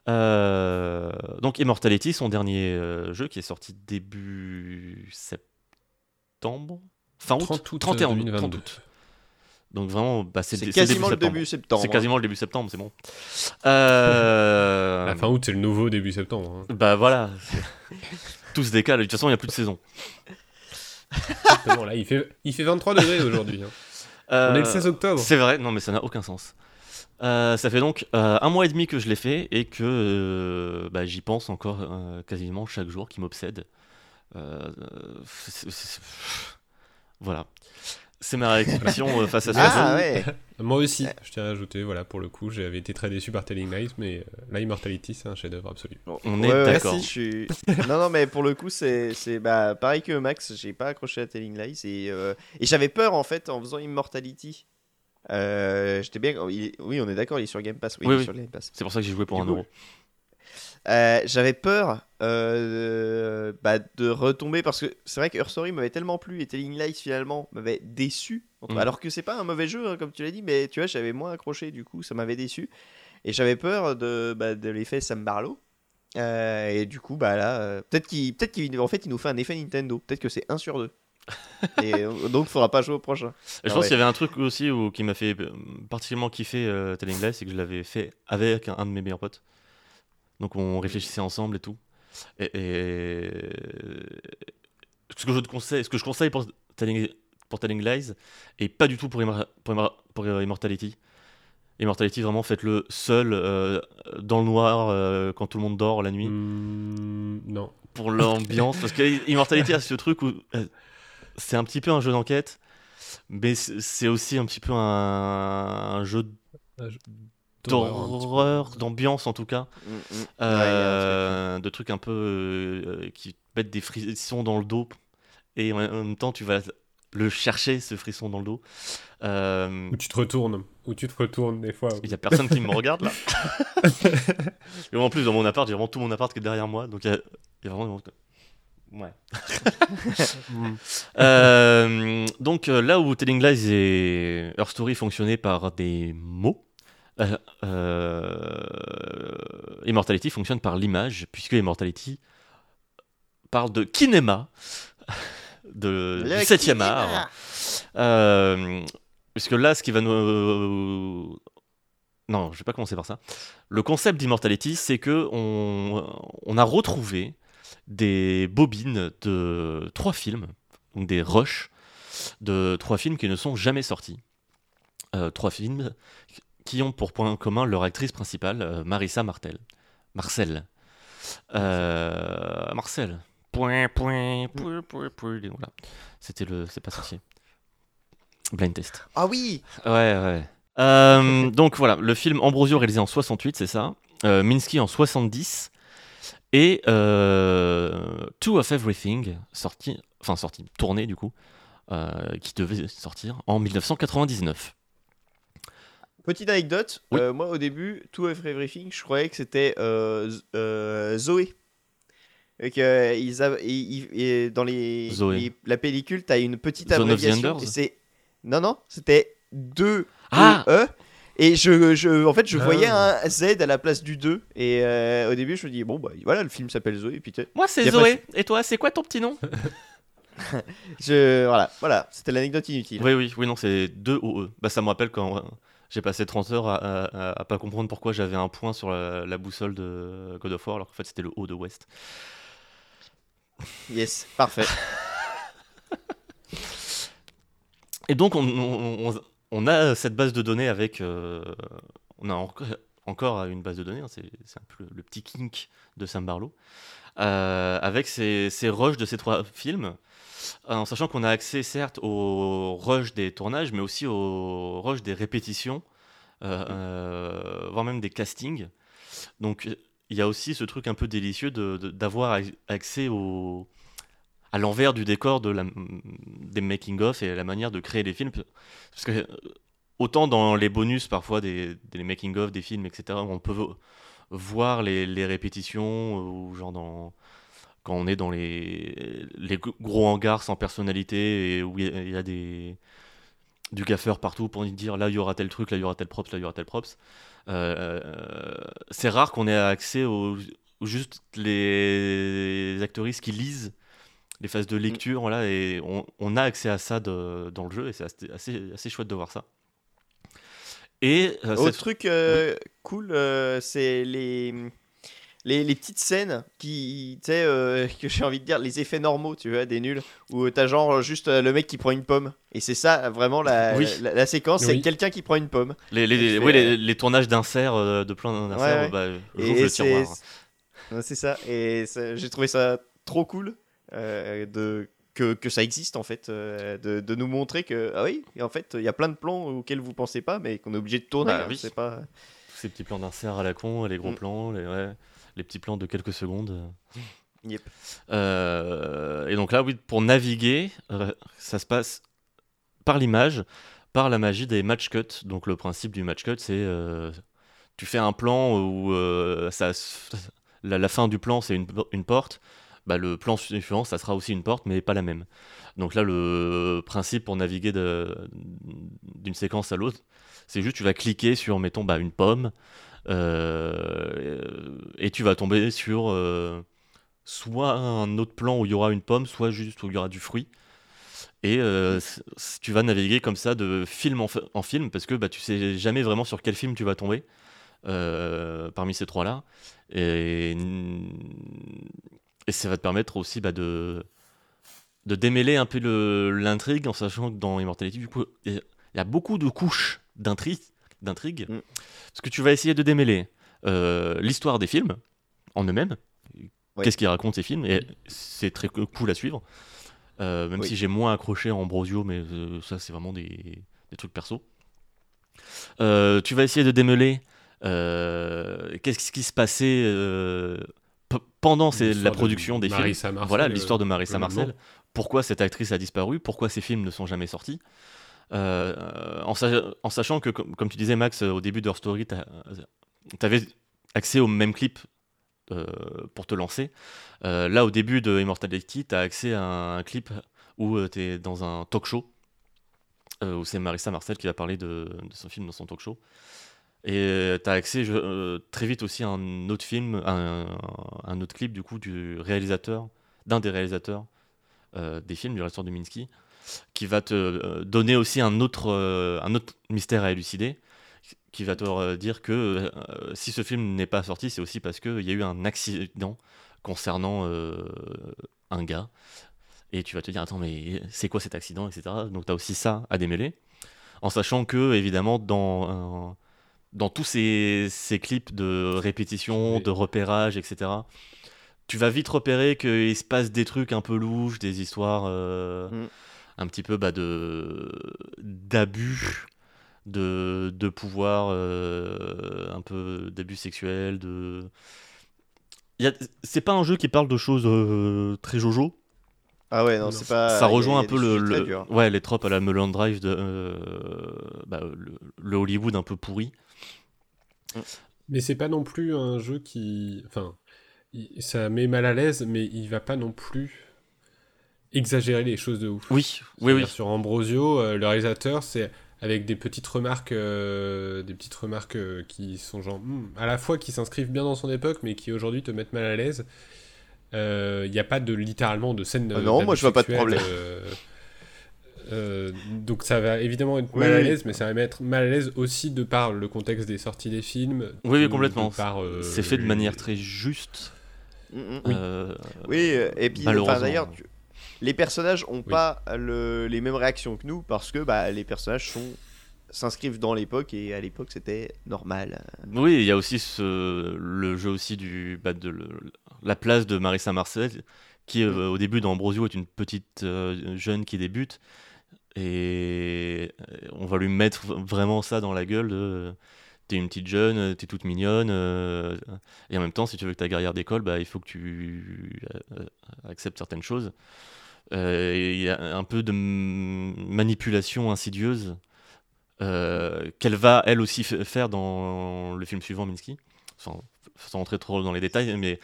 Euh, donc Immortality, son dernier euh, jeu qui est sorti début septembre, fin août, 30 août 31 août, 2022. 30 août. Donc vraiment, bah, c'est quasiment le septembre. début septembre. C'est quasiment le début septembre, c'est bon. Euh, La fin août, c'est le nouveau début septembre. hein. Bah voilà. (laughs) Tout se décale. De toute façon, il n'y a plus de saison. Exactement, là, il fait, il fait 23 degrés aujourd'hui. hein. On est le Euh, 16 octobre. C'est vrai, non mais ça n'a aucun sens. Euh, ça fait donc euh, un mois et demi que je l'ai fait et que euh, bah, j'y pense encore euh, quasiment chaque jour, qui m'obsède. Euh, Voilà. C'est ma réaction euh, face à ce Ah ouais. (laughs) Moi aussi, je tiens à ajouter, voilà, pour le coup, j'avais été très déçu par Telling Lies, mais euh, là, Immortality, c'est un chef-d'œuvre absolu. On est Ouais, d'accord. si, je suis... (laughs) non, non, mais pour le coup, c'est c'est- bah, pareil que Max, j'ai pas accroché à Telling Lies et, euh, et j'avais peur en fait en faisant Immortality. Euh, J'étais bien. il est- Oui, on est d'accord, il est sur Game Pass. Oui, Oui, il est oui. sur Game Pass. C'est pour ça que j'ai joué pour Du un coup, euro. Euh, j'avais peur euh, de, bah, de retomber parce que c'est vrai que Her Story m'avait tellement plu et Telling Lies finalement m'avait déçu. Mm. Alors que c'est pas un mauvais jeu, hein, comme tu l'as dit, mais tu vois, j'avais moins accroché, du coup, ça m'avait déçu. Et j'avais peur de, bah, de l'effet Sam Barlow. Euh, et du coup, bah là, peut-être qu'il, peut-être qu'il, en fait, il nous fait un effet Nintendo. Peut-être que c'est 1 sur 2. (laughs) et donc, faudra pas jouer au prochain. Je Ah pense ouais. qu'il y avait un truc aussi où- qui m'a fait particulièrement kiffer euh, Telling Lies, c'est que je l'avais fait avec un, un de mes meilleurs potes. Donc on réfléchissait ensemble et tout. Et, et- ce que je te conseille, ce que je conseille pour Telling, pour Telling Lies, et pas du tout pour, Immor- pour, Immor- pour, euh, Immortality. Immortality, vraiment, faites-le seul, euh, dans le noir, euh, quand tout le monde dort la nuit, Hmm, non. pour l'ambiance. parce que Immortality a ce truc où euh, c'est un petit peu un jeu d'enquête, mais c'est c'est aussi un petit peu un, un jeu D'horreur, d'ambiance en tout cas, Mm, mm. Ouais. Euh, de trucs un peu euh, qui te mettent des frissons dans le dos, et en même temps tu vas le chercher ce frisson dans le dos. Euh, Où tu te retournes, où tu te retournes des fois. Il y a personne qui me (laughs) regarde là. et en plus, dans mon appart, j'ai vraiment tout mon appart qui est derrière moi. Donc il y a, il y a vraiment. Ouais. (laughs) Euh, donc euh, là où Telling Lies et Her Story fonctionnaient par des mots, euh, euh, Immortality fonctionne par l'image, puisque Immortality parle de kinéma, (laughs) de, Le du 7 cinéma. art. Euh, puisque là, ce qui va nous. Non, je vais pas commencer par ça. Le concept d'Immortality, c'est que on, on a retrouvé des bobines de trois films, donc des rushs de trois films qui ne sont jamais sortis. Euh, trois films qui ont pour point commun leur actrice principale, euh, Marissa Martel. Marcel. Euh, Marcel. Point, point, point, point, point. Voilà. C'était le. C'est pas sorcier. Blind test. Ah oui Ouais, ouais. Euh, donc voilà, le film Ambrosio réalisé en 68, c'est ça. Euh, Minsky en 70. Et Two of Everything, sorti, enfin sorti, tourné du coup, qui devait sortir en 1999. Petite anecdote, Oui. euh, moi au début, of Everything, je croyais que c'était euh, Z- euh, Zoé. Et que, euh, ils av- ils- dans les, Zoé. les- la pellicule, t'as une petite Zone of the abréviation. C'est non non, c'était 2 Ah E. Et je, je, en fait, je Ah. voyais un Z à la place du 2. Et euh, au début, je me dis, bon, bah voilà, le film s'appelle Zoé. Et puis, Moi c'est a Zoé. Et toi, c'est quoi ton petit nom? (laughs) Je, voilà, voilà, c'était l'anecdote inutile. Oui, oui, oui, non, c'est 2 OE. Bah, ça me rappelle quand j'ai passé 30 heures à, à- pas comprendre pourquoi j'avais un point sur la, la boussole de God of War, alors qu'en fait c'était le O de West. Yes, parfait. (laughs) Et donc, on, on- on- on a cette base de données avec. euh, on a encore, encore une base de données, hein, c'est un peu le, le petit kink de Sam Barlow, euh, avec ces, ces rushs de ces trois films, en sachant qu'on a accès certes au rush des tournages, mais aussi au rush des répétitions, euh, euh, voire même des castings. Donc, il y a aussi ce truc un peu délicieux de- de- d'avoir ac- accès au à l'envers du décor de la, des making-of et la manière de créer les films. Parce que euh, autant dans les bonus parfois des, des making-of, des films, etc., on peut vo- voir les, les répétitions, ou genre dans, quand on est dans les, les gros hangars sans personnalité et où il y a- des, du gaffeur partout pour dire là il y aura tel truc, là il y aura tel props, là il y aura tel props. Euh, c'est rare qu'on ait accès aux, aux juste les actrices qui lisent les phases de lecture, là, et on, on a accès à ça de- dans le jeu, et c'est assez, assez, chouette de voir ça. Et euh, Autre cette- truc euh, cool, euh, c'est les, les, les petites scènes qui, tu sais, euh, (laughs) que j'ai envie de dire, les effets normaux, tu vois, des nuls, où t'as genre juste euh, le mec qui prend une pomme. Et c'est ça, vraiment, la, Oui. la, la séquence, c'est Oui. quelqu'un qui prend une pomme. les, les, oui, les, euh, les tournages d'inserts, euh, de plein d'inserts, Ouais, ouais. bah, le c'est- tiroir. C'est ça, et j'ai trouvé ça trop cool euh, de que, que, ça existe en fait, de, de, nous montrer que ah oui, en fait, il y a plein de plans auxquels vous pensez pas, mais qu'on est obligé de tourner. Bah, hein, c'est pas ces petits plans d'insert à la con, les gros mm. plans, les, ouais, les petits plans de quelques secondes. (laughs) Yep. Euh, et donc là, oui, pour naviguer, ça se passe par l'image, par la magie des match cuts. Donc le principe du match cut, c'est euh, tu fais un plan où euh, ça, (laughs) la, fin du plan c'est une, une, porte. Bah, le plan suivant, ça sera aussi une porte, mais pas la même. Donc là, le principe pour naviguer d'une séquence à l'autre, c'est juste tu vas cliquer sur, mettons, bah, une pomme, et tu vas tomber sur soit un autre plan où il y aura une pomme, soit juste où il y aura du fruit. Et euh, tu vas naviguer comme ça de film en, film parce que bah, tu sais jamais vraiment sur quel film tu vas tomber euh, parmi ces trois-là. Et, et, ça va te permettre aussi bah, de, de démêler un peu l'intrigue en sachant que dans Immortality, du coup, il y a beaucoup de couches d'intrigue. D'intrigue mm. Parce que tu vas essayer de démêler euh, l'histoire des films en eux-mêmes, qu'est-ce qu'il raconte ces films, et c'est très cool à suivre. Euh, même si j'ai moins accroché en Ambrosio, mais euh, ça c'est vraiment des, des, trucs perso. Euh, tu vas essayer de démêler qu'est-ce qui se passait pendant la production des films. voilà l'histoire de Marissa Marcel. Pourquoi cette actrice a disparu? Pourquoi ces films ne sont jamais sortis? En, en, sachant que, comme, tu disais Max, au début de Her Story, tu avais accès au même clip euh, pour te lancer. Euh, là, au début de Immortality, tu as accès à un, clip où euh, tu es dans un talk show, où c'est Marissa Marcel qui va parler de, son film dans son talk show. Et tu as accès très vite aussi à un autre film, un, autre clip du coup du réalisateur, d'un des réalisateurs des films du restaurant de Minsky, qui va te donner aussi un autre, un autre mystère à élucider qui va te dire que euh, si ce film n'est pas sorti, c'est aussi parce qu'il y a eu un accident concernant euh, un gars. Et tu vas te dire, attends, mais c'est quoi cet accident, etc. Donc tu as aussi ça à démêler. En sachant que, évidemment, dans, dans tous ces, ces, clips de répétition, de repérage, etc., tu vas vite repérer qu'il se passe des trucs un peu louches, des histoires euh, mm. Un petit peu bah, d'abus de, de pouvoir, euh, un peu d'abus sexuels, de... C'est pas un jeu qui parle de choses euh, très jojo. Ah ouais, non, c'est pas. Ça rejoint un peu le, ouais, les tropes à la Mulholland Drive de euh, bah, le, Hollywood un peu pourri. Mais c'est pas non plus un jeu qui. Enfin, ça met mal à l'aise, mais il va pas non plus exagérer les choses de ouf. Oui, oui, oui. Sur Ambrosio, le réalisateur, c'est avec des petites remarques, euh, des petites remarques euh, qui sont genre hmm, à la fois qui s'inscrivent bien dans son époque, mais qui aujourd'hui te mettent mal à l'aise. Il euh, n'y a pas de littéralement de scène. non, moi je vois pas de problème. donc ça va évidemment être mal à l'aise, mais ça va mettre mal à l'aise aussi de par le contexte des sorties des films. Oui, complètement. C'est fait de manière très juste. Mm, mm. oui. oui, et puis d'ailleurs, les personnages ont pas les mêmes réactions que nous parce que bah, les personnages sont s'inscrivent dans l'époque et à l'époque c'était normal. Oui, il y a aussi ce, le jeu aussi du bah, de la place de Marissa Marcel qui euh, au début d'Ambrosio est une petite euh, jeune qui débute et euh, on va lui mettre vraiment ça dans la gueule de t'es une petite jeune, t'es toute mignonne, et en même temps, si tu veux que ta carrière d'école, bah, il faut que tu acceptes certaines choses. Euh, il y a un peu de manipulation insidieuse euh, qu'elle va elle aussi faire dans le film suivant, Minsky, sans, sans entrer trop dans les détails, mais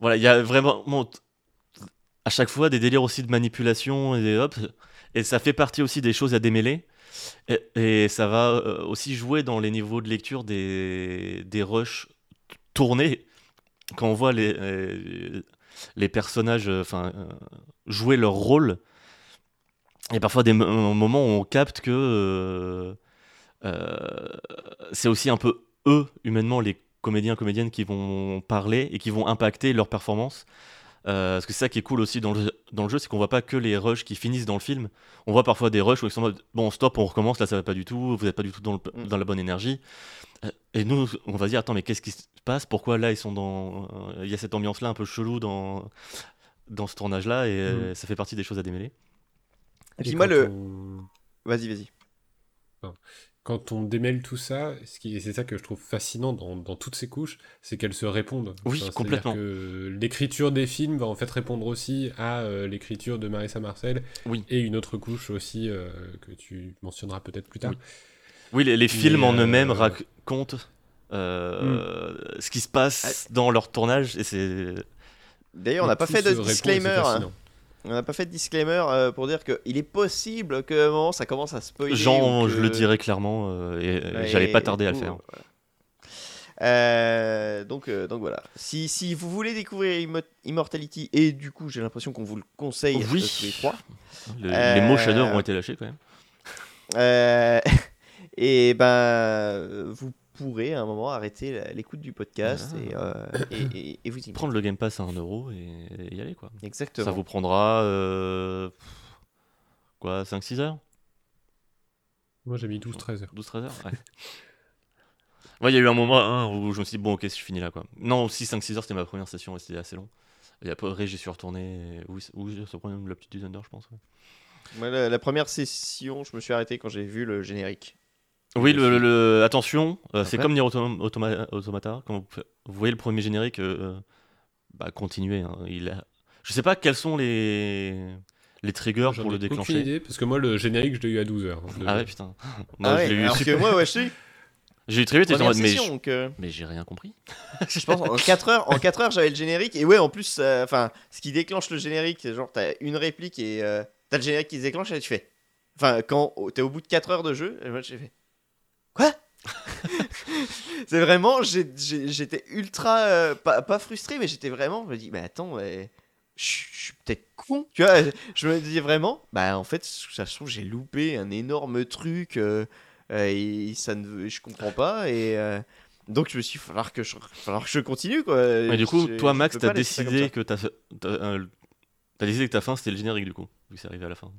voilà, il y a vraiment à chaque fois des délires aussi de manipulation et hop, et ça fait partie aussi des choses à démêler. Et, ça va euh, aussi jouer dans les niveaux de lecture des, des rushs tournés. Quand on voit les, les personnages enfin, jouer leur rôle. Et parfois des moments où on capte que euh, c'est aussi un peu eux, humainement, les comédiens, comédiennes qui vont parler et qui vont impacter leur performance. parce que c'est ça qui est cool aussi dans le, dans le jeu, c'est qu'on voit pas que les rushs qui finissent dans le film. On voit parfois des rushs où ils sont en mode bon, stop, on recommence, là ça va pas du tout, vous n'êtes pas du tout dans, mm. dans la bonne énergie. Et nous, on va dire attends, mais qu'est-ce qui se passe? Pourquoi là ils sont dans. Il y a cette ambiance-là un peu chelou dans, dans ce tournage-là et euh, Mm. ça fait partie des choses à démêler. Et puis moi, le. on- Vas-y, vas-y. Quand on démêle tout ça, ce qui, et c'est ça que je trouve fascinant dans, dans toutes ces couches, c'est qu'elles se répondent. Oui, complètement. que L'écriture des films va en fait répondre aussi à euh, l'écriture de Marissa Marcel Oui. et une autre couche aussi euh, que tu mentionneras peut-être plus tard. Oui. Oui, les, les films en euh, eux-mêmes racontent euh, ce qui se passe dans leur tournage et c'est D'ailleurs, on n'a pas fait de disclaimer. hein. On n'a pas fait de disclaimer pour dire qu'il est possible que un moment, ça commence à spoiler. Jean, je le dirai clairement euh, et euh, Ouais, j'allais pas tarder à le faire. voilà. Euh, donc, euh, donc voilà. Si, si vous voulez découvrir Immo- Immortality, et du coup j'ai l'impression qu'on vous le conseille Oui. tous les trois, Le- Euh, Les mots shader ont été lâchés quand même. (laughs) et ben vous pourrez à un moment arrêter l'écoute du podcast Ah. et, euh, et, et- et vous y. Prendre le Game Pass à 1€ euro et, y aller quoi. Exactement. Ça vous prendra euh, quoi 5-6 heures? Moi j'ai mis 12-13 heures. 12-13 heures Ouais. (laughs) Ouais, il y a eu un moment hein, où je me suis dit, bon, ok, je finis là, quoi. Non, aussi 5-6 heures, c'était ma première session, et c'était assez long. Et après, j'y suis retourné. oui, ça prend même la petite dizaine d'heures, je pense. ouais. Moi, la, la première session, je me suis arrêté quand j'ai vu le générique. Oui, Je le, attention, euh, c'est comme Nier Autom- Automa- Automata. Quand vous, vous voyez le premier générique, euh, bah, continuez. hein, il a... Je sais pas quels sont les, les triggers pour le aucune déclencher. idée, parce que moi le générique je l'ai eu à 12 heures. hein, de- Ah ouais, putain. Moi, Ah je ouais, l'ai eu alors super- que moi, ouais, je sais. (laughs) J'ai eu très vite en mode, mais je- euh, j'ai rien compris. (laughs) je pense en 4 heures, en 4 heures j'avais le générique et ouais en plus euh, enfin ce qui déclenche le générique c'est genre t'as une réplique et euh, t'as le générique qui se déclenche et tu fais enfin quand t'es au bout de 4 heures de jeu moi j'ai fait quoi? (laughs) C'est vraiment j'étais ultra euh, pas, pas frustré mais j'étais vraiment je me dis mais attends ouais, je suis peut-être con tu vois? Je me dis vraiment bah en fait ça se trouve j'ai loupé un énorme truc euh, euh, et ça ne je comprends pas et euh, donc je me suis dit, falloir que je falloir que je continue quoi Mais du coup, Je- toi, Max, t'as décidé que t'as décidé que ta fin c'était le générique du coup, vu que c'est arrivé à la fin.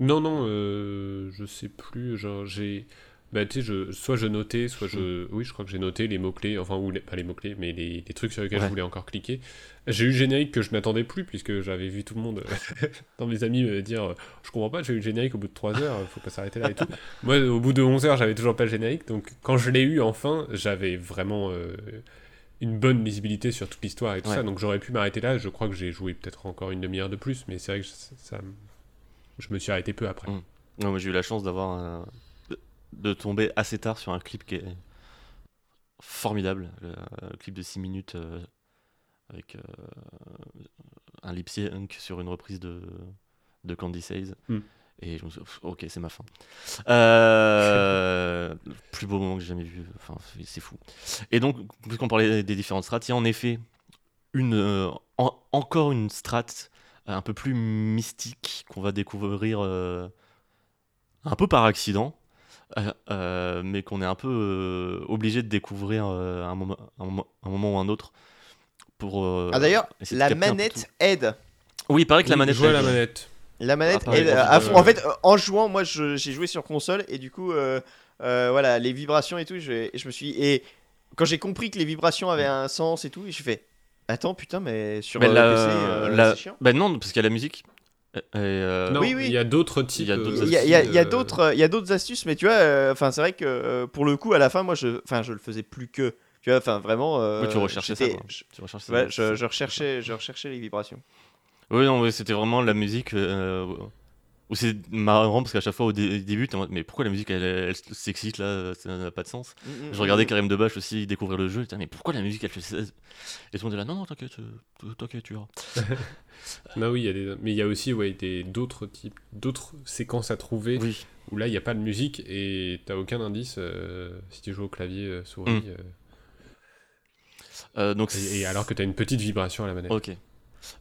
Non, non, euh, je sais plus. Genre, j'ai. Bah, tu sais, je... soit je notais, soit je. Oui, je crois que j'ai noté les mots-clés, enfin, ou les... pas les mots-clés, mais les... les trucs sur lesquels Ouais. je voulais encore cliquer. J'ai eu le générique que je m'attendais plus, puisque j'avais vu tout le monde (laughs) dans mes amis me dire euh, Je comprends pas, j'ai eu le générique au bout de 3 heures, faut pas s'arrêter là et tout. (laughs) Moi, au bout de 11 heures, j'avais toujours pas le générique, donc quand je l'ai eu enfin, j'avais vraiment. euh, une bonne lisibilité sur toute l'histoire et tout Ouais. ça, donc j'aurais pu m'arrêter là. Je crois que j'ai joué peut-être encore une demi-heure de plus, mais c'est vrai que ça, ça- je me suis arrêté peu après. Mm. Non, moi j'ai eu la chance d'avoir un- de- tomber assez tard sur un clip qui est formidable, le- un clip de 6 minutes euh, avec euh, un lip sync sur une reprise de, de Candy Says. Mm. Et je me suis dit, ok, c'est ma fin. Euh, (laughs) plus beau moment que j'ai jamais vu, enfin, c'est- fou. Et donc, puisqu'on parlait des différentes strates, il y a en effet une, euh, en- encore une strate un peu plus mystique qu'on va découvrir euh, un peu par accident, euh, euh, (laughs) mais qu'on est un peu euh, obligé de découvrir euh, à un, moment, un, moment, un moment ou un autre. Pour, euh, Ah d'ailleurs, la manette aide. Oui, il paraît que la manette. jouer à la aide. manette. La manette Ah, pareil, aide à je- fond. En fait, euh, en jouant, moi, je- j'ai joué sur console et du coup, euh, euh, voilà, les vibrations et tout, je, je me suis et quand j'ai compris que les vibrations avaient un sens et tout, j'ai fait, attends, putain, mais sur Mais euh, la- PC, euh, la- c'est chiant. Bah non, parce qu'il y a la musique. Et, euh, Non, oui, oui. il y a d'autres types. Il y a d'autres euh, Il y a, euh, d'autres, euh, il y a d'autres astuces, mais tu vois, euh, enfin, c'est vrai que euh, pour le coup, à la fin, moi, je, enfin, je le faisais plus que, tu vois, enfin, vraiment. euh, Oui, tu recherchais ça, quoi. je- tu recherches ça. ouais, je, je recherchais, je recherchais les vibrations. Oui, non, mais c'était vraiment la musique. C'est marrant parce qu'à chaque fois au dé- début, t'es en mode, mais pourquoi la musique elle, elle s'excite là Ça n'a pas de sens. Mm, mm, Je regardais mm. Karim Debache aussi découvrir le jeu. Mais pourquoi la musique elle fait ça? Et tout le monde est là, non, non, t'inquiète, euh, t'inquiète, tu verras. Non, (laughs) oui, y a des... mais il y a aussi ouais, des... d'autres types, d'autres séquences à trouver Oui. où là il n'y a pas de musique et t'as aucun indice euh, si tu joues au clavier euh, souris. Mm. euh, Euh, donc, et, et alors que t'as une petite vibration à la manette. Ok.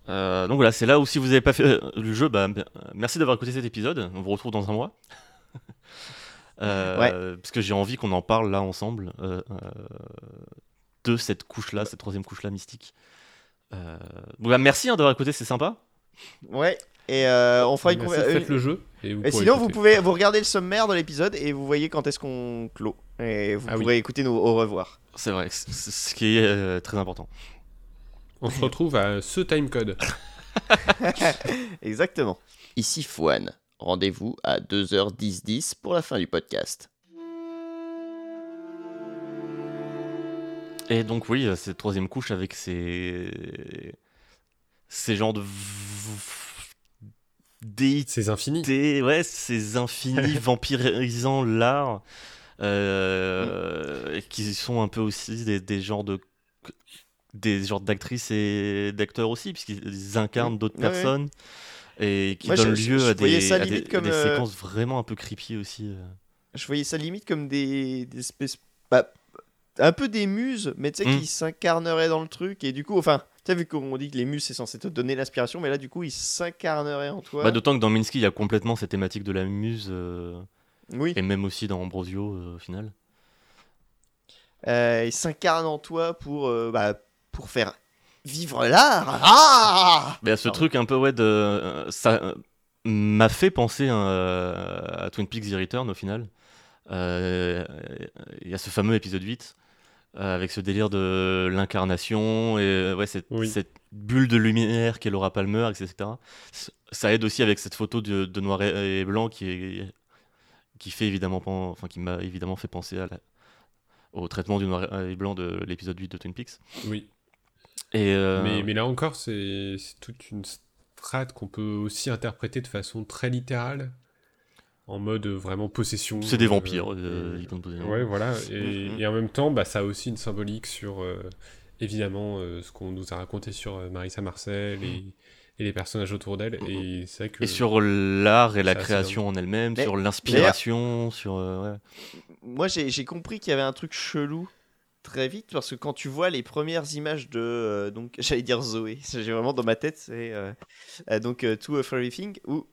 Euh, donc voilà, c'est là où si vous n'avez pas fait euh, le jeu, bah, merci d'avoir écouté cet épisode. On vous retrouve dans un mois. (laughs) Euh, Parce que j'ai envie qu'on en parle là ensemble euh, euh, de cette couche-là, cette troisième couche-là mystique. Euh, donc bah, merci hein, d'avoir écouté, c'est sympa. Ouais. Et euh, on fera une Merci, conver- faites le jeu. Et, vous Et pourrez sinon, vous pouvez vous regardez le sommaire de l'épisode et vous voyez quand est-ce qu'on clôt. Et vous Ah oui. pourrez écouter nos au revoir. C'est vrai, ce qui est euh, très important. On se retrouve à ce timecode. (laughs) Exactement. Ici Fouane. Rendez-vous à 2h10 pour la fin du podcast. Et donc oui, euh, cette troisième couche avec ces ces genres de déités, C'est infini. ouais, ces infinis (laughs) vampirisant l'art, euh, et qui sont un peu aussi des, des genres de des genres d'actrices et d'acteurs aussi, puisqu'ils incarnent d'autres Ouais, ouais. personnes et qui Moi, donnent je- lieu je à des, ça à des- limite à comme, des euh, séquences vraiment un peu creepy aussi. euh. Je voyais ça limite comme des, des espèces. bah, un peu des muses, mais tu sais, Mm. qui s'incarneraient dans le truc. Et du coup, enfin, tu sais, vu qu'on dit que les muses, c'est censé te donner l'inspiration, mais là, du coup, ils s'incarneraient en toi. Bah, D'autant que dans Minsky, il y a complètement cette thématique de la muse, euh, oui. et même aussi dans Ambrosio euh, au final. Euh, ils s'incarnent en toi pour, bah, pour faire vivre l'art. Ah Mais à ce Pardon. truc un peu ouais de euh, ça euh, m'a fait penser euh, à Twin Peaks The Return au final. Euh, Il y a ce fameux épisode 8 euh, avec ce délire de l'incarnation et ouais cette, Oui. cette bulle de lumière qu'est Laura Palmer etc. Ça aide aussi avec cette photo de, de noir et, blanc qui est qui fait évidemment enfin qui m'a évidemment fait penser à la- au traitement du noir et blanc de l'épisode 8 de Twin Peaks. Oui. Et euh, Mais, mais là encore, c'est toute une strate qu'on peut aussi interpréter de façon très littérale, en mode vraiment possession. c'est des euh, vampires. euh, ils Ouais, voilà. Et, Mhm. et en même temps, bah, ça a aussi une symbolique sur, euh, évidemment, euh, ce qu'on nous a raconté sur euh, Marissa Marcel et, et les personnages autour d'elle. Et c'est vrai que. Et sur l'art et la création en elle-même, sur l'inspiration, sur. euh, ouais. Moi, j'ai compris qu'il y avait un truc chelou très vite parce que quand tu vois les premières images de euh, donc (laughs) j'allais dire Zoé j'ai vraiment dans ma tête c'est euh, euh, donc euh, Two of Everything où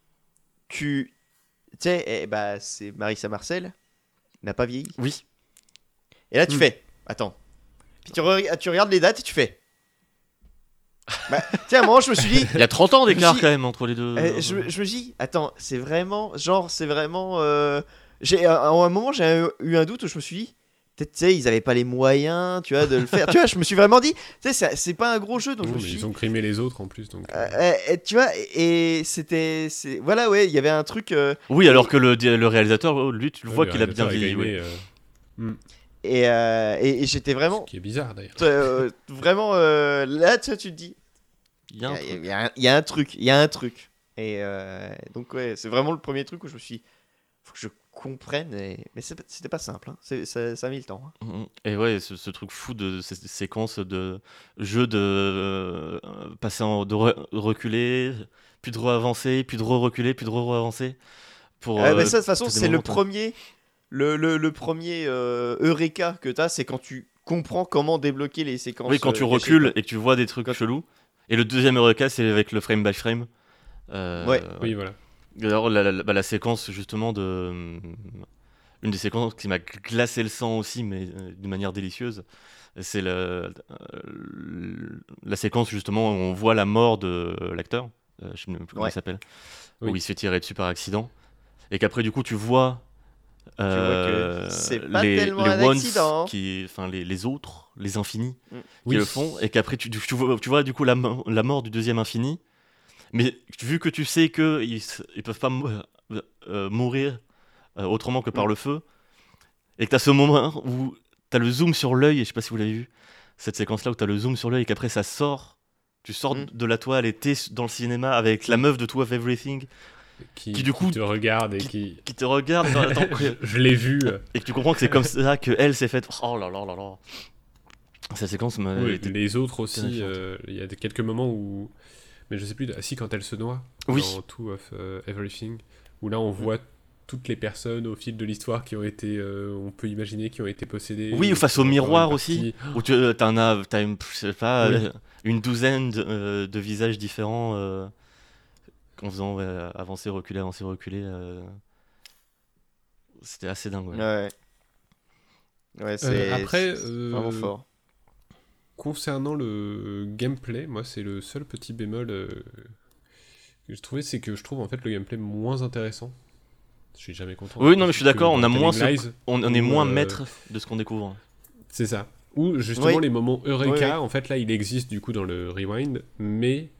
tu tu sais eh, bah c'est Marissa Marcel n'a pas vieilli Oui. et là tu Mm. fais attends puis tu, re- tu regardes les dates et tu fais bah (laughs) tiens à un moment je me suis dit Il y a 30 ans d'écart quand même entre les deux. je, me- je me dis, attends, c'est vraiment, genre, c'est vraiment. j'ai, à un moment, j'ai eu un doute où je me suis dit, peut-être, tu sais, ils avaient pas les moyens, tu vois, de le faire. (laughs) tu vois, je me suis vraiment dit, tu sais, c'est, c'est pas un gros jeu, donc Oui, je me mais suis ils ont crimé les autres en plus. Donc, euh, euh, tu vois, et c'était, c'est, voilà, ouais, il y avait un truc, euh, Oui, alors que le, le réalisateur, oh, lui, tu le ouais, vois qu'il a bien vieilli. ouais. euh, et, euh, et, et j'étais vraiment, Ce qui est bizarre d'ailleurs. euh, vraiment, euh, là, tu vois, tu te dis, Il y a un il y, a- truc. il y a un- il y a un truc, il y a un truc. Et euh, donc, ouais, c'est vraiment le premier truc où je me suis dit, faut que je comprenne, et... mais c'est- c'était pas simple, hein. C'est- ça, ça a mis le temps. hein. Mhm. Et ouais, ce, ce truc fou de ces séquences de jeu de euh, passer en, de re- reculer, puis de re-avancer, puis de re-reculer, puis de re-avancer. Pour, Ah, bah euh, ça, de toute façon, c'est le premier, le, le, le premier euh, Eureka que tu as, c'est quand tu comprends comment débloquer les séquences. Oui, quand tu euh, recules et que tu vois des trucs chelous. Et le deuxième Eureka, c'est avec le frame by frame. Euh, Ouais. Oui, voilà. D'ailleurs, la, la- bah, la séquence justement de. hum, Une des séquences qui m'a glacé le sang aussi, mais euh, d'une manière délicieuse, c'est euh, la séquence justement où on voit la mort de l'acteur, euh, je ne sais plus comment Ouais. il s'appelle, Oui. où il se fait tirer dessus par accident, et qu'après du coup tu vois. euh, c'est pas les, tellement les un ones accident. qui, enfin les, les autres, les infinis, Mm. qui le font, et qu'après tu, tu, vois, tu vois du coup la mort du deuxième infini, mais vu que tu sais que ils, peuvent pas euh, mourir euh, autrement que par le feu, et que tu as ce moment où tu as le zoom sur l'œil, et je sais pas si vous l'avez vu, cette séquence-là où tu as le zoom sur l'œil, et qu'après ça sort, tu sors Mm. de la toile et t'es dans le cinéma avec la meuf de Two of Everything Qui, qui, du coup, te regarde et qui. qui te regarde, je (laughs) je l'ai vu. et que tu comprends que c'est comme ça que elle s'est faite. Oh là là là là. Cette séquence m'a oui, été- les autres aussi, euh, il y a quelques moments où. Mais je sais plus, si, quand elle se noie Oui. dans Two of euh, Everything, où là on voit toutes les personnes au fil de l'histoire qui ont été, euh, on peut imaginer, qui ont été possédées. Oui, ou face au miroir aussi. Où tu euh, t'en as, t'as une, je sais pas, Oui. une douzaine de, euh, de visages différents euh, en faisant ouais, avancer, reculer, avancer, reculer. euh, C'était assez dingue. ouais. Ouais. Ouais, c'est après, euh, vraiment fort. Concernant le gameplay, moi c'est le seul petit bémol euh, que je trouvais, c'est que je trouve en fait le gameplay moins intéressant. Je suis jamais content. Oui, non, mais je suis d'accord, on a moins ce- On, on est moins euh, maître de ce qu'on découvre. C'est ça. Ou justement Oui. les moments Eureka, Oui, oui. en fait là il existe du coup dans le Rewind, mais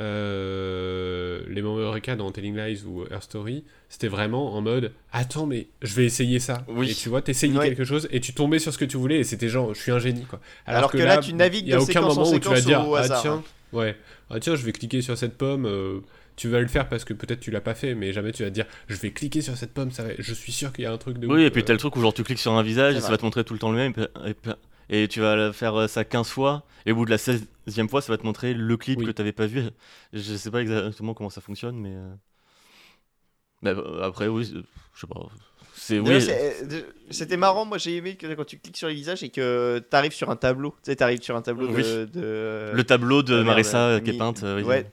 euh, les Eureka dans Telling Lies ou Her Story, c'était vraiment en mode Attends, mais je vais essayer ça. Oui. Et tu vois, t'essayais Ouais. quelque chose et tu tombais sur ce que tu voulais et c'était genre, je suis un génie quoi. Alors que là, tu navigues il y a de aucun séquence en moment où tu vas séquence dire au Ah hasard, tiens, hein. ouais, ah tiens, je vais cliquer sur cette pomme. euh, tu vas le faire parce que peut-être tu l'as pas fait, mais jamais tu vas te dire je vais cliquer sur cette pomme, ça va- je suis sûr qu'il y a un truc de Oui, ouf, et puis euh. t'as le truc où genre tu cliques sur un visage et ça va te montrer tout le temps le même. Et, puis- et tu vas faire euh, ça 15 fois. Et au bout de la 16e fois, ça va te montrer le clip Oui. que t'avais pas vu. Je sais pas exactement comment ça fonctionne, mais. euh, mais, euh, après, oui, je sais pas. C'est. Oui, C'était marrant, moi j'ai aimé que quand tu cliques sur les visages et que t'arrives sur un tableau. Tu sais, t'arrives sur un tableau Oui. de. de- le tableau de merde, Marissa qui est peinte. oui. Ouais,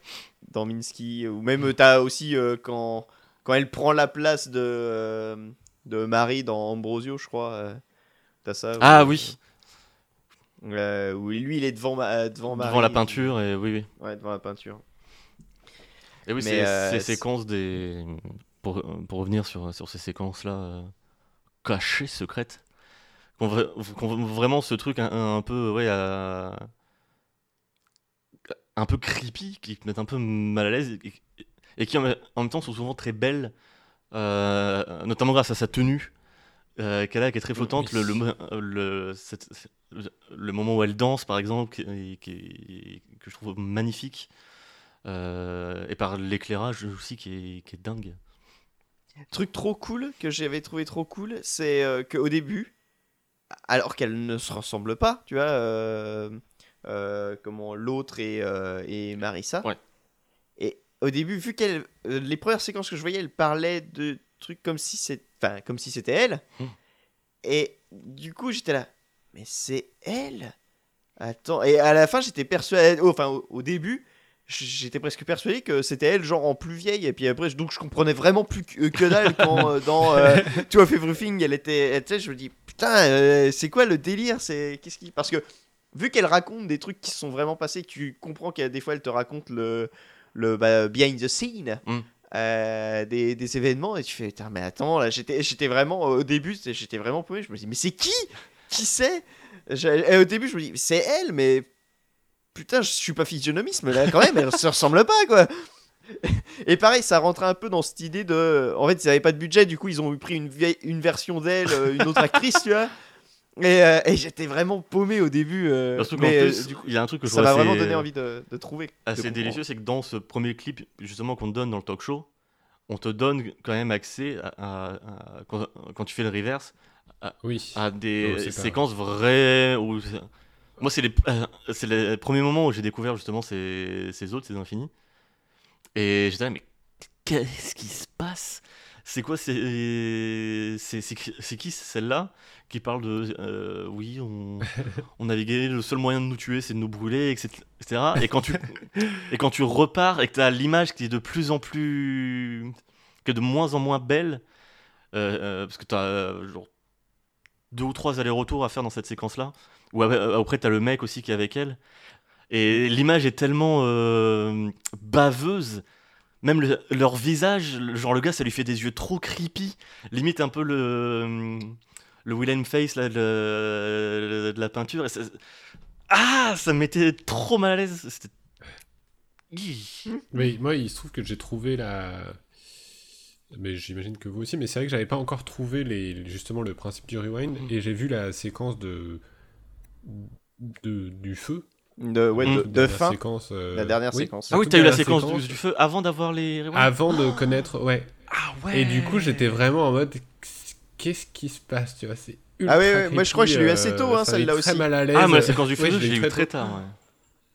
dans Minsky. Ou même euh, t'as aussi euh, quand, quand elle prend la place de, de Marie dans Ambrosio, je crois. euh, T'as ça. Ah oui, euh, où lui il est devant, ma- devant Marie. devant la peinture, et oui, oui. Ouais, devant la peinture. Et oui, c'est- euh, ces séquences des. Pour, pour revenir sur, sur ces séquences-là, euh, cachées, secrètes, qu'on vraiment ce truc un, un peu, ouais, à- un peu creepy, qui te mettent un peu mal à l'aise, et, et qui en, même- en même temps sont souvent très belles, euh, notamment grâce à sa tenue. Euh, qu'elle a, qui est très flottante, Oui. le, le, mo- le, cette- le- moment où elle danse par exemple, qui, qui- que je trouve magnifique, euh, et par l'éclairage aussi qui est, qui est dingue. Truc trop cool que j'avais trouvé trop cool, c'est euh, qu'au début, alors qu'elles ne se ressemblent pas, tu vois, euh, euh, comment l'autre et, et Marissa. Ouais. Et au début, vu qu'elle, les premières séquences que je voyais, elle parlait de trucs comme si comme si c'était elle. Hmm. Et du coup, j'étais là, mais c'est elle? Attends. Et à la fin, j'étais persuadé, oh, enfin, au, au début. J'étais presque persuadé que c'était elle, genre en plus vieille, et puis après, donc je comprenais vraiment plus que, que dalle quand euh, dans euh, (laughs) Two of Everything, elle était. Tu sais, je me dis, putain, euh, c'est quoi le délire? C'est qu'est-ce qui. Parce que vu qu'elle raconte des trucs qui se sont vraiment passés, tu comprends qu'à des fois elle te raconte le, le bah, behind the scene. Mm. euh, des, des événements et tu fais mais attends là j'étais j'étais vraiment au début j'étais vraiment paumé je me dis mais c'est qui? Qui c'est? Et au début je me dis c'est elle mais putain je suis pas physionomiste mais là quand même elle se ressemble pas quoi et pareil, ça rentrait un peu dans cette idée de. En fait, ils avaient pas de budget, du coup, ils ont pris une, vieille- une version d'elle, euh, une autre actrice, tu vois. Et, euh, et j'étais vraiment paumé au début. euh, mais euh, plus, du coup, il y a un truc que je ça m'a vraiment donné envie de, de trouver. de assez comprendre. délicieux, c'est que dans ce premier clip justement qu'on te donne dans le talk show, on te donne quand même accès à, à- à- quand, quand tu fais le reverse Oui. à des Oh, pas- séquences vraies où moi c'est les euh, c'est les premiers moments où j'ai découvert justement ces, ces autres ces infinis et j'étais là mais qu'est-ce qui se passe? C'est quoi c'est qui- celle-là qui parle de euh, oui on (laughs) on naviguait le seul moyen de nous tuer c'est de nous brûler etc etc. et quand tu et quand tu repars et que tu as l'image qui est de plus en plus que de moins en moins belle euh, euh, parce que tu as genre deux ou trois allers-retours à faire dans cette séquence-là. Ou ap- après, tu as le mec aussi qui est avec elle. Et l'image est tellement euh, baveuse. Même le- leur visage, genre le gars, ça lui fait des yeux trop creepy. Limite un peu le, le Willem Face là, de, la peinture. Ah, ça me mettait trop mal à l'aise. Mais moi, il se trouve que j'ai trouvé la. Mais j'imagine que vous aussi, mais c'est vrai que j'avais pas encore trouvé les... justement le principe du rewind, Mhm. et j'ai vu la séquence de... de... du feu. De, ouais, de, de dernière fin, séquence, euh, la dernière oui. séquence. Ah oui, t'as eu la séquence séquence. du, feu avant d'avoir les. rewinds? Avant de connaître, ouais. Ah ouais Et du coup, j'étais vraiment en mode, qu'est-ce qui se passe, tu vois, c'est ultra Ah ouais, ouais, moi, je crois que je l'ai eu assez tôt, hein, ça m'a celle-là très aussi. mal à l'aise. Ah, moi, la séquence du feu, Ouais, je j'ai l'ai eu très très tôt. tard. ouais.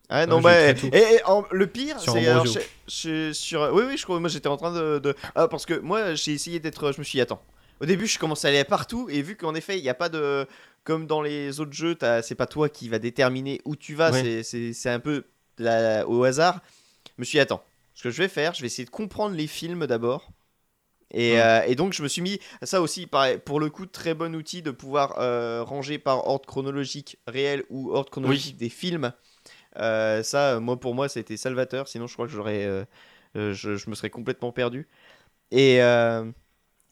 Ah non, bah, et, en- le pire, c'est alors, Ambrosio. je- je- sur, oui, oui, je crois, moi j'étais en train de, de- ah, parce que moi j'ai essayé d'être, je me suis dit, attends, au début je commençais à aller partout et vu qu'en effet il n'y a pas de, comme dans les autres jeux, c'est pas toi qui va déterminer où tu vas, Ouais. c'est- un peu la- au hasard. Je me suis dit, attends, ce que je vais faire, je vais essayer de comprendre les films d'abord. Et, euh, et donc je me suis mis ça aussi pareil, pour le coup très bon outil de pouvoir euh, ranger par ordre chronologique réel ou ordre chronologique des films euh, ça, euh, moi pour moi, ça a été salvateur. Sinon, je crois que j'aurais, euh, je, je me serais complètement perdu. Et, euh,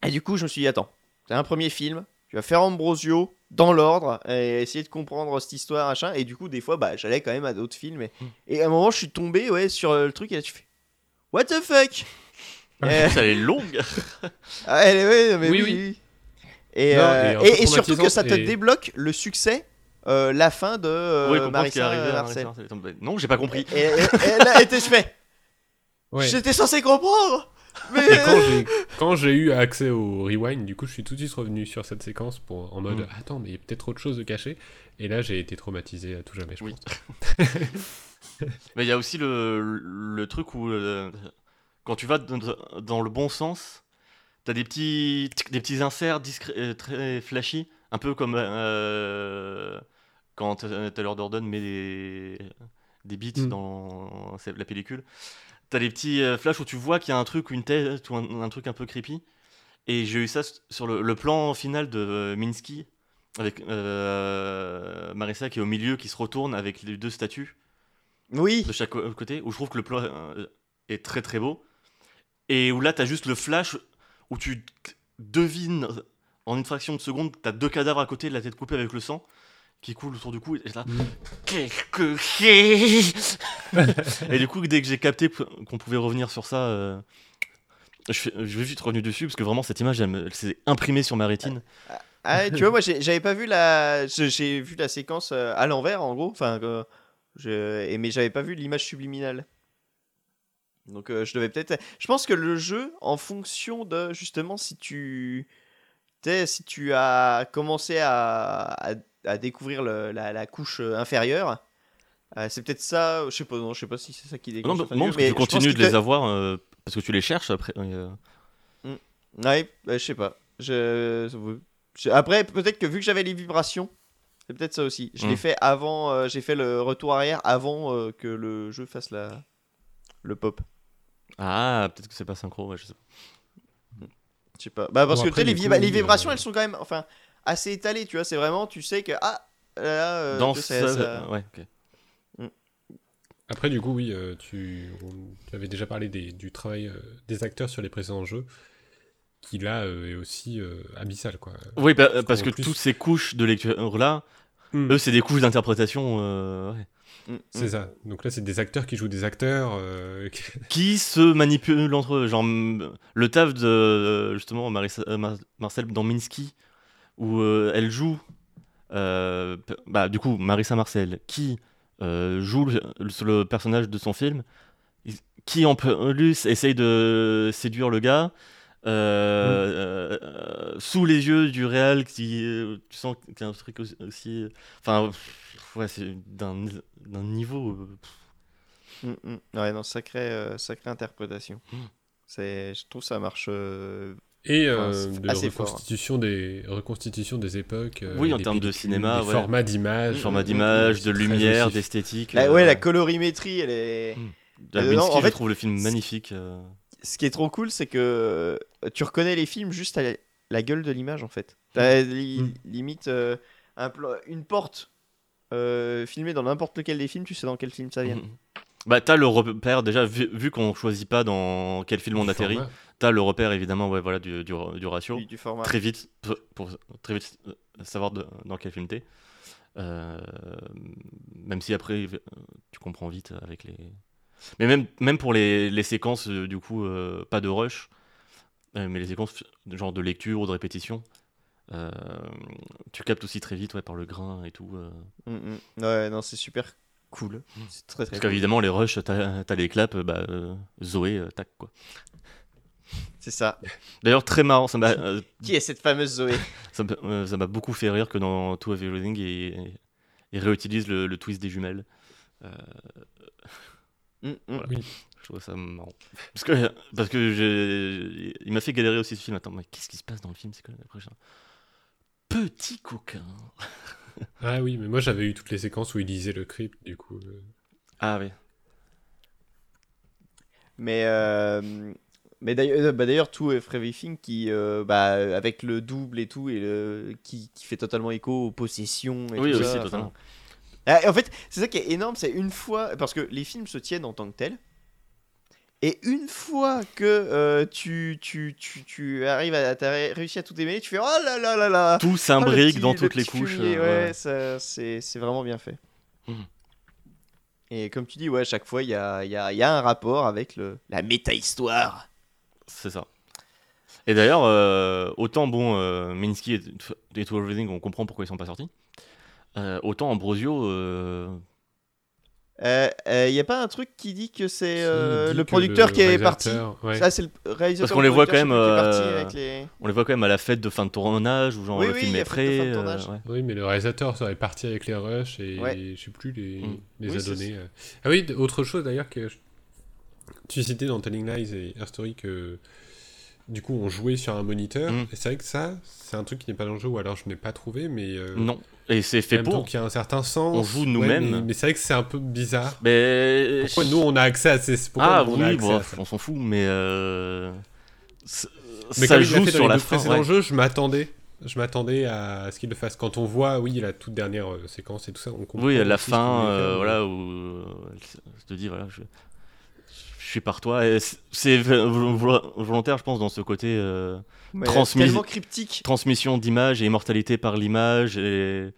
et du coup, je me suis dit, attends, c'est un premier film. Tu vas faire Ambrosio dans l'ordre et essayer de comprendre cette histoire machin et du coup des fois bah j'allais quand même à d'autres films et, et à un moment je suis tombé ouais sur le truc et là tu fais what the fuck? (laughs) Ça, elle est longue. (laughs) ah, elle est- ouais, mais Oui, oui, oui. oui. Et, Non, euh, et surtout que ça te débloque le succès euh, la fin de euh, oui, comprendre ce qui est Marissa arrivé Marcel. Marissa. Bah, Non, j'ai pas compris. Et, et- et t'es- je fais Ouais. j'étais censé comprendre mais Et quand j'ai quand j'ai eu accès au rewind, du coup, je suis tout de suite revenu sur cette séquence pour en mode Mm. attends, mais il y a peut-être autre chose de caché. Et là, j'ai été traumatisé à tout jamais. Je Oui. pense. (laughs) Mais il y a aussi le, le truc où, euh, quand tu vas dans, dans le bon sens, t'as des petits, des petits inserts discrets, euh, très flashy, un peu comme euh, quand Taylor Dorden met des, des beats Mm. dans la pellicule. T'as des petits euh, flashs où tu vois qu'il y a un truc une tête ou un, un truc un peu creepy. Et j'ai eu ça sur le, le plan final de euh, Minsky, avec euh, Marissa qui est au milieu, qui se retourne avec les deux statues oui de chaque côté, où je trouve que le plan euh, est très très beau, et où là tu as juste le flash où tu devines en une fraction de seconde que tu as deux cadavres à côté, la tête coupée avec le sang qui coule autour du cou, et là, Mm. quelque chose (laughs) Et du coup, dès que j'ai capté qu'on pouvait revenir sur ça, euh, je, je vais vite revenu dessus, parce que vraiment cette image, elle, me- elle s'est imprimée sur ma rétine. Ah, tu vois, moi, j'ai- j'avais pas vu la, j'ai vu la séquence euh, à l'envers, en gros. Enfin, que je... mais j'avais pas vu l'image subliminale. Donc, euh, je devais peut-être. Je pense que le jeu, en fonction de justement si tu, tu sais, si tu as commencé à, à, à découvrir le- la, la couche euh, inférieure. euh, c'est peut-être ça, je sais pas, non, je sais pas si c'est ça qui Non, déclenche. non, fin non, du parce mais tu continues de les avoir, euh, parce que tu les cherches après. euh, Ouais, bah, je sais pas. Je... je- Après, peut-être que vu que j'avais les vibrations, c'est peut-être ça aussi. Je l'ai Mm. fait avant, euh, j'ai fait le retour arrière avant euh, que le jeu fasse la... le pop. Ah, peut-être que c'est pas synchro, ouais, je sais pas. Je sais pas. Bah, parce Bon, que après, tu sais, les, coup, les vibrations, euh, elles sont quand même enfin, assez étalées, tu vois. C'est vraiment, tu sais que. Ah là, euh, Dans sais, ça, ça- ouais, ok. Après, du coup, oui, euh, tu, on- tu avais déjà parlé des- du travail euh, des acteurs sur les précédents jeux, qui là euh, est aussi euh, abyssal, quoi. Oui, bah, euh, parce que plus- toutes ces couches de lecture là, Mm. eux, c'est des couches d'interprétation euh, ouais, Mm, C'est mm. ça. Donc là, c'est des acteurs qui jouent des acteurs. euh, (laughs) qui- se manipulent entre eux. Genre, mm, le taf de euh, justement Marissa- euh, Marcel dans Minsky, où euh, elle joue, euh, bah, du coup, Marissa Marcel, qui euh, joue le, le- personnage de son film, qui en plus essaye de séduire le gars. euh, euh, sous les yeux du réal qui euh, tu sens qu'il y a un truc aussi- enfin ouais c'est d'un d'un niveau euh, Mm, mm. Ouais, non, sacrée, euh, sacrée interprétation. Mm. C'est, je trouve ça marche. Euh, Et Enfin, euh, de fort. reconstitution des, reconstitution des époques. euh, Oui, en termes de cinéma, des ouais. formats d'image. format Mm, d'image, de lumière, d'esthétique. la- euh, ouais, la colorimétrie, elle est. Mm. La Euh, non, en je fait, trouve le film magnifique. euh. ce qui est trop cool, c'est que euh, tu reconnais les films juste à la, la gueule de l'image en fait. T'as li- Mm. limite euh, un une porte euh, filmée dans n'importe lequel des films, tu sais dans quel film ça vient. Mhm. Bah, t'as le repère, déjà, vu, vu qu'on choisit pas dans quel film on atterrit, format. t'as le repère évidemment ouais, voilà, du, du, du ratio. Du, format. Très vite, pour, pour très vite euh, savoir de- dans quel film t'es. Euh, même si après, euh, tu comprends vite avec les. Mais même, même pour les, les séquences, du coup, euh, pas de rush, mais les séquences genre de lecture ou de répétition, euh, tu captes aussi très vite ouais, par le grain et tout. Mm, mm. Ouais, non, c'est super cool. Mm. C'est très très Parce cool. qu'évidemment, les rushs, t'as as les claps, bah, Zoé, tac quoi. C'est ça. D'ailleurs, très marrant, ça m'a euh, Qui est cette fameuse Zoé (laughs) ça m'a euh, ça m'a beaucoup fait rire que dans Two of Everything, ils, ils réutilisent le, le twist des jumelles. Euh, Mm, mm. Voilà. Oui. je trouve ça marrant. Parce que, parce que j'ai- il m'a fait galérer aussi ce film. Attends, mais qu'est-ce qui se passe dans le film? C'est quoi le prochain Petit coquin. (laughs) Ah oui, mais moi j'avais eu toutes les séquences où il lisait le crypt, du coup. euh, Ah oui. Mais, euh, mais d'ailleurs, euh, bah tout Everything qui, euh, bah, avec le double et tout, et le, qui, qui fait totalement écho aux possessions. Et Oui, tout aussi, ça, totalement. enfin. Ah, en fait, c'est ça qui est énorme, c'est une fois, parce que les films se tiennent en tant que tels, Et une fois que euh, tu, tu, tu, tu arrives à. Ré- réussi à tout démêler, tu fais Oh là là là là Tout Oh, s'imbrique petit- dans le toutes les couches. fumier, euh, ouais, ça, c'est c'est vraiment bien fait. Mhm. Et comme tu dis, ouais, à chaque fois, il y a, y, a, il y a un rapport avec le, la méta-histoire. C'est ça. Et d'ailleurs, euh, autant bon, euh, Minsky et, et To Everything, on comprend pourquoi ils sont pas sortis. Euh, autant Ambrosio, euh, Il Euh, y a pas un truc qui dit que c'est euh, le producteur le qui est parti ouais. Ça, c'est le réalisateur. Parce qu'on les voit quand même, plus, qui est parti euh, avec les- on les voit quand même à la fête de fin de tournage, où genre Oui, le oui, film est prêt. euh, ouais. Oui, mais le réalisateur serait parti avec les rushs et Ouais. je sais plus les, Mm. les Oui, a donnés. Ah oui, autre chose d'ailleurs que je- tu citais dans Telling Lies et Her Story que du coup on jouait sur un moniteur. Mm. Et c'est vrai que ça, c'est un truc qui n'est pas dans le jeu ou alors je n'ai pas trouvé, mais euh, Non, et c'est fait pour. qu'il y a un certain sens. On joue Ouais, nous-mêmes. mais, mais c'est vrai que c'est un peu bizarre. Mais Pourquoi nous on a accès à ces pourquoi ah on oui, bon, on s'en fout, mais euh, Mais ça il joue sur la fin. ouais. jeux, je m'attendais. Je m'attendais à ce qu'il le fasse. Quand on voit, oui, la toute dernière euh, séquence et tout ça, on comprend. Oui, la fin, euh, voilà, où elle te dit, voilà, je suis par toi. C'est vol- vol- volontaire, je pense, dans ce côté euh, Transmis- cryptique. transmission d'image et immortalité par l'image et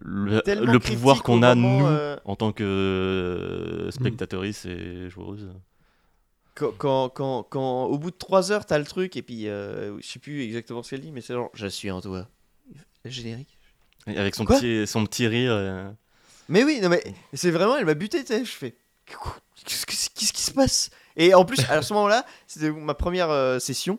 le, pouvoir qu'on a, moment, nous, euh, en tant que euh, spectatrice et joueuse. quand, quand, quand, quand au bout de 3 heures, t'as le truc, et puis euh, je sais plus exactement ce qu'elle dit, mais c'est genre Je suis en toi. Le générique. Et Avec son Quoi? petit, son petit rire. Mais oui, non, mais c'est vraiment, elle m'a buté, tu sais. Je fais Qu'est-ce que- qu'est-ce qui se passe? Et en plus, à ce moment-là, c'était ma première euh, session.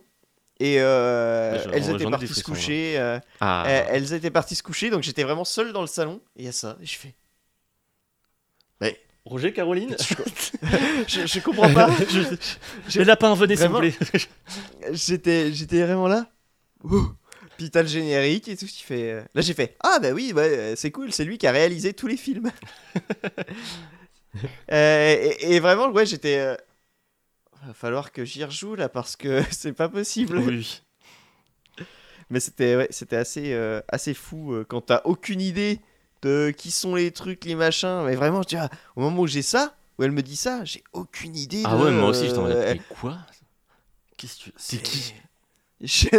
Et euh, elles étaient parties se coucher. euh, Ah, elles étaient parties se coucher, donc j'étais vraiment seul dans le salon. Et il y a ça, et je fais. Roger, Caroline? (laughs) Je, je comprends pas. (laughs) Les lapins, venez s'il vous plaît. (laughs) j'étais, j'étais vraiment là. Ouh. Puis t'as le générique et tout ce qui fait. Là j'ai fait Ah bah oui, euh, c'est cool, c'est lui qui a réalisé tous les films. Euh, et, et vraiment, ouais, j'étais. euh, Va falloir que j'y rejoue là parce que (laughs) c'est pas possible. oui. Mais c'était ouais, c'était assez, euh, assez fou euh, quand t'as aucune idée de qui sont les trucs, les machins. Mais vraiment, tu vois, au moment où j'ai ça, où elle me dit ça, j'ai aucune idée. Ah de, ouais, moi aussi, j'étais en mode, euh, mais quoi? Qu'est-ce que tu... C'est qui? Je-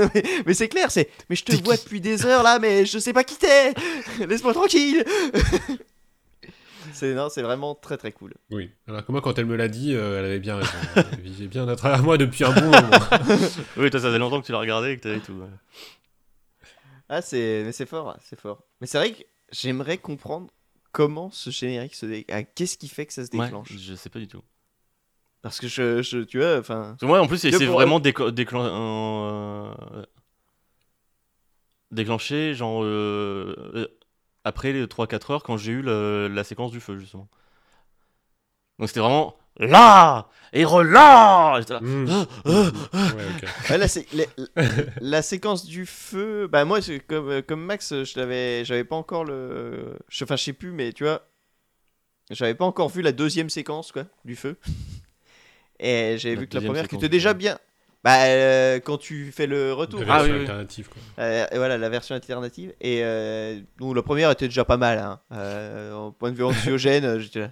(laughs) mais, c'est clair, c'est. Mais je te vois qui? depuis des heures là, mais je sais pas qui t'es. (laughs) Laisse-moi tranquille. C'est non, c'est vraiment très très cool. Oui. Alors que moi, quand elle me l'a dit, euh, elle avait bien raison. Elle vivait bien à travers moi depuis un bon moment. (laughs) Oui, toi, ça faisait longtemps que tu l'as regardé et que t'avais tout. Ah, c'est, mais c'est fort, c'est fort. Mais c'est vrai que j'aimerais comprendre comment ce générique se dé... ah, qu'est-ce qui fait que ça se Ouais, déclenche? je sais pas du tout. Parce que je, je- tu vois, enfin. Parce que moi, en plus, c'est pour- vraiment déclen- déclen- euh, déclenché, genre, euh, euh, après les 3-4 heures, quand j'ai eu le- la séquence du feu, justement. Donc c'était vraiment là et Mm. Ah, ah, Ouais. (laughs) Ouais, la, sé- la- la séquence du feu, bah moi, comme, euh, comme Max, je l'avais, j'avais pas encore le, je- enfin, je sais plus, mais tu vois, j'avais pas encore vu la deuxième séquence quoi du feu. Et j'avais vu que la première qui était déjà bien. Bah euh, quand tu fais le retour. La Ah, version oui. alternative, quoi. Euh, et voilà la version alternative. Et euh, donc la première était déjà pas mal. Hein. Euh, en point de vue anxiogène, euh, j'étais là.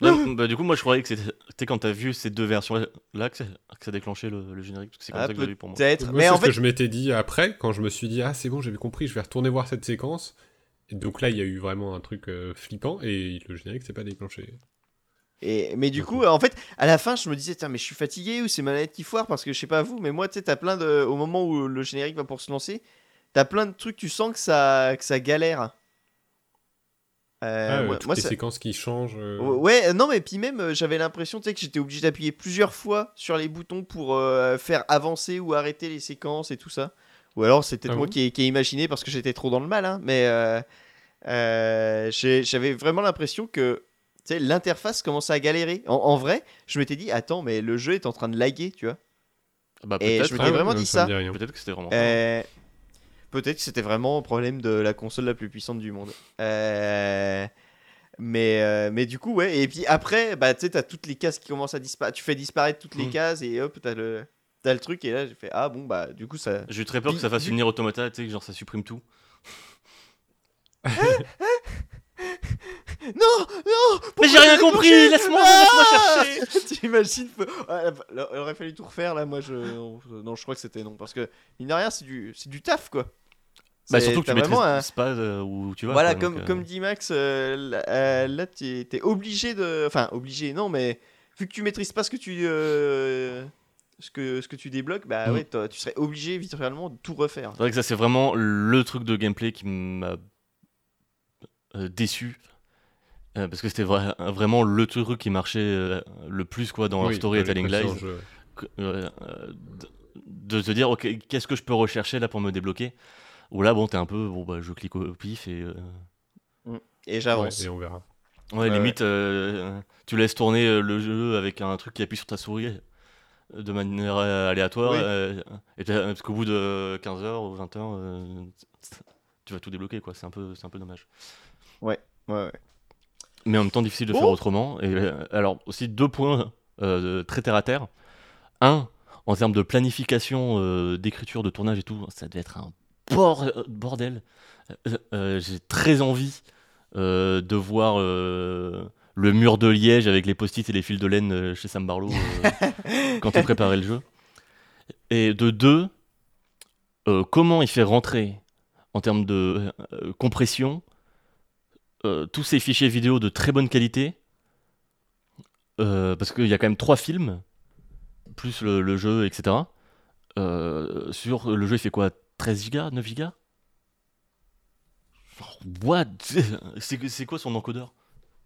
Ouais, bah, du coup, moi, je croyais que c'était quand t'as vu ces deux versions-là que, ça- que ça déclenchait le, le générique. parce que C'est comme Ah, ça que j'ai vu pour moi. Peut-être. Mais c'est en ce que fait, je m'étais dit après, quand je me suis dit, ah, c'est bon, j'avais compris, je vais retourner voir cette séquence. Et donc là, il y a eu vraiment un truc euh, flippant et le générique s'est pas déclenché. Et, mais du coup, en fait, à la fin, je me disais, Tiens, mais je suis fatigué ou c'est ma manette qui foire parce que je sais pas vous, mais moi, tu sais, t'as plein de. Au moment où le générique va pour se lancer, t'as plein de trucs, tu sens que ça, que ça galère. Euh, ah, euh, moi, toutes moi, les ça- séquences qui changent. euh, Ouais, euh, non, mais puis même, euh, j'avais l'impression tu sais, que j'étais obligé d'appuyer plusieurs fois sur les boutons pour euh, faire avancer ou arrêter les séquences et tout ça. Ou alors, c'est peut-être Ah moi bon qui ai, qui ai imaginé parce que j'étais trop dans le mal, hein, mais euh, euh, j'avais vraiment l'impression que tu sais, l'interface commençait à galérer. En, en vrai, je m'étais dit, attends, mais le jeu est en train de laguer, tu vois. Bah, Et je ah m'étais ouais, vraiment dit ça. peut-être que c'était vraiment. Euh, Peut-être que c'était vraiment un problème de la console la plus puissante du monde. Euh, Mais, euh, mais du coup, ouais. Et puis après, bah, tu sais, t'as toutes les cases qui commencent à disparaître. Tu fais disparaître toutes les Mm. cases et hop, t'as le, t'as le truc. Et là, j'ai fait, ah bon, bah, du coup, ça. J'ai eu très peur que ça fasse une Nier Automata, tu sais, que genre ça supprime tout. Non, non Mais j'ai rien compris, laisse-moi laisse-moi chercher. (laughs) T'imagines Il aurait fallu tout refaire là, moi je. Non, je- crois que c'était non. Parce que, mine de rien, c'est du, du taf quoi. Bah surtout que tu maîtrises un- pas euh, où tu vas. Voilà, quoi, comme, donc, euh, comme dit Max, euh, là, t'es obligé de. Enfin, obligé, non, mais vu que tu maîtrises pas ce que tu. euh, ce, que, ce que tu débloques, bah Mm. ouais, toi, tu serais obligé virtuellement de tout refaire. C'est vrai que ça, c'est vraiment le truc de gameplay qui m'a déçu. Euh, parce que c'était vra- vraiment le truc qui marchait euh, le plus quoi dans leur Oui, storytelling dans les live. euh, de, te dire, ok, qu'est-ce que je peux rechercher là pour me débloquer? Ou là, bon, t'es un peu, bon, bah, je clique au pif et. euh, Et j'avance. Ouais, et on verra. Ouais, Ouais, limite, euh, tu laisses tourner le jeu avec un truc qui appuie sur ta souris de manière euh, aléatoire. Oui. euh, et t'as- parce qu'au bout de 15h ou 20h, euh, tu vas tout débloquer, quoi. C'est un peu, c'est un peu dommage. Ouais, ouais. Mais en même temps, difficile de faire Oh autrement. Et euh, alors, aussi deux points euh, très terre à terre. Un, en termes de planification, euh, d'écriture, de tournage et tout, ça devait être un bor- euh, bordel. Euh, J'ai très envie de voir le mur de liège avec les post-it et les fils de laine chez Sam Barlow (laughs) quand il préparait le jeu. Et de deux, comment il fait rentrer en termes de compression euh, tous ces fichiers vidéo de très bonne qualité, euh, parce qu'il y a quand même trois films, plus le, le jeu, etc. Euh, sur le jeu, il fait quoi 13 gigas 9 gigas? What? (laughs) C'est c'est quoi son encodeur?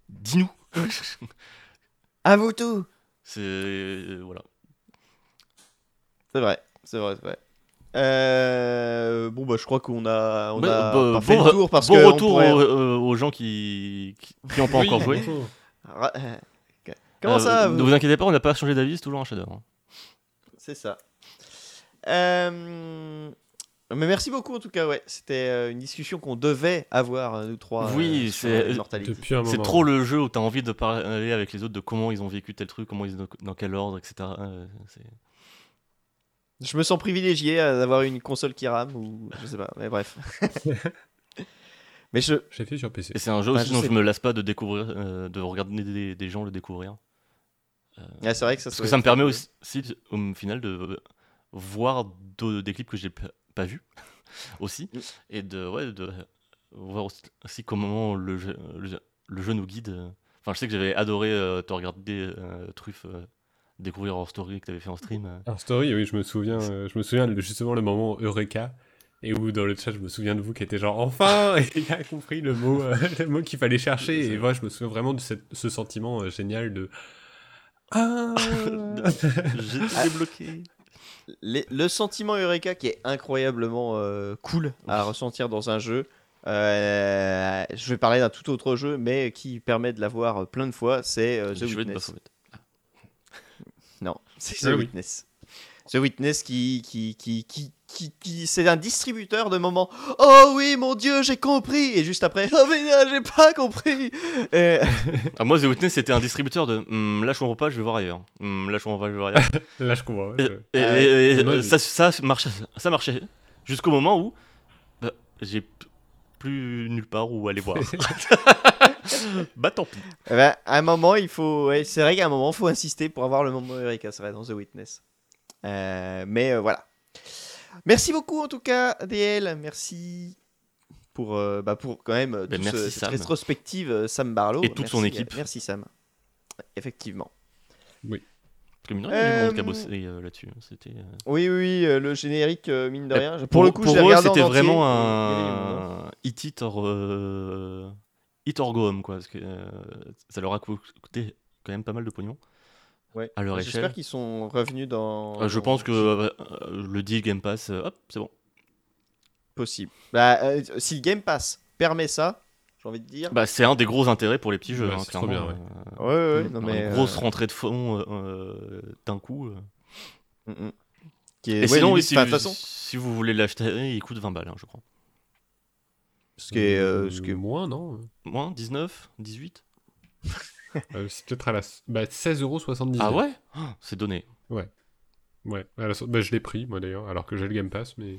Dis-nous (laughs) À vous tout C'est. Voilà. C'est vrai, c'est vrai, c'est vrai. Euh, bon, bah, je crois qu'on a, on Bah, a bah, pas fait bon le tour parce bon que. retour pourrait- aux, euh, aux gens qui qui n'ont pas Oui, encore joué. Ra- Comment Euh, ça Ne vous inquiétez pas, on n'a pas changé d'avis, c'est toujours un chef-d'œuvre. C'est ça. Euh, Mais merci beaucoup en tout cas, ouais. C'était euh, une discussion qu'on devait avoir, euh, nous trois. Oui, euh, c'est- euh, trop le jeu où tu as envie de parler avec les autres de comment ils ont vécu tel truc, comment ils dans quel ordre, etc. Euh, c'est- Je me sens privilégié euh, d'avoir une console qui rame ou je sais pas, mais bref. (laughs) mais je. J'ai fait sur PC. Et c'est un jeu Bah, aussi je dont je me lasse pas de découvrir, euh, de regarder des, des gens le découvrir. Ah, c'est vrai que ça. Parce que ça me permet aussi, au final, de voir de- des clips que j'ai pas vus (laughs) aussi, Mm. et de, ouais, de voir aussi, comment le jeu, le, jeu- le jeu nous guide. Enfin, je sais que j'avais adoré euh, te regarder euh, Truffe euh, découvrir hors story que tu avais fait en stream. euh. Alors story, oui, je me souviens, euh, je me souviens justement le moment Eureka. Et où dans le chat, je me souviens de vous qui était genre enfin, et (laughs) il a compris le mot, euh, (laughs) le mot qu'il fallait chercher. Et moi, je me souviens vraiment de cette- ce sentiment euh, génial de (laughs) ah. J'ai tout débloqué. Les- le sentiment Eureka qui est incroyablement euh, cool à ressentir dans un jeu. euh, je vais parler d'un tout autre jeu, mais qui permet de l'avoir euh, plein de fois, c'est euh, The Je vais te Witness. Non, c'est Ah The. Witness. The Witness qui, qui, qui, qui, qui, qui- c'est un distributeur de moments. Oh oui, mon Dieu, j'ai compris. Et juste après, oh mais là, j'ai pas compris. Et- (laughs) Ah, moi, The Witness, c'était un distributeur de Hum, là, je comprends pas, je vais voir ailleurs. Hum, là, je comprends pas, je vais voir ailleurs. Là, je comprends. ouais, Et, je- et- Ah ouais. et- et- Moi, je- ça, ça, marchait, ça marchait jusqu'au moment où bah, j'ai plus nulle part où aller voir. (laughs) (laughs) (laughs) bah tant pis. Eh ben, à un moment, il faut. ouais, c'est vrai qu'à un moment, il faut insister pour avoir le moment Eureka, c'est vrai, dans The Witness. Euh, mais euh, voilà. Merci beaucoup en tout cas, DL. Merci pour, euh, bah, pour quand même Ben, tout merci, ce- cette Sam. rétrospective Sam Barlow. Et toute son équipe. Merci Sam. Effectivement. Parce que mine de rien, il y a du monde qui a Euh, bossé euh, là-dessus. C'était. euh, Oui, oui, oui, euh, le générique, euh, mine de Eh, rien. Pour, Pour, le coup, pour je eux, c'était vraiment hein. un hit it or, euh, hit or go home, quoi. Parce que euh, ça leur a coûté quand même pas mal de pognon. Ouais. à leur J'espère échelle. qu'ils sont revenus dans. Euh, je pense que euh, le deal Game Pass, euh, hop, c'est bon. Possible. Bah, euh, si le Game Pass permet ça, j'ai envie de dire. Bah, c'est un des gros intérêts pour les petits jeux, Ouais, hein, c'est trop clairement. bien, ouais, ouais, ouais, non, Avoir mais. une grosse euh, rentrée de fonds euh, euh, d'un coup. euh. mm, mm. Qui est- Et ouais, sinon, limite, si, toute façon, si vous voulez l'acheter, il coûte 20 balles, hein, je crois. Ce qui est. euh, ce qui est- moins, non Moins 19 18 (laughs) Euh, C'est peut-être à la bah, 16,79€. Ah ouais? Oh, C'est donné. Ouais, la so- bah, je l'ai pris moi d'ailleurs, alors que j'ai le Game Pass, mais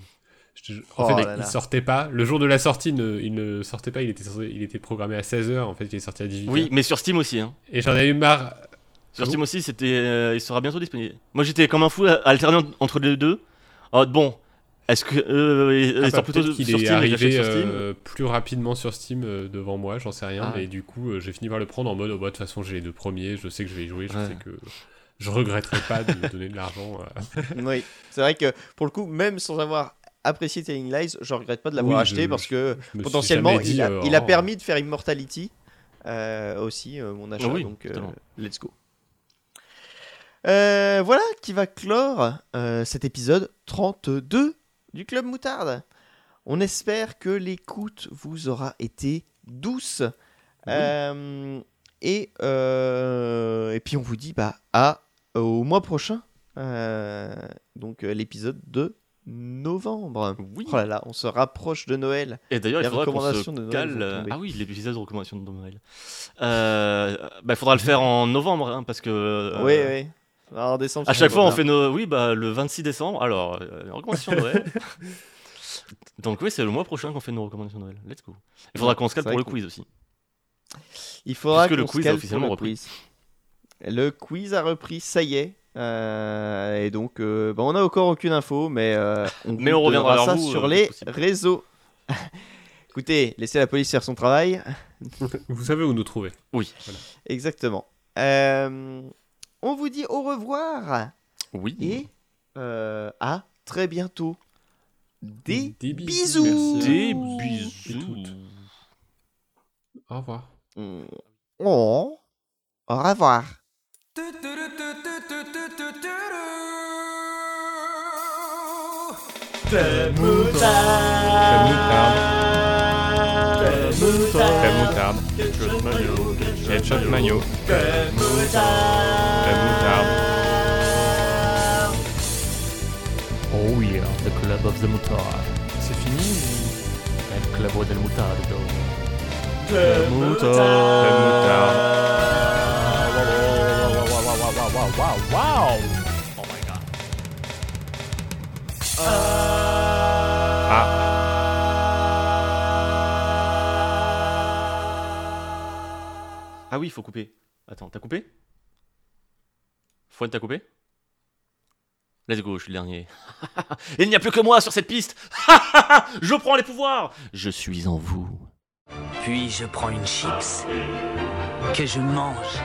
Je- En Oh fait, là il là. sortait pas. Le jour de la sortie, ne- il ne sortait pas. Il était, il était programmé à 16h. En fait, il est sorti à 18h. Oui, mais sur Steam aussi. Hein. Et j'en ai eu marre. Sur Steam aussi, c'était, euh, il sera bientôt disponible. Moi, j'étais comme un fou à alterner entre les deux. Oh, bon, est-ce que euh, il Ah, bah, plutôt peut-être qu'il sur est Steam et j'achète arrivé sur Steam euh, plus rapidement sur Steam euh, devant moi, j'en sais rien, Ah. mais du coup euh, j'ai fini par le prendre en mode oh, bah, de toute façon j'ai les deux premiers, je sais que je vais y jouer, je Ouais. sais que je regretterai pas de me (laughs) donner de l'argent. euh. (laughs) Oui, c'est vrai que pour le coup, même sans avoir apprécié Telling Lies, je regrette pas de l'avoir Oui, acheté je- parce que potentiellement dit, il a, euh, il a oh, permis de faire Immortality euh, aussi, euh, mon achat. Oui, donc euh, let's go. Euh, voilà qui va clore euh, cet épisode 32 du Club Moutarde. On espère que l'écoute vous aura été douce. Euh, et, euh, et puis on vous dit bah, à, au mois prochain. Euh, donc euh, l'épisode de novembre. Oui. Oh là là, on se rapproche de Noël. Et d'ailleurs, il faudra qu'on de Noël euh. Ah oui, l'épisode de recommandations de Noël. Euh, bah, il faudra le faire en novembre, hein, parce que. euh, oui, oui. Alors, en décembre, À chaque fois, on fait nos. Oui, bah, le 26 décembre. Alors, euh, recommandation de Noël. (laughs) Donc, oui, c'est le mois prochain qu'on fait nos recommandations de Noël. Let's go. Il faudra qu'on se cale pour le quiz aussi. Il faudra Puisque le quiz a officiellement le repris. quiz. Le quiz a repris, ça y est. Euh, et donc, euh, bah, on n'a encore aucune info, mais euh, on, Mais on reviendra vers ça vous, sur euh, les que réseaux. (laughs) Écoutez, laissez la police faire son travail. (laughs) Vous savez où nous trouver. Oui. Exactement. Euh, on vous dit au revoir Oui. et euh, à très bientôt. Des, Des bisous. bisous. Des bisous. toutes. Au revoir. Oh, au revoir. Crème moutarde. Ketchup mayo. Crème moutarde. Oh yeah, the club of the moutarde. C'est fini El club del moutardo. Crème moutarde. Oh my god. Ah oui, il faut couper. Attends, t'as coupé? Fouane, t'as coupé? Let's go, je suis le dernier. (laughs) Il n'y a plus que moi sur cette piste (laughs) Je prends les pouvoirs Je suis en vous. Puis je prends une chips que je mange.